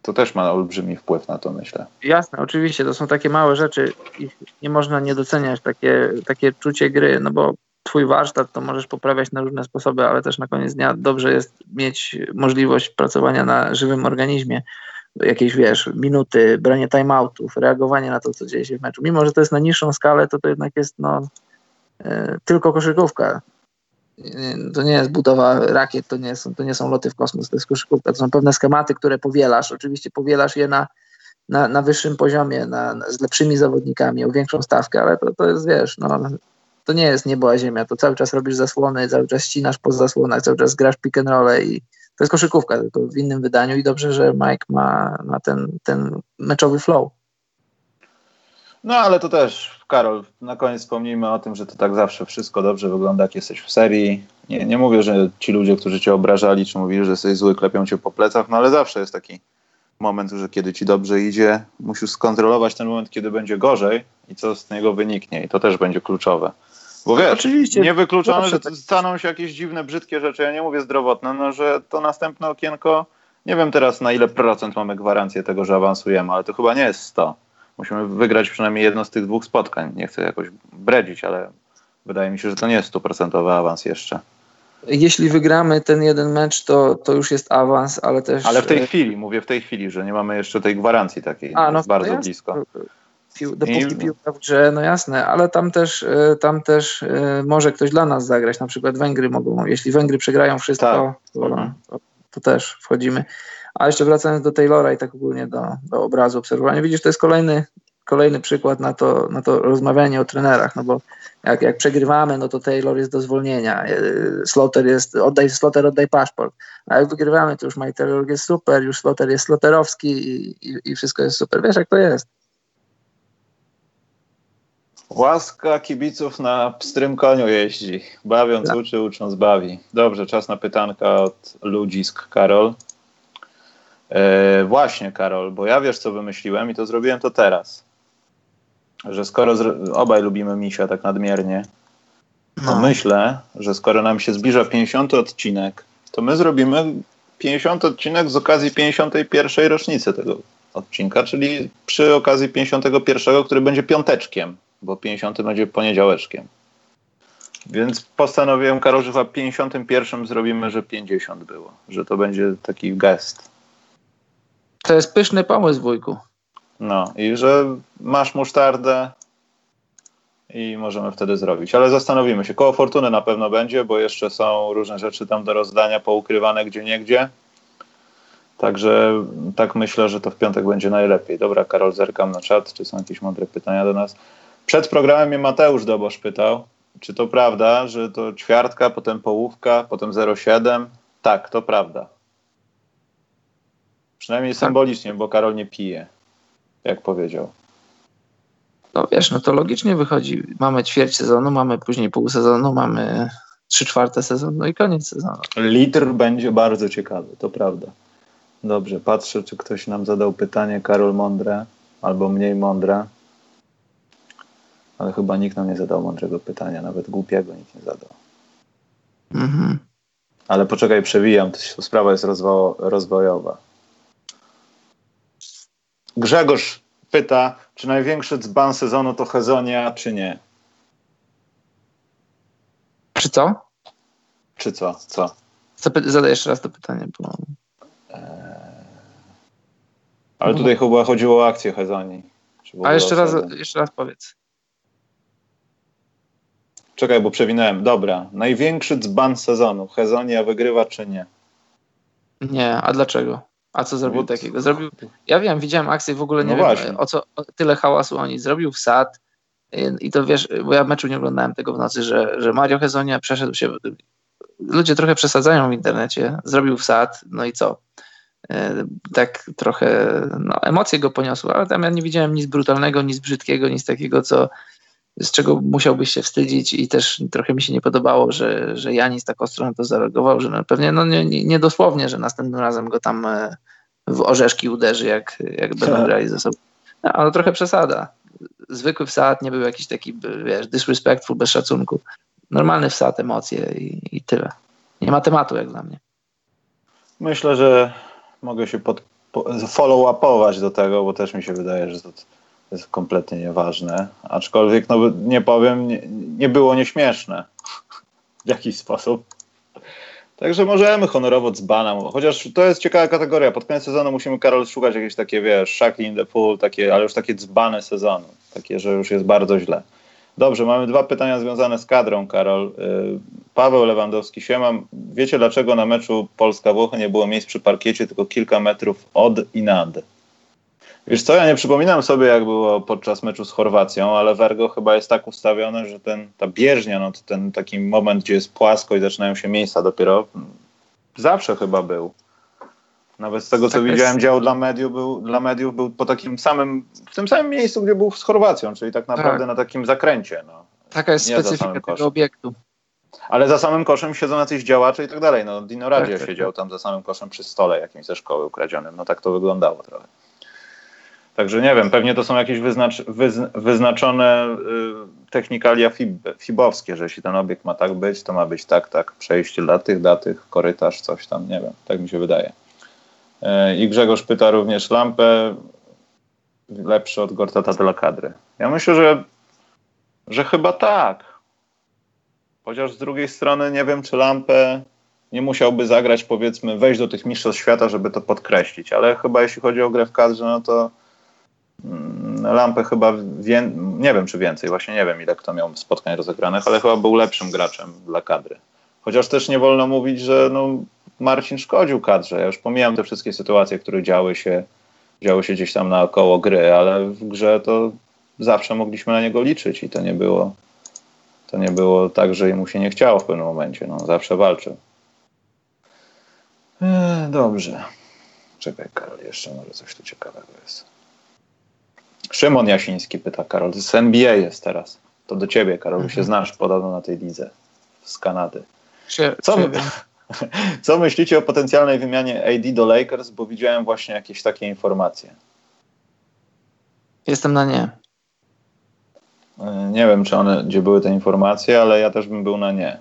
To też ma olbrzymi wpływ na to, myślę. Jasne, oczywiście, to są takie małe rzeczy i nie można nie doceniać takie, takie czucie gry, no bo twój warsztat to możesz poprawiać na różne sposoby, ale też na koniec dnia dobrze jest mieć możliwość pracowania na żywym organizmie jakieś, wiesz, minuty, branie timeoutów, reagowanie na to, co dzieje się w meczu. Mimo, że to jest na niższą skalę, to to jednak jest no, e, tylko koszykówka. To nie jest budowa rakiet, to nie, są, to nie są loty w kosmos, to jest koszykówka. To są pewne schematy, które powielasz. Oczywiście powielasz je na, na, na wyższym poziomie, na, na, z lepszymi zawodnikami, o większą stawkę, ale to, to jest, wiesz, no, to nie jest niebo a ziemia. To cały czas robisz zasłony, cały czas ścinasz po zasłonach, cały czas grasz pick and roll i to jest koszykówka, tylko w innym wydaniu i dobrze, że Mike ma, ma ten, ten meczowy flow. No ale to też, Karol, na koniec wspomnijmy o tym, że to tak zawsze wszystko dobrze wygląda, jak jesteś w serii. Nie, nie mówię, że ci ludzie, którzy cię obrażali, czy mówili, że jesteś zły, klepią cię po plecach, no ale zawsze jest taki moment, że kiedy ci dobrze idzie, musisz skontrolować ten moment, kiedy będzie gorzej i co z niego wyniknie i to też będzie kluczowe. Bo wiesz, Oczywiście, niewykluczone, że tak. staną się jakieś dziwne, brzydkie rzeczy, ja nie mówię zdrowotne, no że to następne okienko, nie wiem teraz na ile procent mamy gwarancję tego, że awansujemy, ale to chyba nie jest 100. Musimy wygrać przynajmniej jedno z tych dwóch spotkań. Nie chcę jakoś bredzić, ale wydaje mi się, że to nie jest stuprocentowy awans jeszcze. Jeśli wygramy ten jeden mecz, to, to już jest awans, ale też. Ale w tej chwili, mówię w tej chwili, że nie mamy jeszcze tej gwarancji takiej. A, no, jest bardzo blisko pił, dopóki I... piłka w grze, no jasne, ale tam też, e, tam też e, może ktoś dla nas zagrać, na przykład Węgry mogą, jeśli Węgry przegrają wszystko, tak. to, to, to, też wchodzimy. A jeszcze wracając do Taylora i tak ogólnie do, do obrazu obserwowania, widzisz, to jest kolejny, kolejny przykład na to, na to rozmawianie o trenerach, no bo jak, jak przegrywamy, no to Taylor jest do zwolnienia, e, Slotter jest, oddaj Slotter, oddaj paszport, a jak wygrywamy, to już Taylor jest super, już Slotter jest sloterowski i, i, i wszystko jest super, wiesz jak to jest. Łaska kibiców na pstrym koniu jeździ. Bawiąc tak. uczy, ucząc bawi. Dobrze, czas na pytanka od ludzisk, Karol. E, właśnie, Karol, bo ja wiesz, co wymyśliłem i to zrobiłem to teraz. Że skoro obaj lubimy misia tak nadmiernie, to no. myślę, że skoro nam się zbliża 50 odcinek, to my zrobimy 50 odcinek z okazji 51 rocznicy tego odcinka, czyli przy okazji 51, który będzie piąteczkiem bo 50 będzie poniedziałeczkiem. Więc postanowiłem, Karol, że w 51 zrobimy, że 50 było, że to będzie taki gest. To jest pyszny pomysł, wujku. No i że masz musztardę i możemy wtedy zrobić. Ale zastanowimy się. Koło fortuny na pewno będzie, bo jeszcze są różne rzeczy tam do rozdania poukrywane gdzie niegdzie. Także tak myślę, że to w piątek będzie najlepiej. Dobra, Karol, zerkam na czat, czy są jakieś mądre pytania do nas. Przed programem mnie Mateusz Dobosz pytał, czy to prawda, że to ćwiartka, potem połówka, potem 0,7. Tak, to prawda. Przynajmniej tak. symbolicznie, bo Karol nie pije, jak powiedział. No wiesz, no to logicznie wychodzi. Mamy ćwierć sezonu, mamy później pół sezonu, mamy trzy czwarte sezonu, no i koniec sezonu. Litr będzie bardzo ciekawy, to prawda. Dobrze, patrzę, czy ktoś nam zadał pytanie, Karol mądre albo mniej mądre. Ale chyba nikt nam nie zadał mądrego pytania, nawet głupiego nikt nie zadał. Mhm. Ale poczekaj, przewijam, to sprawa jest rozwo rozwojowa. Grzegorz pyta, czy największy dzban sezonu to Hezonia, czy nie? Czy co? Czy co? Co? Zapy- Zadaj jeszcze raz to pytanie, bo... Ale tutaj chyba chodziło o akcję Hezonii. A jeszcze raz, jeszcze raz powiedz. Czekaj, bo przewinąłem. Dobra. Największy dzban sezonu. Hezonia wygrywa, czy nie? Nie, a dlaczego? A co zrobił Bo- takiego? Zrobił. Ja wiem, widziałem akcję, w ogóle nie No wiem właśnie. o co o, tyle hałasu oni zrobił wsad. I to wiesz, bo ja meczu nie oglądałem tego w nocy, że, że Mario Hezonia przeszedł się. Ludzie trochę przesadzają w internecie. Zrobił wsad, no i co? Y, Tak trochę no, emocje go poniosły, ale tam ja nie widziałem nic brutalnego, nic brzydkiego, nic takiego, co z czego musiałbyś się wstydzić i też trochę mi się nie podobało, że, że Janis tak ostro na to zareagował, że no pewnie no nie, nie, nie dosłownie, że następnym razem go tam e, w orzeszki uderzy, jak, jak będą grali ze sobą. No, ale trochę przesada. Zwykły wsad, nie był jakiś taki, wiesz, disrespectful, bez szacunku. Normalny wsad, emocje i, i tyle. Nie ma tematu jak dla mnie. Myślę, że mogę się pod, po, follow-upować do tego, bo też mi się wydaje, że to jest kompletnie nieważne. Aczkolwiek, no nie powiem, nie, nie było nieśmieszne w jakiś sposób. Także możemy honorowo dzbana, chociaż to jest ciekawa kategoria. Pod koniec sezonu musimy, Karol, szukać jakieś takie, wiesz, Shaki in the pool, takie, ale już takie dzbane sezonu. Takie, że już jest bardzo źle. Dobrze, mamy dwa pytania związane z kadrą, Karol. Yy, Paweł Lewandowski, siema. Wiecie dlaczego na meczu Polska-Włochy nie było miejsc przy parkiecie, tylko kilka metrów od i nad? Wiesz co, ja nie przypominam sobie, jak było podczas meczu z Chorwacją, ale Vergo chyba jest tak ustawione, że ten, ta bieżnia, no to ten taki moment, gdzie jest płasko i zaczynają się miejsca dopiero, zawsze chyba był. Nawet z tego, co Tak jest. widziałem, dział dla mediów, był, dla mediów był po takim samym, w tym samym miejscu, gdzie był z Chorwacją, czyli tak naprawdę Tak. na takim zakręcie. No. Taka jest Nie specyfika tego obiektu. Ale za samym koszem siedzą jacyś działacze i tak dalej. No, Dino Tak, tak, siedział tam za samym koszem przy stole jakimś ze szkoły ukradzionym. No tak to wyglądało trochę. Także nie wiem, pewnie to są jakieś wyznacz, wyz, wyznaczone y, technikalia fib, fibowskie, że jeśli ten obiekt ma tak być, to ma być tak, tak, przejście dla tych, dla tych, korytarz, coś tam, nie wiem, tak mi się wydaje. Y, I Grzegorz pyta również lampę lepszy od Gortata dla kadry. Ja myślę, że, że chyba tak. Chociaż z drugiej strony nie wiem, czy lampę nie musiałby zagrać, powiedzmy, wejść do tych mistrzostw świata, żeby to podkreślić. Ale chyba jeśli chodzi o grę w kadrze, no to lampę chyba, wię... nie wiem czy więcej, właśnie nie wiem ile kto miał spotkań rozegranych, ale chyba był lepszym graczem dla kadry. Chociaż też nie wolno mówić, że no, Marcin szkodził kadrze. Ja już pomijam te wszystkie sytuacje, które działy się, działy się gdzieś tam naokoło gry, ale w grze to zawsze mogliśmy na niego liczyć i to nie było to nie było tak, że mu się nie chciało w pewnym momencie. No, zawsze walczył. Eee, dobrze. Czekaj, Karol, jeszcze może coś tu ciekawego jest. Szymon Jasiński pyta, Karol, z NBA jest teraz. To do ciebie, Karol, mhm. się znasz podobno na tej lidze z Kanady. Co, my, <laughs> co myślicie o potencjalnej wymianie AD do Lakers? Bo widziałem właśnie jakieś takie informacje. Jestem na nie. Nie wiem, czy one, gdzie były te informacje, ale ja też bym był na nie.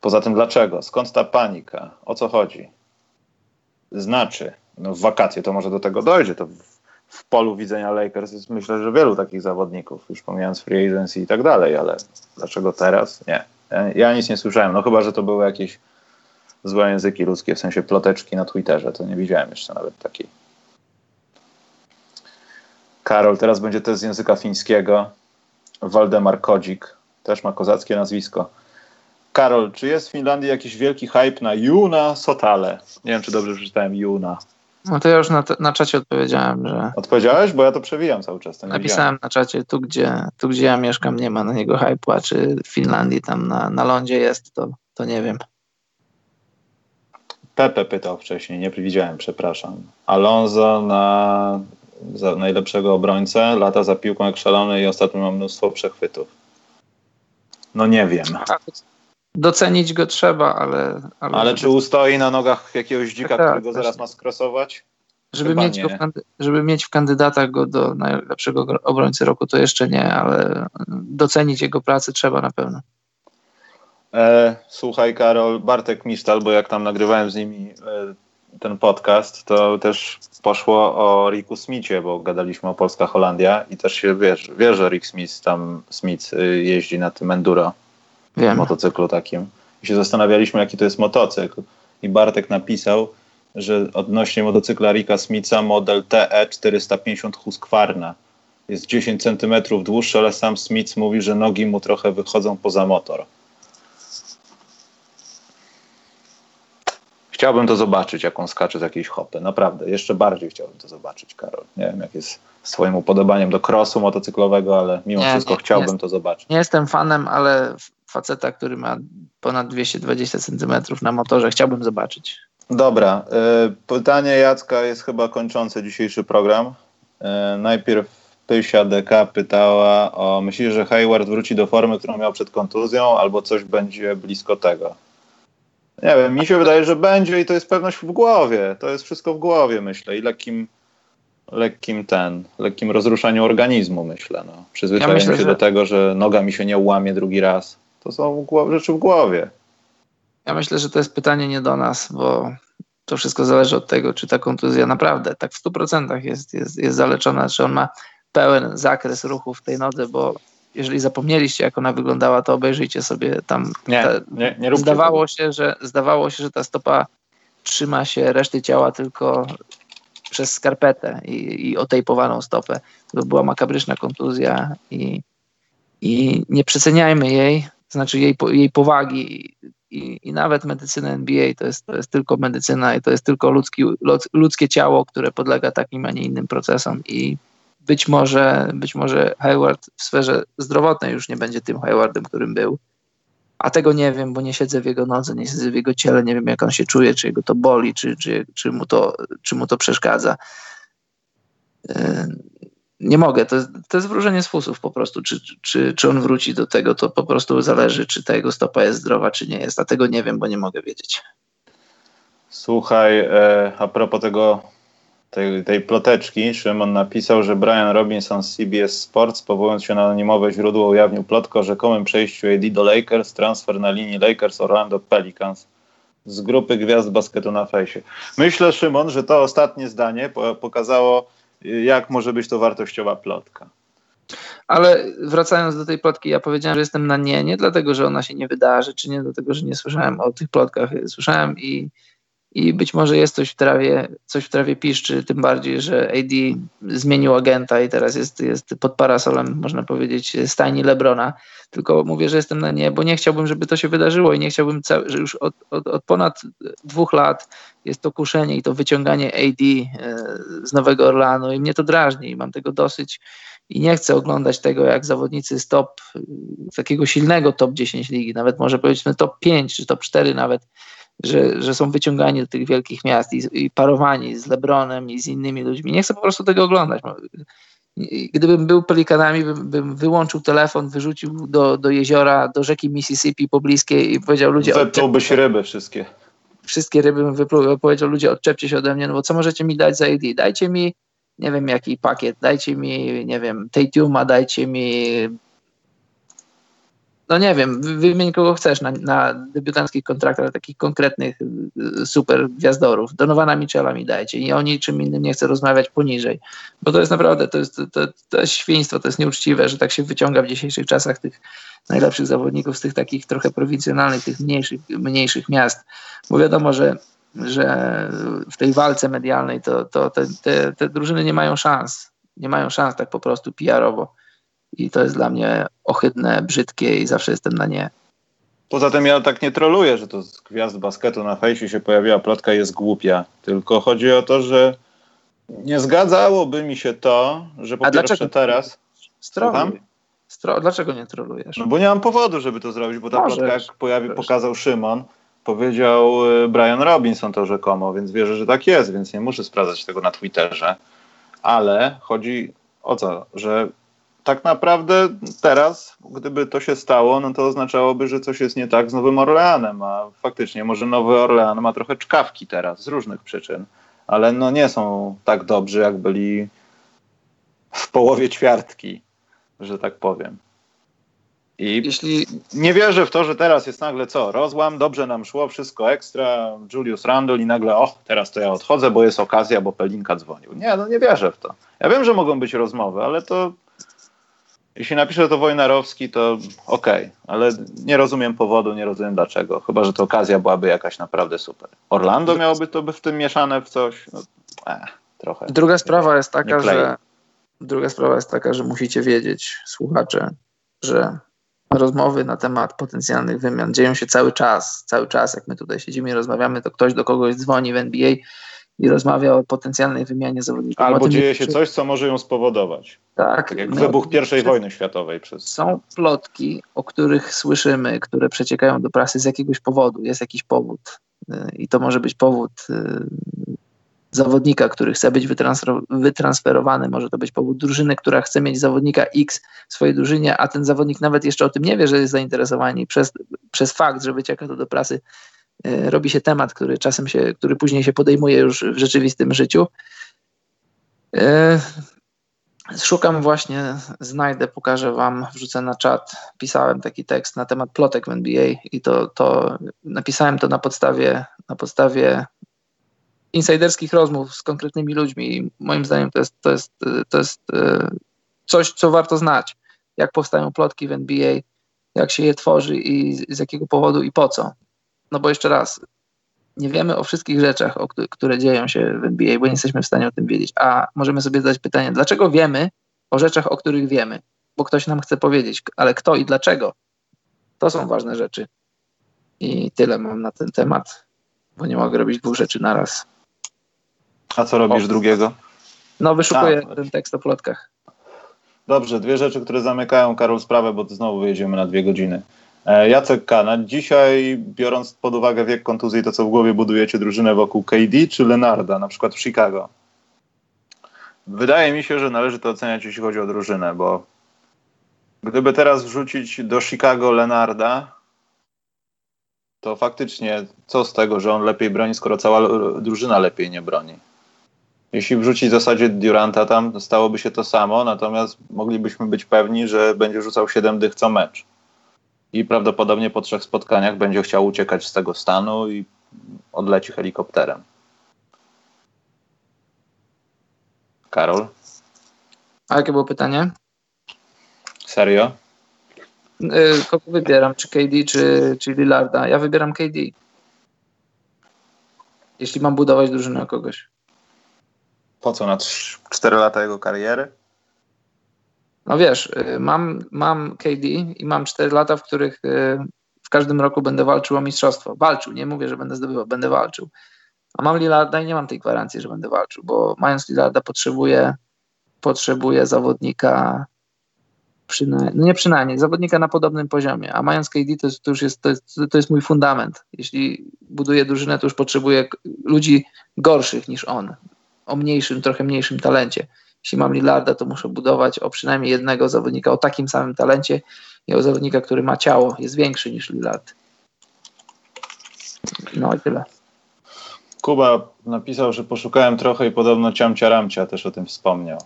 Poza tym dlaczego? Skąd ta panika? O co chodzi? Znaczy, no w wakacje to może do tego dojdzie. To w, polu widzenia Lakers jest myślę, że wielu takich zawodników, już pomijając free agency i tak dalej, ale dlaczego teraz? Nie. Ja, nic nie słyszałem. No chyba, że to były jakieś złe języki ludzkie, w sensie ploteczki na Twitterze. To nie widziałem jeszcze nawet takiej. Karol, teraz będzie test z języka fińskiego. Waldemar Kodzik, też ma kozackie nazwisko. Karol, czy jest w Finlandii jakiś wielki hype na Juna Sotale? Nie wiem, czy dobrze przeczytałem Juna. No to ja już na, na czacie odpowiedziałem, że. Odpowiedziałeś? Bo ja to przewijam cały czas. Napisałem widziałem. na czacie, tu gdzie, tu gdzie ja mieszkam, nie ma na niego hype'u, a czy w Finlandii tam na, na lądzie jest, to, to nie wiem. Pepe pytał wcześniej, nie widziałem, przepraszam. Alonso na za najlepszego obrońcę, lata za piłką jak szalony i ostatnio ma mnóstwo przechwytów. No nie wiem. Docenić go trzeba, ale... Ale, ale czy ustoi na nogach jakiegoś dzika, tak, którego zaraz ma skrosować? Żeby mieć, go w, żeby mieć w kandydatach go do najlepszego obrońcy roku, to jeszcze nie, ale docenić jego pracę trzeba na pewno. E, słuchaj, Karol, Bartek Misztal, bo jak tam nagrywałem z nimi e, ten podcast, to też poszło o Ricku Smithie, bo gadaliśmy o Polska-Holandia i też się wiesz, wiesz, że Rick Smith tam Smith y, jeździ na tym enduro, Wiem. motocyklu takim. I się zastanawialiśmy, jaki to jest motocykl. I Bartek napisał, że odnośnie motocykla Ricka Smitha model TE 450 Husqvarna jest 10 cm dłuższy, ale sam Smith mówi, że nogi mu trochę wychodzą poza motor. Chciałbym to zobaczyć, jak on skacze z jakiejś hopy. Naprawdę, jeszcze bardziej chciałbym to zobaczyć, Karol. Nie wiem, jak jest z twoim upodobaniem do crossu motocyklowego, ale mimo nie, wszystko nie, chciałbym nie, to zobaczyć. Nie jestem fanem, ale faceta, który ma ponad 220 cm na motorze, chciałbym zobaczyć. Dobra. Y, pytanie Jacka jest chyba kończące dzisiejszy program. Y, najpierw Pysia DK pytała o, myślisz, że Hayward wróci do formy, którą miał przed kontuzją, albo coś będzie blisko tego? Nie wiem, mi się wydaje, że będzie i to jest pewność w głowie. To jest wszystko w głowie, myślę. I lekkim, lekkim ten, lekkim rozruszaniu organizmu, myślę. No. Przyzwyczajenie ja myślę, się że... do tego, że noga mi się nie ułamie drugi raz. To są rzeczy w głowie. Ja myślę, że to jest pytanie nie do nas, bo to wszystko zależy od tego, czy ta kontuzja naprawdę tak w 100% jest, jest, jest zaleczona, czy on ma pełen zakres ruchów w tej nodze, bo jeżeli zapomnieliście, jak ona wyglądała, to obejrzyjcie sobie tam. Nie, te, nie, nie zdawało się, że Zdawało się, że ta stopa trzyma się reszty ciała tylko przez skarpetę i, i otejpowaną stopę. To była makabryczna kontuzja i, i nie przeceniajmy jej, znaczy jej, jej powagi i, i nawet medycyna NBA to jest, to jest tylko medycyna i to jest tylko ludzki, ludzkie ciało, które podlega takim, a nie innym procesom i być może, być może Hayward w sferze zdrowotnej już nie będzie tym Haywardem, którym był. A tego nie wiem, bo nie siedzę w jego nodze, nie siedzę w jego ciele, nie wiem jak on się czuje, czy jego to boli, czy, czy, czy, mu, to, czy mu to przeszkadza. Nie mogę, to, to jest wróżenie z fusów po prostu. Czy, czy, czy on wróci do tego, to po prostu zależy, czy ta jego stopa jest zdrowa, czy nie jest. A tego nie wiem, bo nie mogę wiedzieć. Słuchaj, e, a propos tego tej, tej ploteczki Szymon napisał, że Brian Robinson z CBS Sports, powołując się na anonimowe źródło, ujawnił plotkę o rzekomym przejściu AD do Lakers, transfer na linii Lakers Orlando Pelicans z grupy gwiazd basketu na fejsie. Myślę, Szymon, że to ostatnie zdanie pokazało, jak może być to wartościowa plotka. Ale wracając do tej plotki, ja powiedziałem, że jestem na nie, nie dlatego, że ona się nie wydarzy, czy nie dlatego, że nie słyszałem o tych plotkach. Słyszałem i i być może jest coś w trawie, coś w trawie piszczy, tym bardziej, że AD zmienił agenta i teraz jest, jest pod parasolem, można powiedzieć, stajni Lebrona. Tylko mówię, że jestem na nie, bo nie chciałbym, żeby to się wydarzyło i nie chciałbym, że już od, od, od ponad dwóch lat jest to kuszenie i to wyciąganie AD e, z Nowego Orlanu i mnie to drażni i mam tego dosyć i nie chcę oglądać tego, jak zawodnicy z top, takiego silnego top 10 ligi, nawet może powiedzmy top 5 czy top 4 nawet, że, że są wyciągani do tych wielkich miast i, i parowani z Lebronem i z innymi ludźmi. Nie chcę po prostu tego oglądać. Gdybym był pelikanami, bym, bym wyłączył telefon, wyrzucił do, do jeziora, do rzeki Mississippi pobliskiej i powiedział ludzie... Wyplułbyś ryby wszystkie. Wszystkie ryby bym wypluł. Powiedział ludzie, odczepcie się ode mnie, no bo co możecie mi dać za AD? Dajcie mi, nie wiem jaki pakiet, dajcie mi, nie wiem, Tatuma, dajcie mi no nie wiem, wymień kogo chcesz na, na debiutanckich kontraktach, takich konkretnych y, super gwiazdorów. Donowana Michela mi dajcie. I o niczym innym nie chcę rozmawiać poniżej, bo to jest naprawdę, to jest, to, to jest świństwo, to jest nieuczciwe, że tak się wyciąga w dzisiejszych czasach tych najlepszych zawodników z tych takich trochę prowincjonalnych, tych mniejszych, mniejszych miast, bo wiadomo, że że w tej walce medialnej to, to te, te, te drużyny nie mają szans, nie mają szans tak po prostu PR-owo i to jest dla mnie ohydne, brzydkie i zawsze jestem na nie. Poza tym ja tak nie troluję, że to z gwiazd basketu na fejsie się pojawiła plotka jest głupia, tylko chodzi o to, że nie zgadzałoby mi się to, że po A pierwsze dlaczego? teraz... Stroluj. Stro... Dlaczego nie trolujesz? No bo nie mam powodu, żeby to zrobić, bo ta Możesz. plotka jak pojawi, pokazał Szymon, powiedział y, Brian Robinson to rzekomo, więc wierzę, że tak jest, więc nie muszę sprawdzać tego na Twitterze. Ale chodzi o co, że tak naprawdę teraz, gdyby to się stało, no to oznaczałoby, że coś jest nie tak z Nowym Orleanem, a faktycznie może Nowy Orlean ma trochę czkawki teraz z różnych przyczyn, ale no nie są tak dobrzy, jak byli w połowie ćwiartki, że tak powiem. I Jeśli... nie wierzę w to, że teraz jest nagle co, rozłam, dobrze nam szło, wszystko ekstra, Julius Randle i nagle, o, teraz to ja odchodzę, bo jest okazja, bo Pelinka dzwonił. Nie, no nie wierzę w to. Ja wiem, że mogą być rozmowy, ale to jeśli napisze to Wojnarowski, to okej, okay, ale nie rozumiem powodu, nie rozumiem dlaczego. Chyba, że to okazja byłaby jakaś naprawdę super. Orlando miałoby to by w tym mieszane w coś. No, eh, trochę. Druga sprawa jest taka, że druga sprawa jest taka, że musicie wiedzieć, słuchacze, że rozmowy na temat potencjalnych wymian dzieją się cały czas. Cały czas, jak my tutaj siedzimy i rozmawiamy, to ktoś do kogoś dzwoni w NBA i rozmawia o potencjalnej wymianie zawodników. Albo dzieje się coś, co może ją spowodować. Tak. Jak no, wybuch I wojny światowej. Przez... Są plotki, o których słyszymy, które przeciekają do prasy z jakiegoś powodu. Jest jakiś powód. Y, I to może być powód y, zawodnika, który chce być wytransferowany, może to być powód drużyny, która chce mieć zawodnika X w swojej drużynie, a ten zawodnik nawet jeszcze o tym nie wie, że jest zainteresowany przez, przez fakt, że wycieka to do prasy, robi się temat, który czasem się, który później się podejmuje już w rzeczywistym życiu. E, szukam właśnie, znajdę, pokażę wam, wrzucę na czat. Pisałem taki tekst na temat plotek w NBA i to, to napisałem to na podstawie, na podstawie insiderskich rozmów z konkretnymi ludźmi i moim zdaniem to jest, to jest, to jest e, coś, co warto znać. Jak powstają plotki w NBA, jak się je tworzy i z jakiego powodu i po co. No bo jeszcze raz, nie wiemy o wszystkich rzeczach, o, które dzieją się w NBA, bo nie jesteśmy w stanie o tym wiedzieć. A możemy sobie zadać pytanie, dlaczego wiemy o rzeczach, o których wiemy? Bo ktoś nam chce powiedzieć, ale kto i dlaczego? To są ważne rzeczy. I tyle mam na ten temat, bo nie mogę robić dwóch rzeczy naraz. A co robisz o. drugiego? No, wyszukuję A. ten tekst o plotkach. Dobrze, dwie rzeczy, które zamykają, Karol, sprawę, bo znowu wyjedziemy na dwie godziny. E, Jacek Kana, dzisiaj biorąc pod uwagę wiek kontuzji, to co w głowie budujecie drużynę wokół KD czy Lenarda, na przykład w Chicago? Wydaje mi się, że należy to oceniać, jeśli chodzi o drużynę, bo gdyby teraz wrzucić do Chicago Lenarda, to faktycznie co z tego, że on lepiej broni, skoro cała drużyna lepiej nie broni? Jeśli wrzucić w zasadzie Duranta tam, stałoby się to samo, natomiast moglibyśmy być pewni, że będzie rzucał 7 dych co mecz. I prawdopodobnie po trzech spotkaniach będzie chciał uciekać z tego stanu i odleci helikopterem. Karol? A jakie było pytanie? Serio? Y, kogo wybieram? Czy KD, czy, czy Lillarda? Ja wybieram KD. Jeśli mam budować drużynę kogoś. Po co? Na 4 lata jego kariery? No wiesz, y, mam, mam KD i mam 4 lata, w których y, w każdym roku będę walczył o mistrzostwo. Walczył, nie mówię, że będę zdobywał, będę walczył. A mam Lillarda i nie mam tej gwarancji, że będę walczył, bo mając Lillarda potrzebuję, potrzebuję zawodnika przynajmniej, no nie przynajmniej, zawodnika na podobnym poziomie, a mając KD to, to już jest to, jest, to jest mój fundament. Jeśli buduję drużynę, to już potrzebuję ludzi gorszych niż on, o mniejszym, trochę mniejszym talencie. Jeśli mam Lillarda, to muszę budować o przynajmniej jednego zawodnika o takim samym talencie i o zawodnika, który ma ciało, jest większy niż Lillard. No i tyle. Kuba napisał, że poszukałem trochę i podobno Ciamcia Ramcia też o tym wspomniał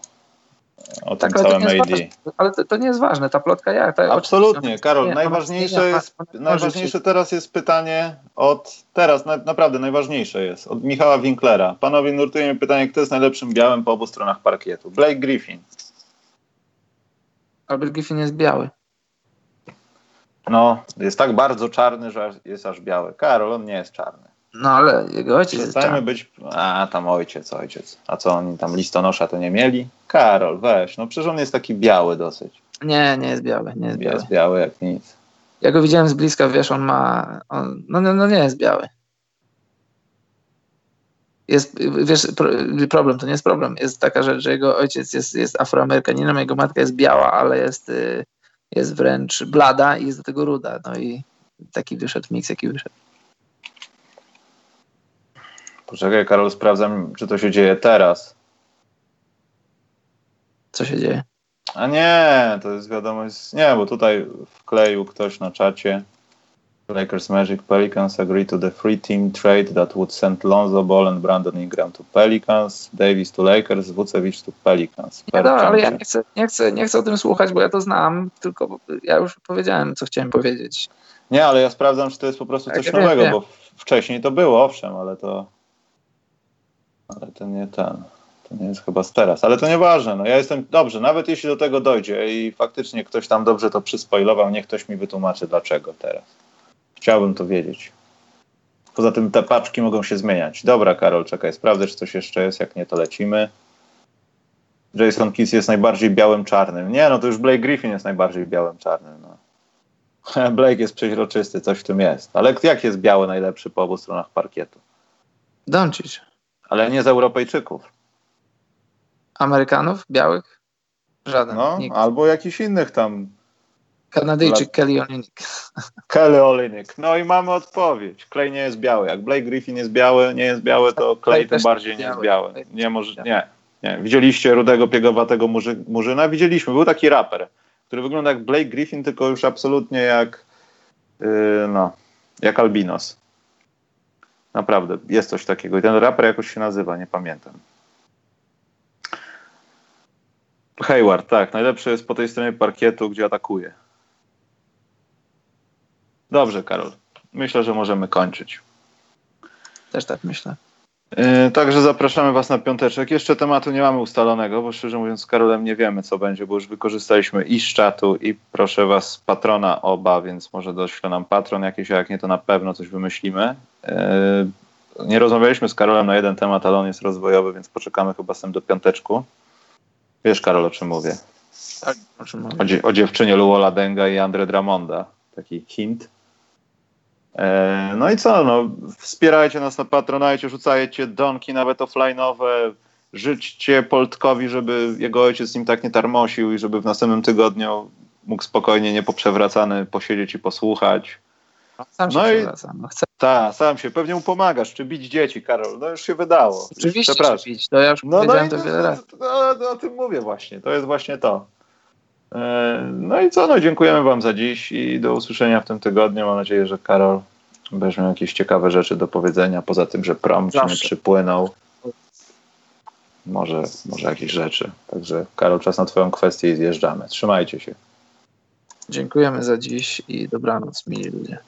o tak, tym całym AD. ale to, to, nie jest ważne, ta plotka ja. Ta, Absolutnie, Karol, nie, najważniejsze, jest, najważniejsze teraz jest pytanie od teraz, na, naprawdę najważniejsze jest, od Michała Winklera. Panowie, nurtuje mnie pytanie, kto jest najlepszym białym po obu stronach parkietu? Blake Griffin. Albert Griffin jest biały. No, jest tak bardzo czarny, że jest aż biały. Karol, on nie jest czarny. No ale jego ojciec Przestańmy być, a tam ojciec, ojciec. A co oni tam listonosza to nie mieli? Karol, weź, no przecież on jest taki biały dosyć. Nie, nie jest biały, nie jest biały. Jest biały jak nic. Ja go widziałem z bliska, wiesz, on ma, on, no, no, no nie jest biały. Jest, wiesz, problem, to nie jest problem. Jest taka rzecz, że jego ojciec jest, jest afroamerykaninem, jego matka jest biała, ale jest, y, jest wręcz blada i jest do tego ruda. No i taki wyszedł miks, jaki wyszedł. Poczekaj, Karol, sprawdzam, czy to się dzieje teraz. Co się dzieje? A nie, to jest wiadomość. Nie, bo tutaj wkleił ktoś na czacie. Lakers Magic Pelicans agree to the free team trade that would send Lonzo Ball and Brandon Ingram to Pelicans, Davis to Lakers, Vucevic to Pelicans. Nie, dobra, ale ja nie chcę, nie, chcę, nie chcę o tym słuchać, bo ja to znam, tylko ja już powiedziałem, co chciałem powiedzieć. Nie, ale ja sprawdzam, czy to jest po prostu Tak, coś nowego, wiem. bo wcześniej to było, owszem, ale to. Ale to nie ten. To nie jest chyba z teraz. Ale to nieważne. No ja jestem dobrze, nawet jeśli do tego dojdzie i faktycznie ktoś tam dobrze to przyspoilował, niech ktoś mi wytłumaczy, dlaczego teraz. Chciałbym to wiedzieć. Poza tym te paczki mogą się zmieniać. Dobra, Karol, czekaj, sprawdzę, czy coś jeszcze jest. Jak nie, to lecimy. Jason Kiss jest najbardziej białym czarnym. Nie, no to już Blake Griffin jest najbardziej białym czarnym. No. <laughs> Blake jest przeźroczysty, coś w tym jest. Ale jak jest biały najlepszy po obu stronach parkietu? Doncic. Ale nie z Europejczyków. Amerykanów? Białych? Żaden. No, Nikt. albo jakichś innych tam. Kanadyjczyk Kelly Olynyk. <laughs> Kelly Olynyk. No i mamy odpowiedź. Clay nie jest biały. Jak Blake Griffin jest biały, nie jest biały, to Clay tym bardziej nie jest biały. Nie, może, nie, nie. Widzieliście rudego, piegowatego murzy, murzyna? Widzieliśmy. Był taki raper, który wygląda jak Blake Griffin, tylko już absolutnie jak yy, no, jak albinos. Naprawdę, jest coś takiego. I ten raper jakoś się nazywa, nie pamiętam. Hayward, tak. Najlepszy jest po tej stronie parkietu, gdzie atakuje. Dobrze, Karol. Myślę, że możemy kończyć. Też tak myślę. Yy, Także zapraszamy Was na piąteczek. Jeszcze tematu nie mamy ustalonego, bo szczerze mówiąc z Karolem nie wiemy co będzie, bo już wykorzystaliśmy i z czatu i proszę Was patrona oba, więc może dośle nam patron jakiś, a jak nie to na pewno coś wymyślimy. Yy, Nie rozmawialiśmy z Karolem na jeden temat, ale on jest rozwojowy, więc poczekamy chyba z tym do piąteczku. Wiesz Karol o czym mówię? Tak, o czym mówię. O, dzie- o dziewczynie Luola Denga i Andre Dramonda. Taki hint. E, no i co, no, wspierajcie nas na Patronajcie, rzucajcie donki nawet offline'owe, życzcie Poltkowi, żeby jego ojciec z nim tak nie tarmosił i żeby w następnym tygodniu mógł spokojnie, niepoprzewracany posiedzieć i posłuchać. Sam się No i-. No Tak, sam się, pewnie mu pomagasz, czy bić dzieci, Karol, no już się wydało. oczywiście Przepraszam. bić. To ja już No, no to wiele razy. no, no, o tym mówię właśnie, to jest właśnie to. E, No i co, no dziękujemy Wam za dziś i do usłyszenia w tym tygodniu. Mam nadzieję, że Karol będziesz miał jakieś ciekawe rzeczy do powiedzenia, poza tym, że prom ci nie przypłynął. Może, może jakieś rzeczy. Także Karol, czas na Twoją kwestię i zjeżdżamy. Trzymajcie się. Dziękujemy za dziś i dobranoc, mili ludzie.